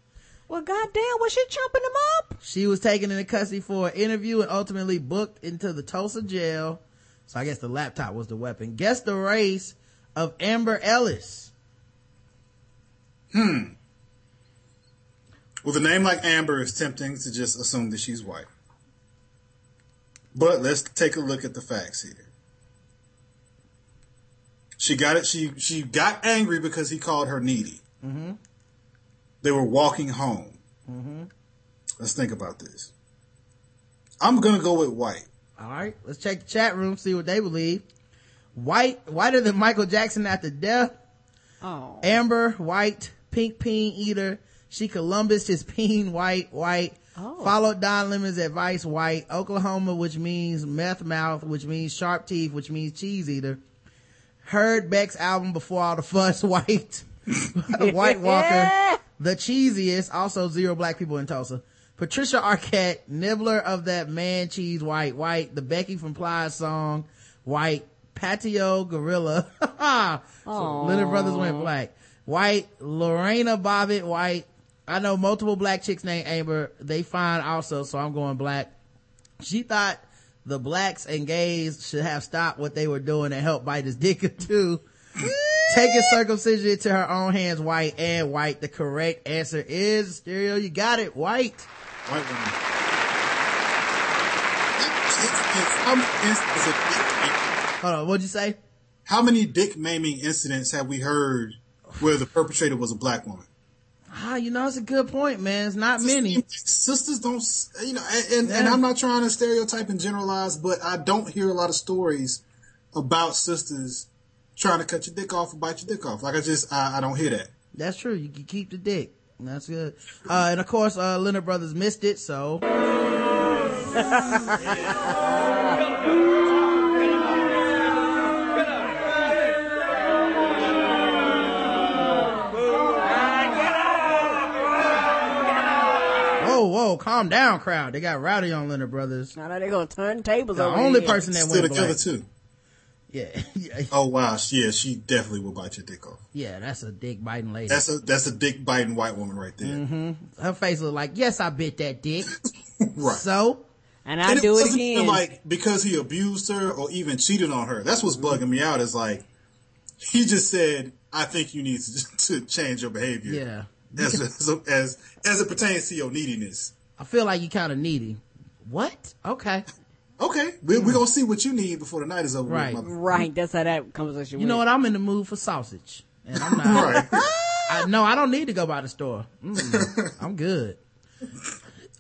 Well, goddamn, was she chopping him up? She was taken into custody for an interview and ultimately booked into the Tulsa jail. So I guess the laptop was the weapon. Guess the race. of Amber Ellis. With a name like Amber, it's tempting to just assume that she's white. But let's take a look at the facts here. She got it. She she got angry because he called her needy. Mm-hmm. They were walking home. Mm-hmm. Let's think about this. I'm gonna go with white. All right, let's check the chat room, see what they believe. White, whiter than Michael Jackson after death. Oh. Amber, white, pink peen eater. She Columbus, his peen, white, white. Oh. Followed Don Lemon's advice, white. Oklahoma, which means meth mouth, which means sharp teeth, which means cheese eater. Heard Beck's album before all the fuss, white. white Walker, the cheesiest, also zero black people in Tulsa. Patricia Arquette, nibbler of that man cheese, white, white. The Becky from Plies song, white. Patio Gorilla. so Leonard Brothers went black. White. Lorena Bobbitt, white. I know multiple black chicks named Amber. They fine also, so I'm going black. She thought the blacks and gays should have stopped what they were doing and helped bite his dick too. Taking circumcision into her own hands, white and white. The correct answer is stereo. You got it, white. White woman. Hold on, what'd you say? How many dick maiming incidents have we heard where the perpetrator was a black woman? Ah, you know, it's a good point, man. It's not many. Sisters don't, you know, and, and, and I'm not trying to stereotype and generalize, but I don't hear a lot of stories about sisters trying to cut your dick off or bite your dick off. Like I just, I, I don't hear that. That's true. You can keep the dick. That's good. Uh, and of course, uh, Leonard Brothers missed it, so. Whoa, whoa, calm down, crowd. They got rowdy on Leonard Brothers. Now they're gonna turn tables The over only here. person that Still went together black. too. Yeah, yeah, Oh wow, yeah, she definitely will bite your dick off. yeah, that's a dick biting lady. That's a that's a dick biting white woman right there. Mm-hmm. Her face looked like, yes, I bit that dick. Right. So, and I and do it wasn't even again. like because he abused her or even cheated on her. That's what's bugging me out. Is like he just said, "I think you need to, to change your behavior." yeah. As, as as as it pertains to your neediness. I feel like you kind of needy. What? Okay. Okay, we, we're gonna see what you need before the night is over. Right. With, right, that's how that conversation You know what? I'm in the mood for sausage. And I'm not. right. I, no, I don't need to go by the store. Mm, I'm good.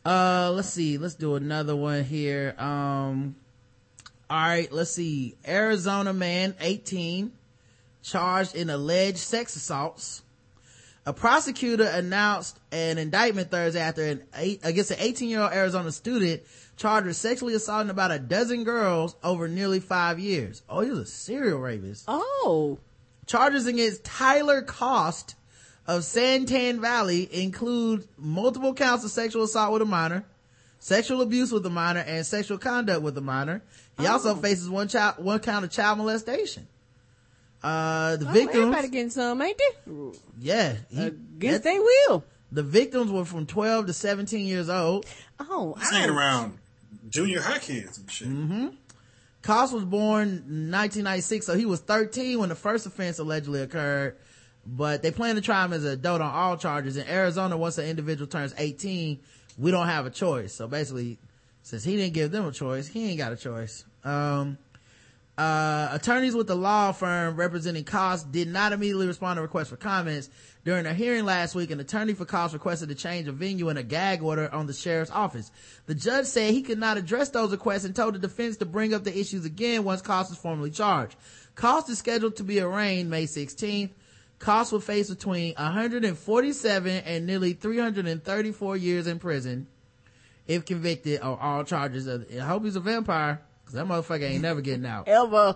Uh, let's see. Let's do another one here. Um, all right. Let's see. Arizona man, 18, charged in alleged sex assaults. A prosecutor announced an indictment Thursday after an eight, against an 18 year old Arizona student charged with sexually assaulting about a dozen girls over nearly five years. Oh, he was a serial rapist. Oh, Charges against Tyler Cost of Santan Valley include multiple counts of sexual assault with a minor, sexual abuse with a minor, and sexual conduct with a minor. He also oh. faces one child, one count of child molestation. Uh, the oh victims, everybody getting some, ain't they? yeah, he- Against that- they will. the victims were from 12 to 17 years old. Oh, This ain't ouch. around junior high kids and shit. Mm-hmm. Cost was born in 1996, so he was 13 when the first offense allegedly occurred. But they plan to try him as an adult on all charges. In Arizona, once an individual turns 18, we don't have a choice. So basically, since he didn't give them a choice, he ain't got a choice. Um, uh, attorneys with the law firm representing Cost did not immediately respond to requests for comments. During a hearing last week, an attorney for Cost requested a change of venue and a gag order on the sheriff's office. The judge said he could not address those requests and told the defense to bring up the issues again once Cost is formally charged. Cost is scheduled to be arraigned May 16th. Cost will face between 147 and nearly 334 years in prison if convicted on all charges. Of, I hope he's a vampire because that motherfucker ain't never getting out. Ever.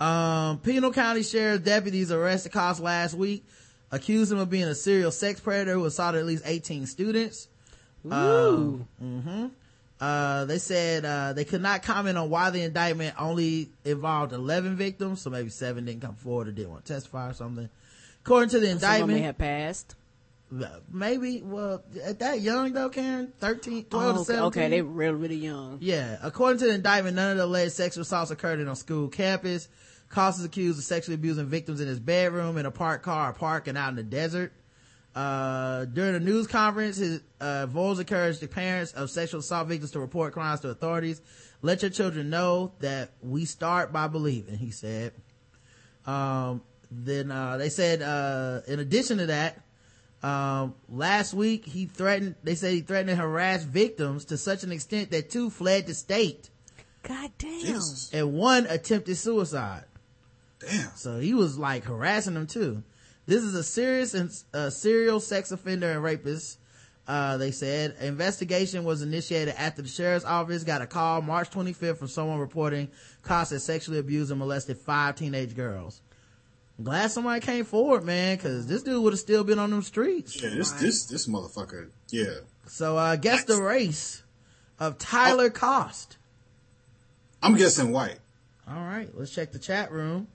Um, Pinal County Sheriff's deputies arrested Cost last week, accused him of being a serial sex predator who assaulted at least 18 students. Ooh. Uh, they said, uh, they could not comment on why the indictment only involved 11 victims, so maybe seven didn't come forward or didn't want to testify or something. According to the them indictment, have passed. Maybe, well, at that young though, Karen, 13, 12 Oh, to okay, 17. okay, they really, really young. Yeah, according to the indictment, none of the alleged sexual assaults occurred in a school campus. Cost is accused of sexually abusing victims in his bedroom, in a parked car, or park, and out in the desert. Uh, during a news conference, his, uh, Voles encouraged the parents of sexual assault victims to report crimes to authorities. Let your children know that we start by believing, he said. Um, then, uh, they said, uh, in addition to that, um, last week he threatened, they said he threatened to harass victims to such an extent that two fled the state God damn. Jesus. and one attempted suicide. Damn. So he was like harassing them too. This is a serious and uh, serial sex offender and rapist. Uh, they said investigation was initiated after the sheriff's office got a call March 25th from someone reporting Cost had sexually abused and molested five teenage girls. I'm glad somebody came forward, man, cause this dude would have still been on them streets. Yeah, this this this motherfucker. Yeah. So, uh, guess the race of Tyler Cost. I'm guessing white. All right, let's check the chat room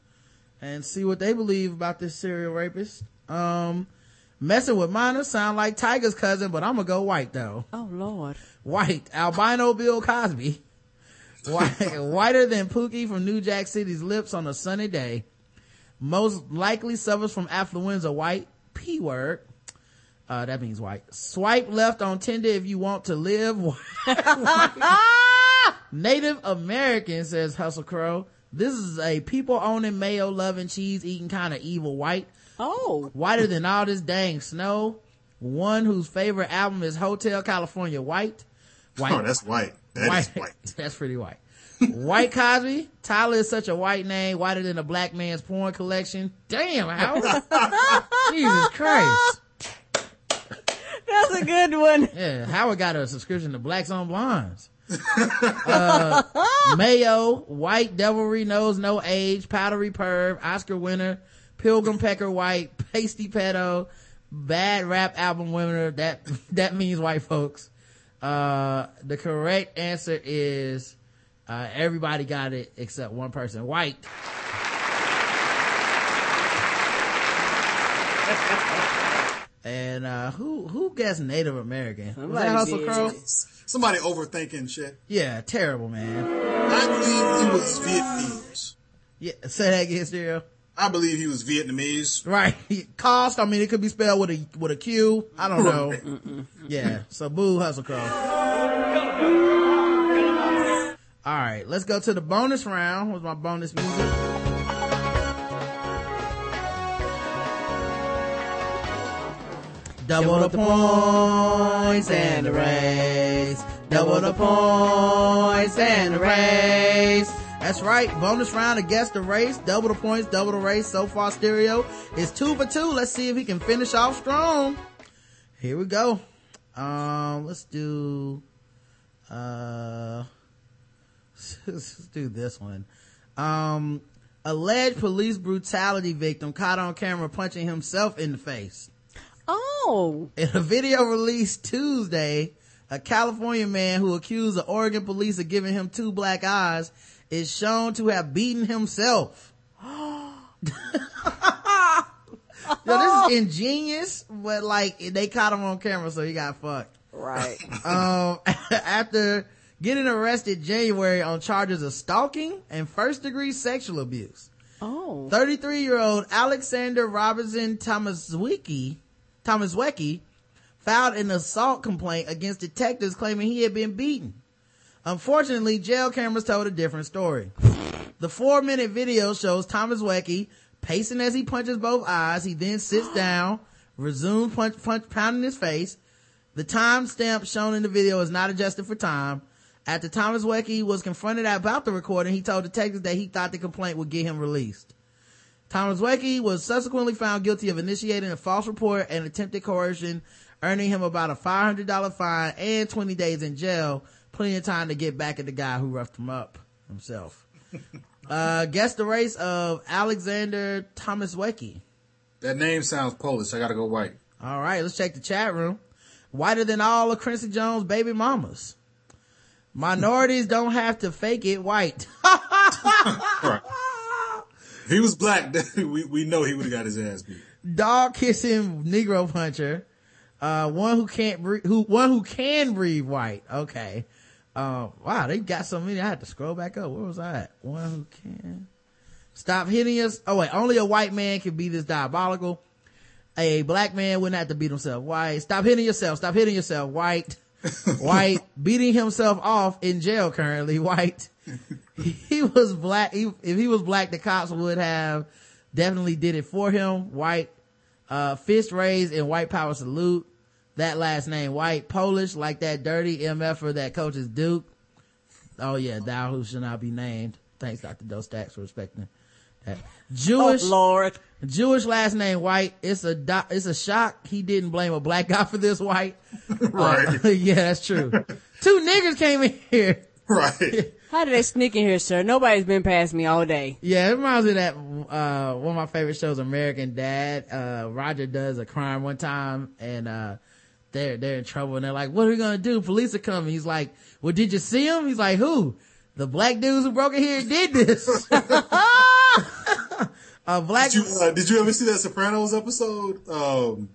and see what they believe about this serial rapist. Um, messing with minors sound like Tiger's cousin, but I'm gonna go white though. Oh Lord. White, albino Bill Cosby. White, whiter than Pookie from New Jack City's lips on a sunny day. Most likely suffers from affluenza. White, P word. Uh, that means white. Swipe left on Tinder if you want to live. Native American, says Hustle Crow. This is a people owning, mayo loving, cheese eating kind of evil white. Oh. Whiter than all this dang snow. One whose favorite album is Hotel California White. White. Oh, that's white. That is white. That's pretty white. white Cosby. Tyler is such a white name, whiter than a black man's porn collection. Damn, Howard. Jesus Christ. That's a good one. Yeah, Howard got a subscription to Blacks on Blondes. uh, Mayo, White Devilry Knows No Age, Powdery Perv, Oscar winner, Pilgrim Pecker White, Pasty Pedo, Bad Rap Album winner. That, that means white folks. Uh, the correct answer is, uh, everybody got it except one person. White. and, uh, who, who guessed Native American? Was Somebody that Hustle. Crow? Somebody overthinking shit. Yeah, terrible, man. I believe he was Vietnamese. Yeah, say that again, Stereo. I believe he was Vietnamese. Right. Cost, I mean, it could be spelled with a, with a Q. I don't know. Yeah. So boo, Hustle Crow. All right. Let's go to the bonus round. What's my bonus music? Double the points and the race. Double the points and the race. That's right. Bonus round against the race. Double the points, double the race. So far, stereo is two for two. Let's see if he can finish off strong. Here we go. Um, let's do, uh, let's do this one. Um, alleged police brutality victim caught on camera punching himself in the face. Oh. In a video released Tuesday, a California man who accused the Oregon police of giving him two black eyes is shown to have beaten himself. Yo, this is ingenious, but like they caught him on camera, so he got fucked. Right. Um, after getting arrested January on charges of stalking and first degree sexual abuse. Oh. 33 year old Alexander Robinson Thomaswicki, Thomaswecki filed an assault complaint against detectives claiming he had been beaten. Unfortunately, jail cameras told a different story. The four minute video shows Thomas Wecky pacing as he punches both eyes. He then sits down, resumes punch, punch, pounding his face. The time stamp shown in the video is not adjusted for time. After Thomas Wecky was confronted about the recording, he told detectives that he thought the complaint would get him released. Thomas Wecky was subsequently found guilty of initiating a false report and attempted coercion, earning him about a $500 fine and 20 days in jail, plenty of time to get back at the guy who roughed him up himself. uh, guess the race of Alexander Thomas Wecky. That name sounds Polish. I gotta go white. All right, let's check the chat room. Whiter than all of Quincy Jones' baby mamas. Minorities don't have to fake it white. Right. He was black, we, we know he would have got his ass beat. Dog kissing Negro puncher. Uh, one who can't breathe, who, one who can breathe white. Okay. Uh, wow, they got so many. I had to scroll back up. Where was I at? One who can. Stop hitting us. Oh wait, only a white man can be this diabolical. A black man wouldn't have to beat himself. White. Stop hitting yourself. Stop hitting yourself. White. White. Beating himself off in jail currently. White. He was black. He, if he was black, the cops would have definitely did it for him. White. Uh, fist raised and white power salute. That last name, white, Polish, like that dirty MFer that coaches Duke. Oh yeah, thou who shall not be named. Thanks, Dr. Dostacks, for respecting that. Jewish. Oh, Lord. Jewish last name White. It's a do- it's a shock he didn't blame a black guy for this White. Right. Uh, yeah, that's true. Two niggas came in here. Right. How did they sneak in here, sir? Nobody's been past me all day. Yeah, it reminds me of that uh one of my favorite shows, American Dad. Uh Roger does a crime one time and uh they're they're in trouble and they're like, What are we gonna do? Police are coming. He's like, Well, did you see him? He's like, Who? The black dudes who broke in here did this. A black Did you, uh, did you ever see that Sopranos episode? Um,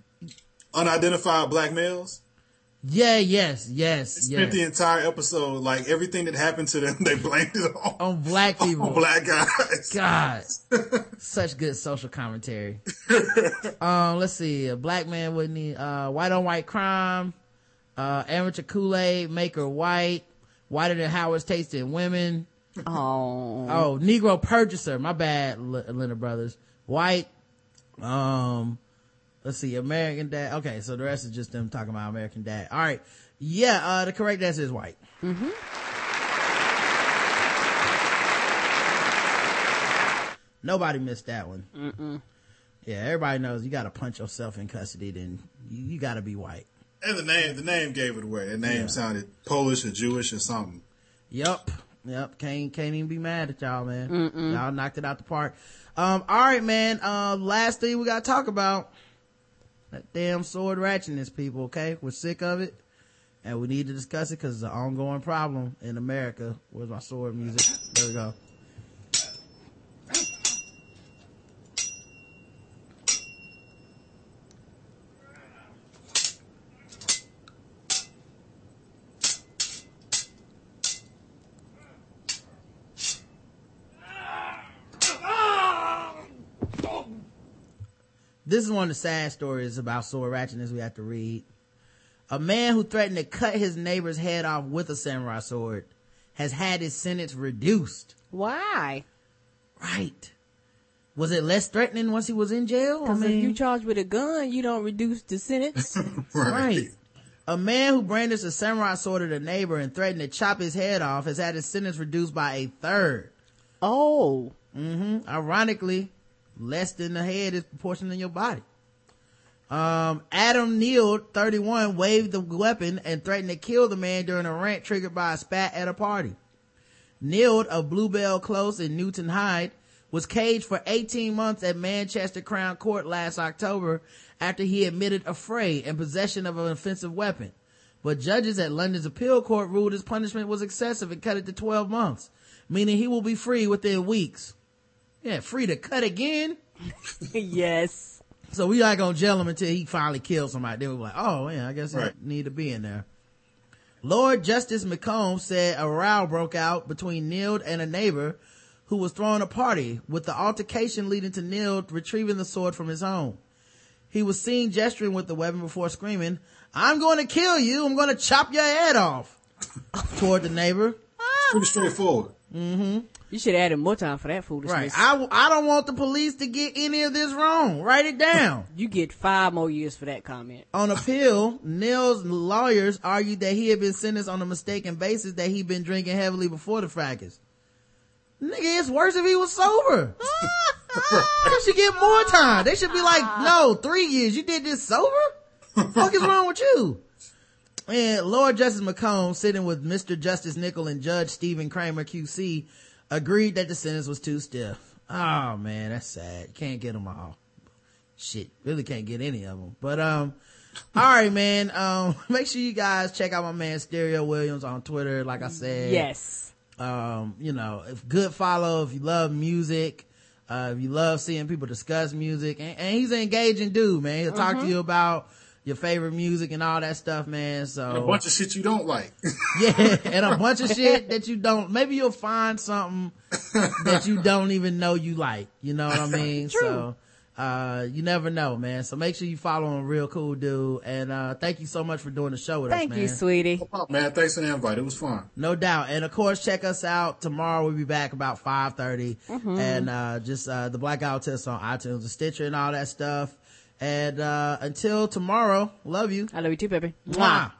unidentified black males. Yeah, yes, yes, Spent yes. the entire episode like everything that happened to them. They blamed it on, On black people. on black guys. God, such good social commentary. um, let's see, a black man wouldn't need, uh, white on white crime, uh, amateur Kool-Aid maker white, whiter than Howard's tasting women. Oh. Oh, Negro purchaser, my bad, L- Linda Brothers. White, um, let's see, American Dad. Okay, so the rest is just them talking about American Dad. All right. Yeah, uh, the correct answer is white. Mm-hmm. Nobody missed that one. Mm-mm. Yeah, everybody knows you gotta punch yourself in custody, then you, you gotta be white. And the name, the name gave it away. The name Yeah. sounded Polish or Jewish or something. Yep. Yep. Can't, can't even be mad at y'all, man. Y'all knocked it out the park. Um, all right, man. Um, last thing we gotta talk about. That damn sword ratchetness, people, okay? We're sick of it. And we need to discuss it because it's an ongoing problem in America. Where's my sword music? There we go. This is one of the sad stories about sword ratchetness we have to read. A man who threatened to cut his neighbor's head off with a samurai sword has had his sentence reduced. Why? Right. Was it less threatening once he was in jail? I Because if you charged with a gun, you don't reduce the sentence. right. A man who brandished a samurai sword at a neighbor and threatened to chop his head off has had his sentence reduced by a third. oh. Mm-hmm. Ironically, less than the head is proportional in your body. Um, Adam Neal, 31, waved the weapon and threatened to kill the man during a rant triggered by a spat at a party. Neal of Bluebell Close in Newton Hyde was caged for 18 months at Manchester Crown Court last October after he admitted affray and possession of an offensive weapon. But judges at London's appeal court ruled his punishment was excessive and cut it to 12 months, meaning he will be free within weeks. Yeah, free to cut again. yes. So we not gonna jail him until he finally kills somebody. Then we're like, oh yeah, I guess I need to be in there. Lord Justice McCombe said a row broke out between Neild and a neighbor who was throwing a party with the altercation leading to Neild retrieving the sword from his home. He was seen gesturing with the weapon before screaming, I'm going to kill you. I'm going to chop your head off toward the neighbor. Pretty straightforward. Mm-hmm. You should add more time for that Right. foolishness. I, I don't want the police to get any of this wrong. Write it down. you get five more years for that comment. On appeal, Neil's lawyers argued that he had been sentenced on a mistaken basis that he'd been drinking heavily before the fracas. Nigga, it's worse if he was sober. they should get more time. They should be like, no, three years. You did this sober? fuck is wrong with you? And Lord Justice McCombe, sitting with Mr. Justice Nicol and Judge Stephen Kramer QC, agreed that the sentence was too stiff. Oh man, that's sad. Can't get them all. Shit, really can't get any of them. But um, all right, man. Um, make sure you guys check out my man Stereo Williams on Twitter. Like I said, Yes. um, you know, if good follow, if you love music, uh, if you love seeing people discuss music, and, and he's an engaging dude, man. He'll talk to you about, your favorite music and all that stuff, man. So a bunch of shit you don't like. yeah, and a bunch of shit that you don't. Maybe you'll find something that you don't even know you like. You know what I mean? True. So uh you never know man so make sure you follow him real cool dude and uh thank you so much for doing the show with Thank us man you, sweetie. oh, man, thanks for the invite. It was fun. no doubt and of course check us out tomorrow we'll be back about 5 Mm-hmm. and uh just uh the black guy test on itunes and stitcher and all that stuff and uh until tomorrow love you I love you too, baby. Mwah.